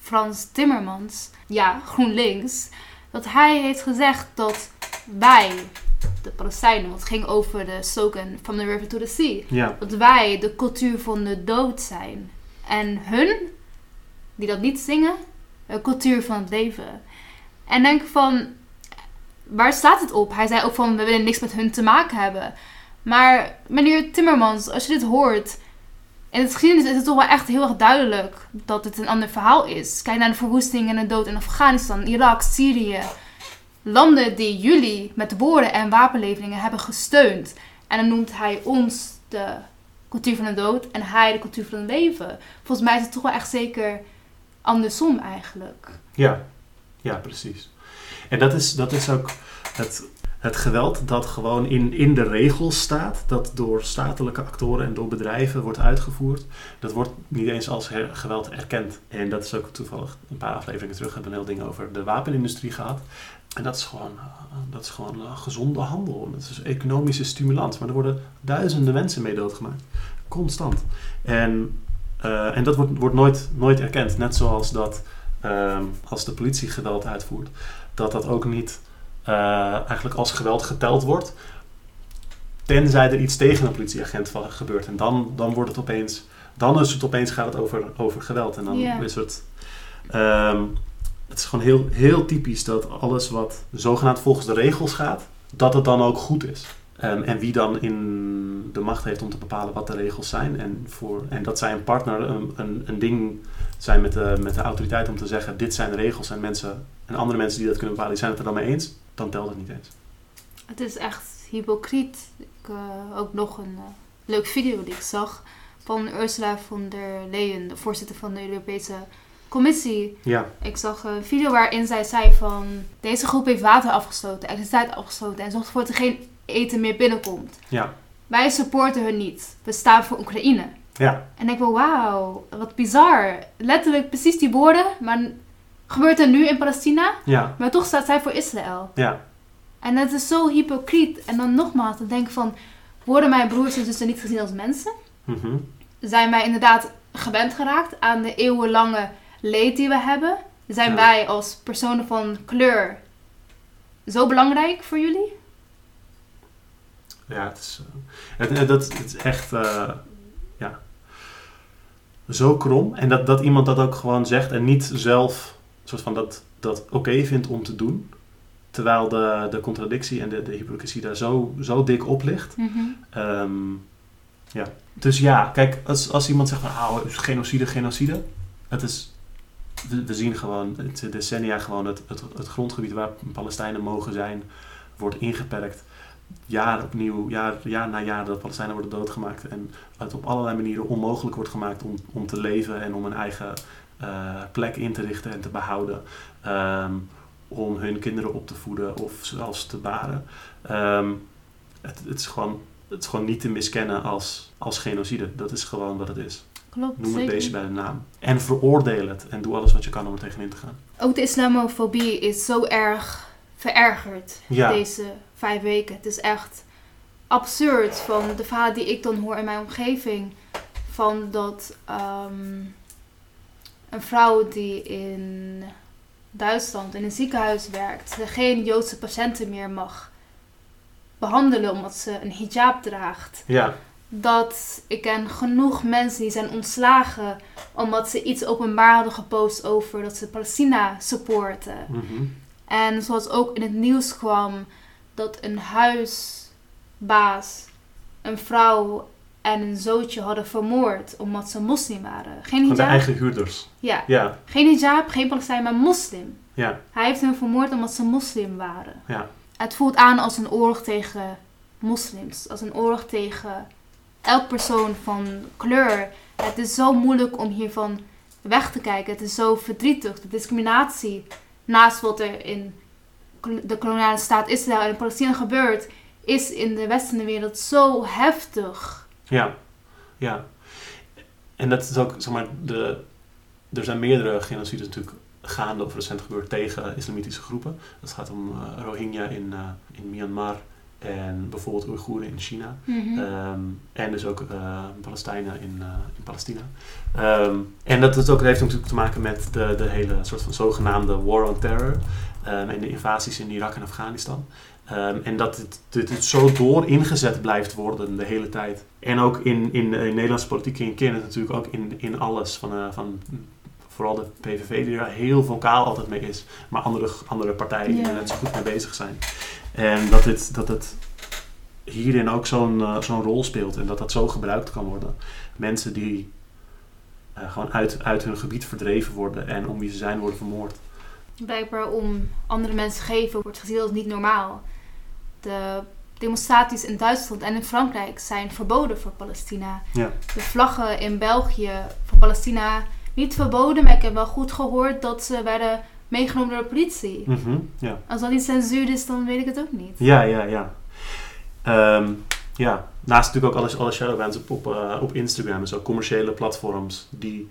S2: Frans Timmermans, ja, GroenLinks, dat hij heeft gezegd dat wij, de Palestijnen, want het ging over de slogan From the River to the Sea,
S1: Ja,
S2: dat wij de cultuur van de dood zijn. En hun, die dat niet zingen, cultuur van het leven. En denk van, waar staat het op? Hij zei ook van, we willen niks met hun te maken hebben. Maar meneer Timmermans, als je dit hoort, in het geschiedenis is het toch wel echt heel erg duidelijk dat het een ander verhaal is. Kijk naar de verwoesting en de dood in Afghanistan, Irak, Syrië. Landen die jullie met woorden en wapenleveringen hebben gesteund. En dan noemt hij ons de cultuur van de dood en hij de cultuur van het leven. Volgens mij is het toch wel echt zeker andersom eigenlijk.
S1: Ja, ja precies. En dat is, dat is ook het, het geweld dat gewoon in, in de regels staat, dat door statelijke actoren en door bedrijven wordt uitgevoerd, dat wordt niet eens als geweld erkend. En dat is ook toevallig een paar afleveringen terug hebben we een heel ding over de wapenindustrie gehad. En dat is gewoon, eh, dat is gewoon eh, gezonde handel. Dat is economische stimulans. Maar er worden duizenden mensen mee doodgemaakt. Constant. En, eh, en dat wordt, wordt nooit, nooit erkend. Net zoals dat ehm, als de politie geweld uitvoert, dat dat ook niet eh, eigenlijk als geweld geteld wordt. Tenzij er iets tegen een politieagent gebeurt. En dan, dan wordt het opeens. Dan is het opeens gaat het over, over geweld. En dan is het. ehm, het is gewoon heel, heel typisch dat alles wat zogenaamd volgens de regels gaat, dat het dan ook goed is. Ehm, en wie dan in de macht heeft om te bepalen wat de regels zijn. En, voor, en dat zij een partner een, een, een ding zijn met de, met de autoriteit om te zeggen: dit zijn de regels. En, mensen, en andere mensen die dat kunnen bepalen, die zijn het er dan mee eens. Dan telt het niet eens.
S2: Het is echt hypocriet. Ik, eh, ook nog een eh, leuk video die ik zag van Ursula von der Leyen, de voorzitter van de Europese Commissie.
S1: Ja,
S2: Ik zag een video waarin zij zei van deze groep heeft water afgesloten, elektriciteit afgesloten en zorgt ervoor dat er geen eten meer binnenkomt.
S1: ja,
S2: Wij supporten hun niet. We staan voor Oekraïne.
S1: ja,
S2: En ik denk, wauw, wat bizar. Letterlijk precies die woorden, maar gebeurt er nu in Palestina,
S1: ja,
S2: maar toch staat zij voor Israël.
S1: ja,
S2: En dat is zo hypocriet. En dan nogmaals, te denken van, worden mijn broers en zussen niet gezien als mensen?
S1: mhm,
S2: Zijn wij inderdaad gewend geraakt aan de eeuwenlange leed die we hebben? Zijn
S1: Ja.
S2: wij als personen van kleur zo belangrijk voor jullie?
S1: Ja. Het is, eh, het, het- dat, het is echt, eh, ja, zo krom. En dat, dat iemand dat ook gewoon zegt en niet zelf soort van dat, dat oké vindt om te doen. Terwijl de, de contradictie en de, de hypocrisie daar zo, zo dik op ligt. Ehm, ja. Dus ja, kijk, als, als iemand zegt van ah, genocide, genocide. Het is, we, we zien gewoon, het decennia gewoon het, het, het grondgebied waar Palestijnen mogen zijn, wordt ingeperkt. Jaar opnieuw, jaar, jaar na jaar dat Palestijnen worden doodgemaakt. En het op allerlei manieren onmogelijk wordt gemaakt om, om te leven en om een eigen eh, plek in te richten en te behouden. Ehm, om hun kinderen op te voeden of zelfs te baren. Ehm, het, het, is gewoon, het is gewoon niet te miskennen als, als genocide. Dat is gewoon wat het is.
S2: Klopt,
S1: Noem het
S2: zeker.
S1: beestje bij de naam. En veroordeel het. En doe alles wat je kan om er tegenin te gaan.
S2: Ook de islamofobie is zo erg verergerd
S1: Ja.
S2: deze vijf weken. Het is echt absurd van de verhalen die ik dan hoor in mijn omgeving. Van dat ehm, een vrouw die in Duitsland in een ziekenhuis werkt, geen Joodse patiënten meer mag behandelen omdat ze een hijab draagt.
S1: Ja,
S2: Dat ik ken genoeg mensen die zijn ontslagen omdat ze iets openbaar hadden gepost over dat ze Palestina supporten.
S1: mhm.
S2: En zoals ook in het nieuws kwam dat een huisbaas een vrouw en een zootje hadden vermoord omdat ze moslim waren. Geen
S1: van de
S2: hijab,
S1: eigen huurders.
S2: ja,
S1: Ja,
S2: geen hijab, geen Palestijn, maar moslim.
S1: ja,
S2: Hij heeft hen vermoord omdat ze moslim waren.
S1: ja.
S2: Het voelt aan als een oorlog tegen moslims, als een oorlog tegen elk persoon van kleur. Het is zo moeilijk om hiervan weg te kijken. Het is zo verdrietig. De discriminatie naast wat er in de koloniale staat Israël en in Palestina gebeurt, is in de westerse wereld zo heftig.
S1: Ja, ja. En dat is ook, zeg maar, de, er zijn meerdere genocides natuurlijk gaande of recent gebeurd tegen islamitische groepen. Dat gaat om eh, Rohingya in, eh, in Myanmar en bijvoorbeeld Oeigoeren in China. Ehm, en dus ook eh, Palestijnen in, in Palestina. Ehm, en dat, is ook, dat heeft natuurlijk te maken met de, de hele soort van zogenaamde war on terror. Ehm, en de invasies in Irak en Afghanistan. Ehm, en dat het, het zo door ingezet blijft worden de hele tijd. En ook in, in, in Nederlandse politiek en kennen het natuurlijk ook in, in alles. Van, eh, van vooral de PVV die er heel vocaal altijd mee is. Maar andere, andere partijen die
S2: Ja.
S1: er net zo goed mee bezig zijn. En dat het, dat het hierin ook zo'n eh, zo'n rol speelt. En dat dat zo gebruikt kan worden. Mensen die eh, gewoon uit, uit hun gebied verdreven worden. En om wie ze zijn worden vermoord.
S2: Blijkbaar om andere mensen geven wordt gezien als niet normaal. De demonstraties in Duitsland en in Frankrijk zijn verboden voor Palestina.
S1: Ja.
S2: De vlaggen in België voor Palestina niet verboden, maar ik heb wel goed gehoord dat ze werden meegenomen door de politie.
S1: Mhm, ja.
S2: Als dat niet censuur is, dan weet ik het ook niet.
S1: Ja, ja, ja. Ehm, ja, naast natuurlijk ook alle, alle op, eh, op Instagram en zo, commerciële platforms die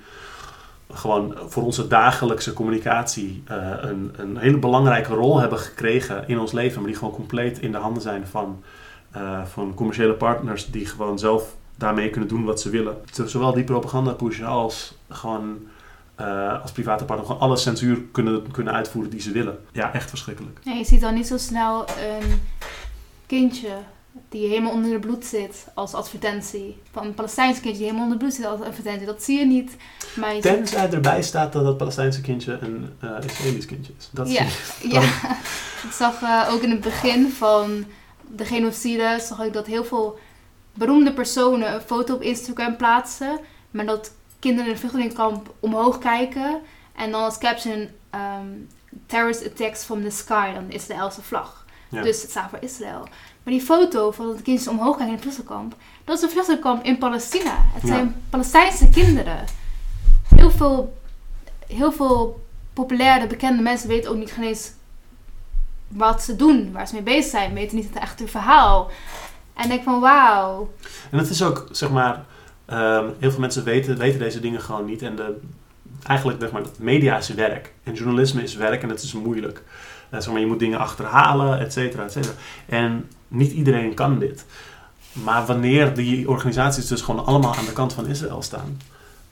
S1: gewoon voor onze dagelijkse communicatie eh, een, een hele belangrijke rol hebben gekregen in ons leven, maar die gewoon compleet in de handen zijn van, eh, van commerciële partners die gewoon zelf daarmee kunnen doen wat ze willen. Zowel die propaganda pushen als gewoon eh, als private partner gewoon alle censuur kunnen, kunnen uitvoeren die ze willen. Ja, echt verschrikkelijk.
S2: Ja, je ziet dan niet zo snel een kindje die helemaal onder de bloed zit als advertentie. Van een Palestijns kindje die helemaal onder de bloed zit als advertentie. Dat zie je niet. Maar je ziet-
S1: Tenzij erbij staat dat het Palestijnse kindje een eh Israëlisch kindje is. Dat
S2: Ja.
S1: zie je. <laughs>
S2: Ja, ik zag eh, ook in het begin van de genocide, zag ik dat heel veel beroemde personen een foto op Instagram plaatsen. Maar dat kinderen in een vluchtelingenkamp omhoog kijken. En dan als caption, ehm, terrorist attacks from the sky, dan de Israëlse vlag.
S1: Ja.
S2: Dus het staat voor Israël. Maar die foto van dat de kindjes omhoog kijken in het vluchtelingenkamp, dat is een vluchtelingenkamp in Palestina. Het
S1: Ja.
S2: zijn Palestijnse kinderen. Heel veel, heel veel populaire, bekende mensen weten ook niet eens wat ze doen, waar ze mee bezig zijn, weten niet het echte verhaal. En ik denk van wauw.
S1: En het is ook, zeg maar, ehm, heel veel mensen weten, weten deze dingen gewoon niet. En de, eigenlijk, zeg maar, media is werk. En journalisme is werk en het is moeilijk. Eh, zeg maar, je moet dingen achterhalen, et cetera, et cetera. En niet iedereen kan dit. Maar wanneer die organisaties dus gewoon allemaal aan de kant van Israël staan.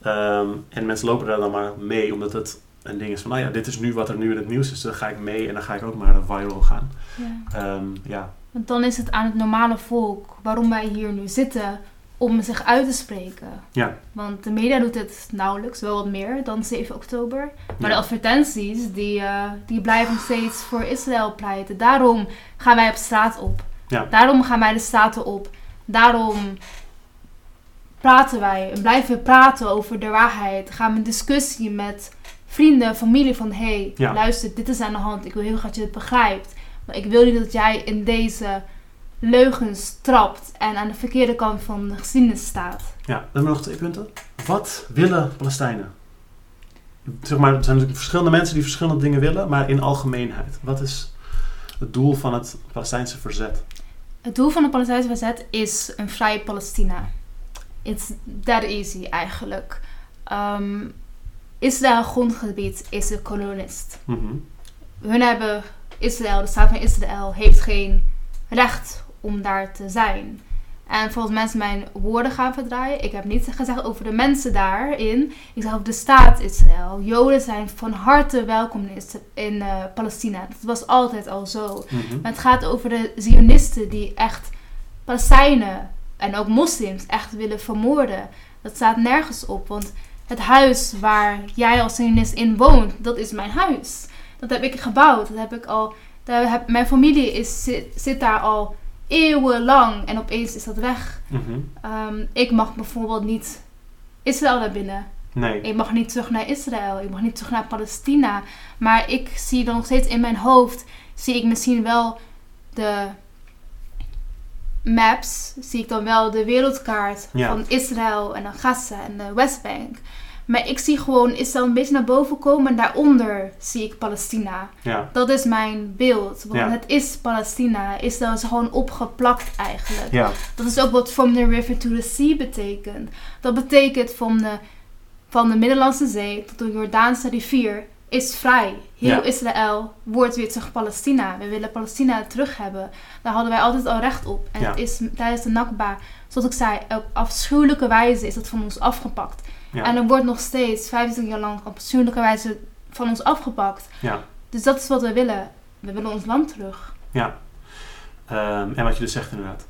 S1: ehm, en mensen lopen daar dan maar mee, omdat het een ding is van, nou ja, dit is nu wat er nu in het nieuws is. Dus dan ga ik mee en dan ga ik ook maar viral gaan.
S2: Ja.
S1: Ehm, ja,
S2: Want dan is het aan het normale volk waarom wij hier nu zitten om zich uit te spreken.
S1: Ja.
S2: Want de media doet het nauwelijks, wel wat meer dan 7 oktober. Maar
S1: Ja.
S2: de advertenties, die, eh, die blijven steeds voor Israël pleiten. Daarom gaan wij op straat op.
S1: Ja.
S2: Daarom gaan wij de straten op. Daarom praten wij en blijven we praten over de waarheid. Gaan we in discussie met vrienden, familie van... Hé, hey,
S1: Ja.
S2: luister, dit is aan de hand. Ik wil heel graag dat je het begrijpt. Maar ik wil niet dat jij in deze leugens trapt en aan de verkeerde kant van de geschiedenis staat.
S1: Ja, dan nog twee punten. Wat willen Palestijnen? Zeg maar, er zijn natuurlijk verschillende mensen die verschillende dingen willen, maar in algemeenheid. Wat is het doel van het Palestijnse verzet?
S2: Het doel van de Palestijnse verzet is een vrij Palestina. It's that easy eigenlijk. Ehm, Israël grondgebied is een kolonist.
S1: Mhm.
S2: Hun hebben Israël, de staat van Israël, heeft geen recht om daar te zijn. En volgens mensen mijn woorden gaan verdraaien. Ik heb niet gezegd over de mensen daarin. Ik zeg over de staat Israël. Joden zijn van harte welkom in, eh, Palestina. Dat was altijd al zo.
S1: Mhm.
S2: Maar het gaat over de Zionisten die echt Palestijnen en ook moslims echt willen vermoorden. Dat staat nergens op, want het huis waar jij als Zionist in woont, dat is mijn huis. Dat heb ik gebouwd, dat heb ik al. Daar heb, mijn familie is, zit, zit daar al eeuwenlang en opeens is dat weg.
S1: Mhm.
S2: Ehm, ik mag bijvoorbeeld niet Israël naar binnen.
S1: Nee.
S2: Ik mag niet terug naar Israël. Ik mag niet terug naar Palestina. Maar ik zie dan nog steeds in mijn hoofd, zie ik misschien wel de maps, zie ik dan wel de wereldkaart
S1: Ja.
S2: van Israël en dan Gaza en de Westbank. Maar ik zie gewoon Israël een beetje naar boven komen en daaronder zie ik Palestina.
S1: Ja.
S2: Dat is mijn beeld. Want
S1: Ja.
S2: het is Palestina. Israël is gewoon opgeplakt eigenlijk.
S1: Ja.
S2: Dat is ook wat from the river to the sea betekent. Dat betekent van de, van de Middellandse Zee tot de Jordaanse rivier is vrij. Heel. Israël wordt weer terug Palestina. We willen Palestina terug hebben. Daar hadden wij altijd al recht op. En het is tijdens de Nakba, zoals ik zei, op afschuwelijke wijze is dat van ons afgepakt.
S1: Ja.
S2: En er wordt nog steeds 25 jaar lang op afschuwelijke wijze van ons afgepakt.
S1: Ja.
S2: Dus dat is wat we willen. We willen ons land terug.
S1: ja. Ehm, en wat je dus zegt inderdaad,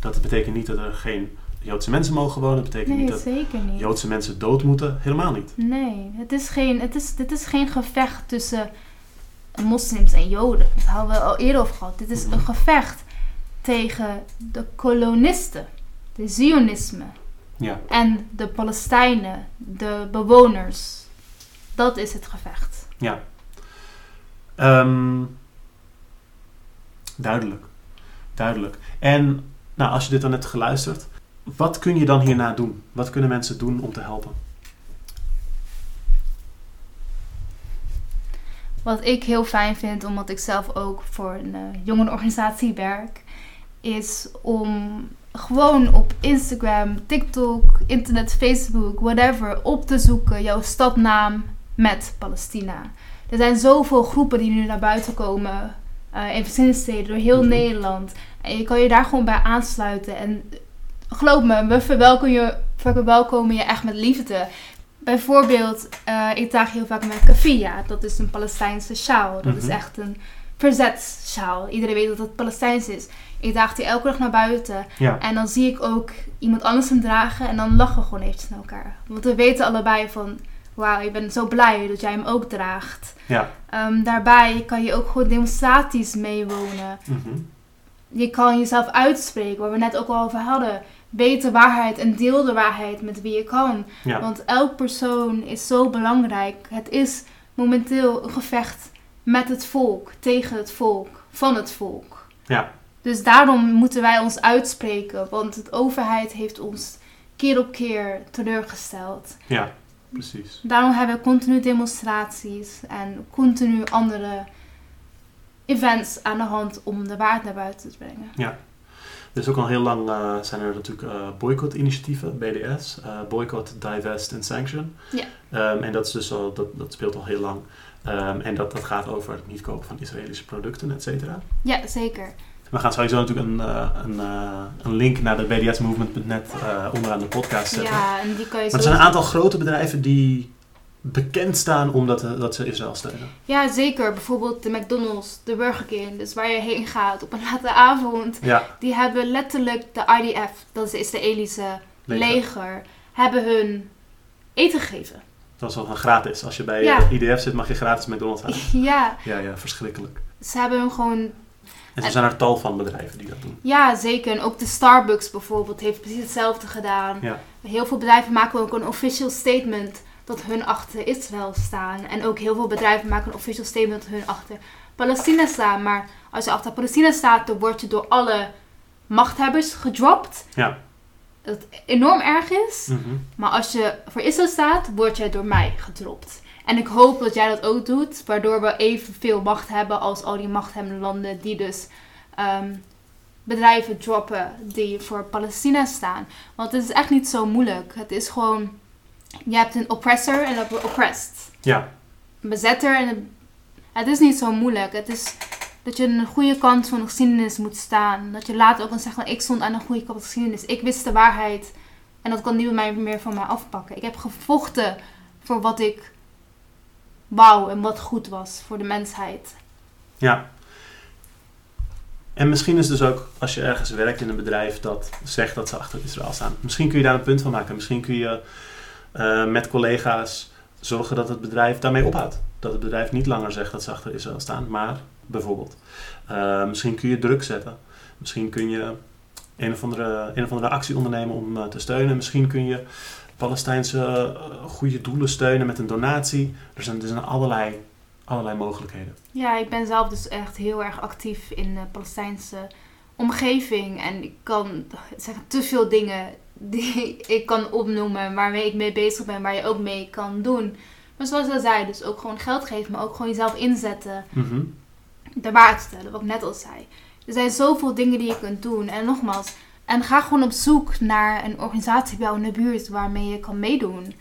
S1: dat betekent niet dat er geen Joodse mensen mogen wonen. Dat betekent
S2: Nee,
S1: niet dat
S2: zeker niet.
S1: Joodse mensen dood moeten. Helemaal niet.
S2: Nee, het is geen, het is, dit is geen gevecht tussen moslims en joden. Dat hadden we al eerder over gehad. Dit is een gevecht tegen de kolonisten, de zionisme
S1: Ja.
S2: en de Palestijnen, de bewoners. Dat is het gevecht.
S1: Ja. Ehm, duidelijk. duidelijk. En nou, als je dit dan net geluisterd, wat kun je dan hierna doen? Wat kunnen mensen doen om te helpen?
S2: Wat ik heel fijn vind, omdat ik zelf ook voor een uh, jongerenorganisatie werk, is om gewoon op Instagram, TikTok, internet, Facebook, whatever, op te zoeken jouw stadnaam met Palestina. Er zijn zoveel groepen die nu naar buiten komen uh, in verschillende steden door heel mhm. Nederland. En je kan je daar gewoon bij aansluiten. En geloof me, we verwelkomen je, verwelkomen je echt met liefde. Bijvoorbeeld, uh, ik draag heel vaak met kafia. Dat is een Palestijnse sjaal. Dat is mhm. echt een verzetssjaal. Iedereen weet dat het Palestijns is. Ik draag die elke dag naar buiten. En dan zie ik ook iemand anders hem dragen. En dan lachen we gewoon eventjes naar elkaar. Want we weten allebei van... Wauw, ik ben zo blij dat jij hem ook draagt.
S1: Ja.
S2: Um, daarbij kan je ook gewoon demonstraties meewonen.
S1: Mhm.
S2: Je kan jezelf uitspreken, waar we net ook al over hadden. Weet de waarheid en deel de waarheid met wie je kan.
S1: Ja.
S2: Want elk persoon is zo belangrijk. Het is momenteel een gevecht met het volk, tegen het volk, van het volk.
S1: Ja.
S2: Dus daarom moeten wij ons uitspreken, want de overheid heeft ons keer op keer teleurgesteld.
S1: Ja, precies.
S2: Daarom hebben we continu demonstraties en continu andere events aan de hand om de waarheid naar buiten te brengen.
S1: Ja. Er is ook al heel lang uh, zijn er natuurlijk uh, boycott-initiatieven, BDS, uh, eh, Boycott, Divest and Sanction.
S2: Ja.
S1: Um, en dat, is dus al, dat, dat speelt al heel lang. Um, en dat, dat gaat over het niet kopen van Israëlische producten, et cetera.
S2: Ja, zeker.
S1: We gaan sowieso natuurlijk een, een, een link naar de bdsmovement.net onderaan de podcast zetten.
S2: Ja, en die kan je
S1: Maar er zijn een aantal grote bedrijven die bekend staan omdat dat ze Israël steunen.
S2: Ja, zeker. Bijvoorbeeld de McDonald's, de Burger King, dus waar je heen gaat op een late avond.
S1: Ja.
S2: Die hebben letterlijk de IDF, dat is de Israëlische leger, hebben hun eten gegeven.
S1: Dat is wel gratis. Als je bij ja. IDF zit, mag je gratis McDonald's halen. <laughs>
S2: ja.
S1: Ja, ja, verschrikkelijk.
S2: Ze hebben hun gewoon...
S1: En er zijn er tal van bedrijven die dat doen.
S2: Ja, zeker. En ook de Starbucks bijvoorbeeld heeft precies hetzelfde gedaan.
S1: Ja.
S2: Heel veel bedrijven maken ook een official statement dat hun achter Israël staan. En ook heel veel bedrijven maken een official statement dat hun achter Palestina staan. Maar als je achter Palestina staat, dan word je door alle machthebbers gedropt.
S1: Ja.
S2: Dat enorm erg is.
S1: Mhm.
S2: Maar als je voor Israël staat, word jij door mij gedropt. En ik hoop dat jij dat ook doet, waardoor we evenveel macht hebben als al die machthebbende landen die dus ehm, bedrijven droppen die voor Palestina staan. Want het is echt niet zo moeilijk. Het is gewoon je hebt een oppressor en een oppressed.
S1: Ja.
S2: Een bezetter en een... Het is niet zo moeilijk. Het is dat je aan de goede kant van de geschiedenis moet staan. Dat je later ook kan zeggen, ik stond aan de goede kant van de geschiedenis. Ik wist de waarheid. En dat kan niemand meer van mij afpakken. Ik heb gevochten voor wat ik wou en wat goed was voor de mensheid.
S1: Ja. En misschien is dus ook, als je ergens werkt in een bedrijf dat zegt dat ze achter Israël staan. Misschien kun je daar een punt van maken. Misschien kun je uh, met collega's zorgen dat het bedrijf daarmee ophoudt. Dat het bedrijf niet langer zegt dat ze achter Israël staan, maar bijvoorbeeld. Uh, misschien kun je druk zetten. Misschien kun je een of andere, een of andere actie ondernemen om uh, te steunen. Misschien kun je Palestijnse goede doelen steunen met een donatie. Er zijn, er zijn allerlei, allerlei mogelijkheden.
S2: Ja, ik ben zelf dus echt heel erg actief in de Palestijnse omgeving. En ik kan zeggen te veel dingen die <laughs> ik kan opnoemen, waarmee ik mee bezig ben, waar je ook mee kan doen. Maar zoals ik zei, dus ook gewoon geld geven, maar ook gewoon jezelf inzetten.
S1: Mm
S2: De waarde stellen, wat ik net al zei. Er zijn zoveel dingen die je kunt doen. En nogmaals, en ga gewoon op zoek naar een organisatie bij jou in de buurt waarmee je kan meedoen.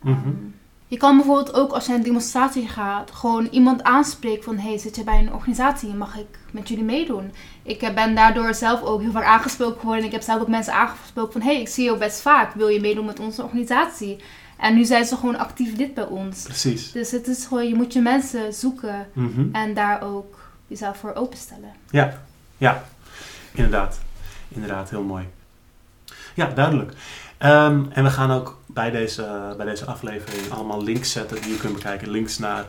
S1: Mm
S2: je kan bijvoorbeeld ook als je naar een demonstratie gaat, gewoon iemand aanspreken van hey, zit je bij een organisatie? Mag ik met jullie meedoen? Ik ben daardoor zelf ook heel vaak aangesproken geworden. En ik heb zelf ook mensen aangesproken van hey, ik zie jou best vaak. Wil je meedoen met onze organisatie? En nu zijn ze gewoon actief lid bij ons.
S1: Precies.
S2: Dus het is gewoon, je moet je mensen zoeken
S1: mhm.
S2: en daar ook jezelf voor openstellen.
S1: Ja, ja, inderdaad. Inderdaad, heel mooi. Ja, duidelijk. Ehm, en we gaan ook bij deze, bij deze aflevering allemaal links zetten die je kunt bekijken. Links naar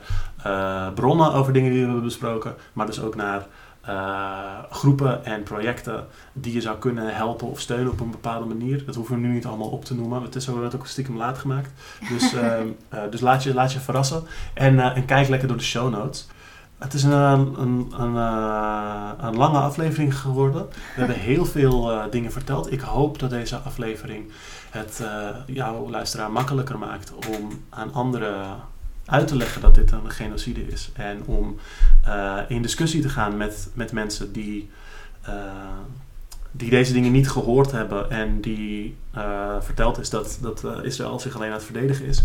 S1: uh, bronnen over dingen die we hebben besproken, maar dus ook naar uh, groepen en projecten die je zou kunnen helpen of steunen op een bepaalde manier. Dat hoeven we nu niet allemaal op te noemen. Het is het ook stiekem laat gemaakt. Dus, uh, <laughs> dus laat, je, laat je verrassen. En, en kijk lekker door de show notes. Het is een, een, uh, een, lange aflevering geworden. We hebben heel veel uh, dingen verteld. Ik hoop dat deze aflevering het uh, jouw luisteraar makkelijker maakt om aan anderen uit te leggen dat dit een genocide is. En om in discussie te gaan met, met mensen die die deze dingen niet gehoord hebben en die verteld is dat, dat Israël zich alleen aan het verdedigen is.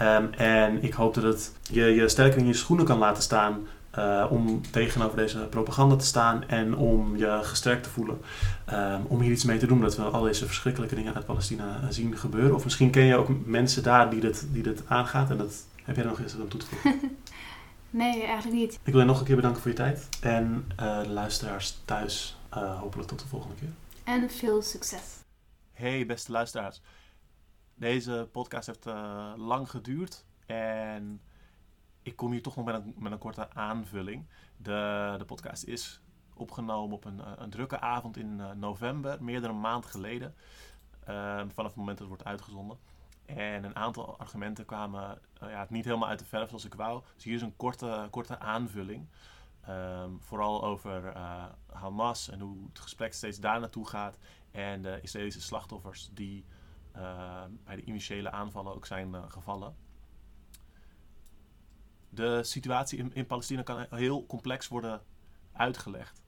S1: Um, en ik hoop dat het je, je sterker in je schoenen kan laten staan uh, om tegenover deze propaganda te staan en om je gesterkt te voelen. Um, om hier iets mee te doen, dat we al deze verschrikkelijke dingen uit Palestina zien gebeuren. Of misschien ken je ook mensen daar die dit, die dit aangaat en dat heb jij er nog eens aan toe te voegen. <laughs>
S2: nee, eigenlijk niet.
S1: Ik wil je nog een keer bedanken voor je tijd en de luisteraars thuis uh, hopelijk tot de volgende keer.
S2: En veel succes.
S1: Hey beste luisteraars. Deze podcast heeft uh, lang geduurd en ik kom hier toch nog met een, met een korte aanvulling. De, de podcast is opgenomen op een, eh, een drukke avond in uh, november, meer dan een maand geleden. vanaf het moment dat het wordt uitgezonden. En een aantal argumenten kwamen ja, niet helemaal uit de verf zoals ik wou. Dus hier is een korte, korte aanvulling. Um, vooral over Hamas en hoe het gesprek steeds daar naartoe gaat. En de Israëlische slachtoffers die uh, bij de initiële aanvallen ook zijn gevallen. De situatie in, in, Palestina kan heel complex worden uitgelegd.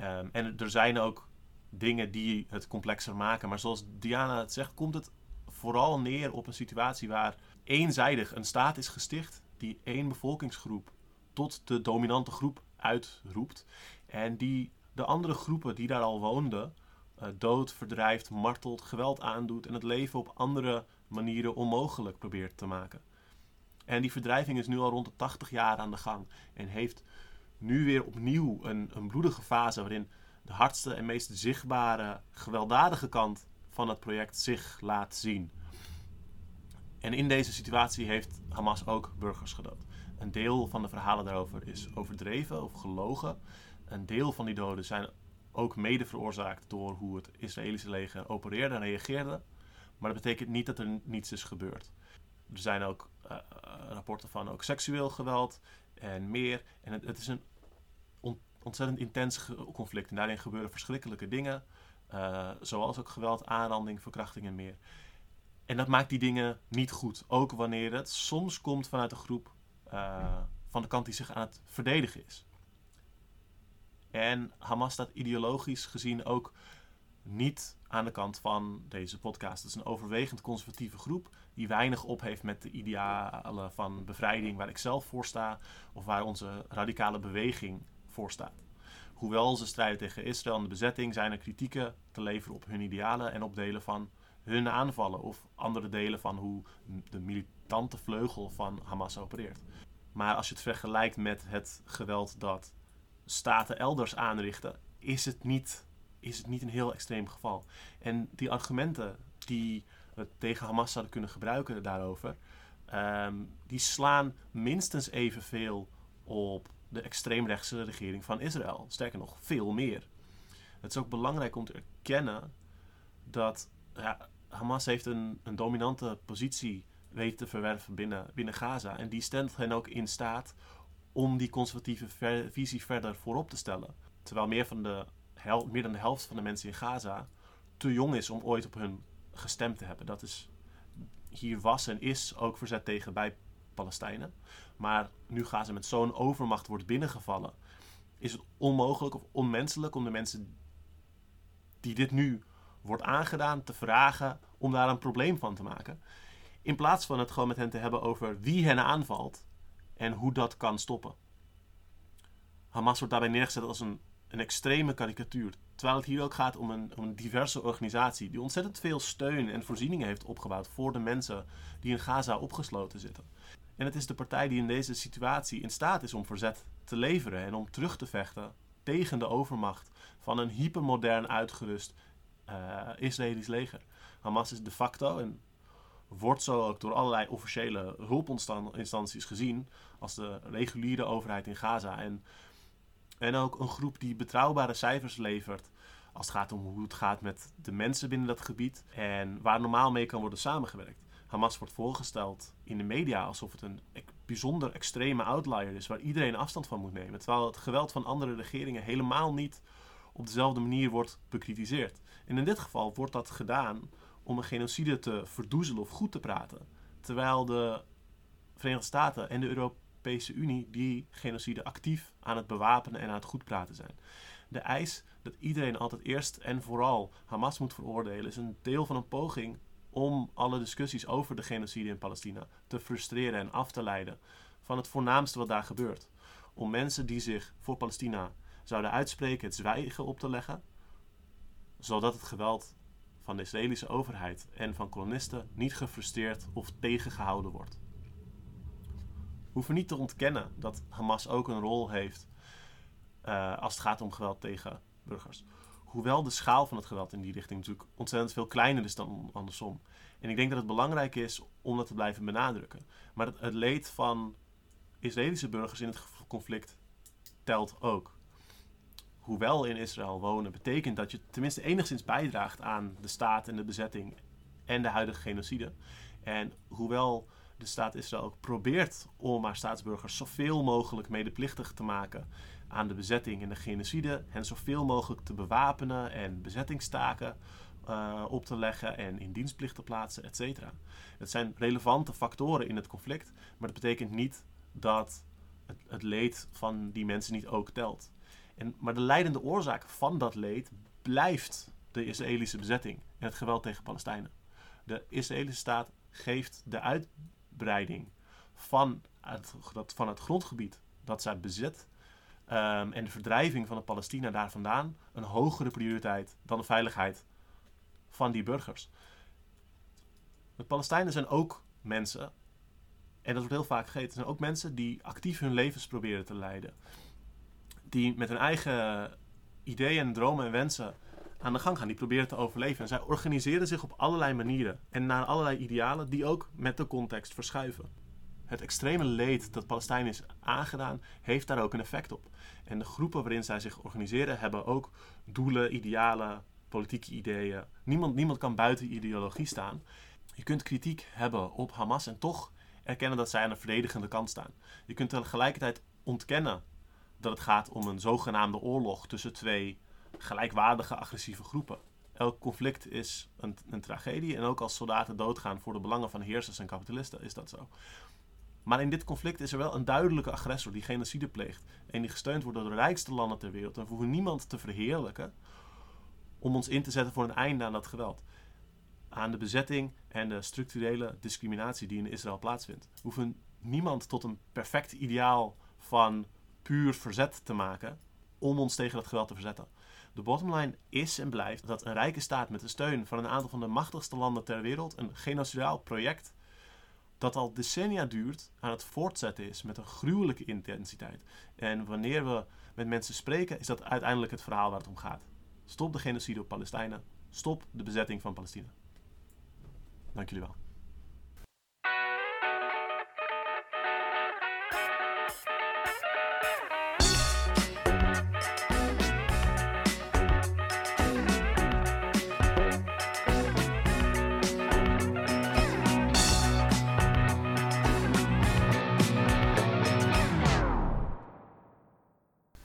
S1: Um, en er zijn ook dingen die het complexer maken. Maar zoals Diana het zegt, komt het vooral neer op een situatie waar eenzijdig een staat is gesticht die één bevolkingsgroep tot de dominante groep uitroept. En die de andere groepen die daar al woonden uh, dood, verdrijft, martelt, geweld aandoet en het leven op andere manieren onmogelijk probeert te maken. En die verdrijving is nu al rond de 80 jaar aan de gang en heeft nu weer opnieuw een, een bloedige fase waarin de hardste en meest zichtbare gewelddadige kant van het project zich laat zien. En in deze situatie heeft Hamas ook burgers gedood. Een deel van de verhalen daarover is overdreven of gelogen. Een deel van die doden zijn ook mede veroorzaakt door hoe het Israëlische leger opereerde en reageerde. Maar dat betekent niet dat er niets is gebeurd. Er zijn ook uh, rapporten van ook seksueel geweld en meer. En het, het is een ontzettend intens conflict. En daarin gebeuren verschrikkelijke dingen. Uh, zoals ook geweld, aanranding, verkrachting en meer. En dat maakt die dingen niet goed. Ook wanneer het soms komt vanuit een groep van de kant die zich aan het verdedigen is. En Hamas staat ideologisch gezien ook niet aan de kant van deze podcast. Het is een overwegend conservatieve groep die weinig op heeft met de idealen van bevrijding waar ik zelf voor sta of waar onze radicale beweging voor staat. Hoewel ze strijden tegen Israël en de bezetting, zijn er kritieken te leveren op hun idealen en op delen van hun aanvallen of andere delen van hoe de militante vleugel van Hamas opereert. Maar als je het vergelijkt met het geweld dat staten elders aanrichten, is het niet, is het niet een heel extreem geval. En die argumenten die tegen Hamas zouden kunnen gebruiken daarover, um, die slaan minstens evenveel op de extreemrechtse regering van Israël. Sterker nog, veel meer. Het is ook belangrijk om te erkennen dat Hamas heeft een, een dominante positie weten te verwerven binnen, binnen Gaza. En die stelt hen ook in staat om die conservatieve visie verder voorop te stellen. Terwijl meer, van de meer dan de helft van de mensen in Gaza te jong is om ooit op hun gestemd te hebben. Dat is, hier was en is ook verzet tegen bij Palestijnen. Maar nu Gaza met zo'n overmacht wordt binnengevallen, is het onmogelijk of onmenselijk om de mensen die dit nu wordt aangedaan te vragen om daar een probleem van te maken. In plaats van het gewoon met hen te hebben over wie hen aanvalt en hoe dat kan stoppen. Hamas wordt daarbij neergezet als een, een extreme karikatuur. Terwijl het hier ook gaat om een, om een diverse organisatie die ontzettend veel steun en voorzieningen heeft opgebouwd voor de mensen die in Gaza opgesloten zitten. En het is de partij die in deze situatie in staat is om verzet te leveren en om terug te vechten tegen de overmacht van een hypermodern uitgerust uh, Israëlisch leger. Hamas is de facto, en wordt zo ook door allerlei officiële hulpinstanties gezien als de reguliere overheid in Gaza. En, en ook een groep die betrouwbare cijfers levert als het gaat om hoe het gaat met de mensen binnen dat gebied en waar normaal mee kan worden samengewerkt. Hamas wordt voorgesteld in de media alsof het een bijzonder extreme outlier is waar iedereen afstand van moet nemen. Terwijl het geweld van andere regeringen helemaal niet op dezelfde manier wordt bekritiseerd. En in dit geval wordt dat gedaan om een genocide te verdoezelen of goed te praten. Terwijl de Verenigde Staten en de Europese Unie die genocide actief aan het bewapenen en aan het goed praten zijn. De eis dat iedereen altijd eerst en vooral Hamas moet veroordelen is een deel van een poging om alle discussies over de genocide in Palestina te frustreren en af te leiden van het voornaamste wat daar gebeurt. Om mensen die zich voor Palestina zouden uitspreken het zwijgen op te leggen, zodat het geweld van de Israëlische overheid en van kolonisten niet gefrustreerd of tegengehouden wordt. Hoeven niet te ontkennen dat Hamas ook een rol heeft uh, als het gaat om geweld tegen burgers. Hoewel de schaal van het geweld in die richting natuurlijk ontzettend veel kleiner is dan andersom. En ik denk dat het belangrijk is om dat te blijven benadrukken. Maar het, het leed van Israëlische burgers in het conflict telt ook. Hoewel in Israël wonen betekent dat je tenminste enigszins bijdraagt aan de staat en de bezetting en de huidige genocide. En hoewel de staat Israël ook probeert om haar staatsburgers zoveel mogelijk medeplichtig te maken aan de bezetting en de genocide. En zoveel mogelijk te bewapenen en bezettingstaken uh, op te leggen en in dienstplicht te plaatsen, et cetera. Het zijn relevante factoren in het conflict, maar dat betekent niet dat het, het leed van die mensen niet ook telt. En, maar de leidende oorzaak van dat leed blijft de Israëlische bezetting en het geweld tegen Palestijnen. De Israëlische staat geeft de uitbreiding van het, van het grondgebied dat zij bezet um, en de verdrijving van de Palestina daar vandaan een hogere prioriteit dan de veiligheid van die burgers. De Palestijnen zijn ook mensen, en dat wordt heel vaak vergeten, zijn ook mensen die actief hun levens proberen te leiden. Die met hun eigen ideeën en dromen en wensen aan de gang gaan. Die proberen te overleven. En zij organiseren zich op allerlei manieren en naar allerlei idealen die ook met de context verschuiven het extreme leed dat Palestijnen is aangedaan, heeft daar ook een effect op. En de groepen waarin zij zich organiseren hebben ook doelen, idealen, politieke ideeën. Niemand, niemand kan buiten ideologie staan. Je kunt kritiek hebben op Hamas en toch erkennen dat zij aan de verdedigende kant staan. Je kunt tegelijkertijd ontkennen dat het gaat om een zogenaamde oorlog tussen twee gelijkwaardige agressieve groepen. Elk conflict is een, een tragedie en ook als soldaten doodgaan voor de belangen van heersers en kapitalisten is dat zo. Maar in dit conflict is er wel een duidelijke agressor die genocide pleegt. En die gesteund wordt door de rijkste landen ter wereld. En we hoeven niemand te verheerlijken om ons in te zetten voor een einde aan dat geweld. Aan de bezetting en de structurele discriminatie die in Israël plaatsvindt. We hoeven niemand tot een perfect ideaal van puur verzet te maken om ons tegen dat geweld te verzetten. De bottomline is en blijft dat een rijke staat met de steun van een aantal van de machtigste landen ter wereld een genocidaal project dat al decennia duurt, aan het voortzetten is met een gruwelijke intensiteit. En wanneer we met mensen spreken, is dat uiteindelijk het verhaal waar het om gaat. Stop de genocide op Palestijnen. Stop de bezetting van Palestina. Dank jullie wel.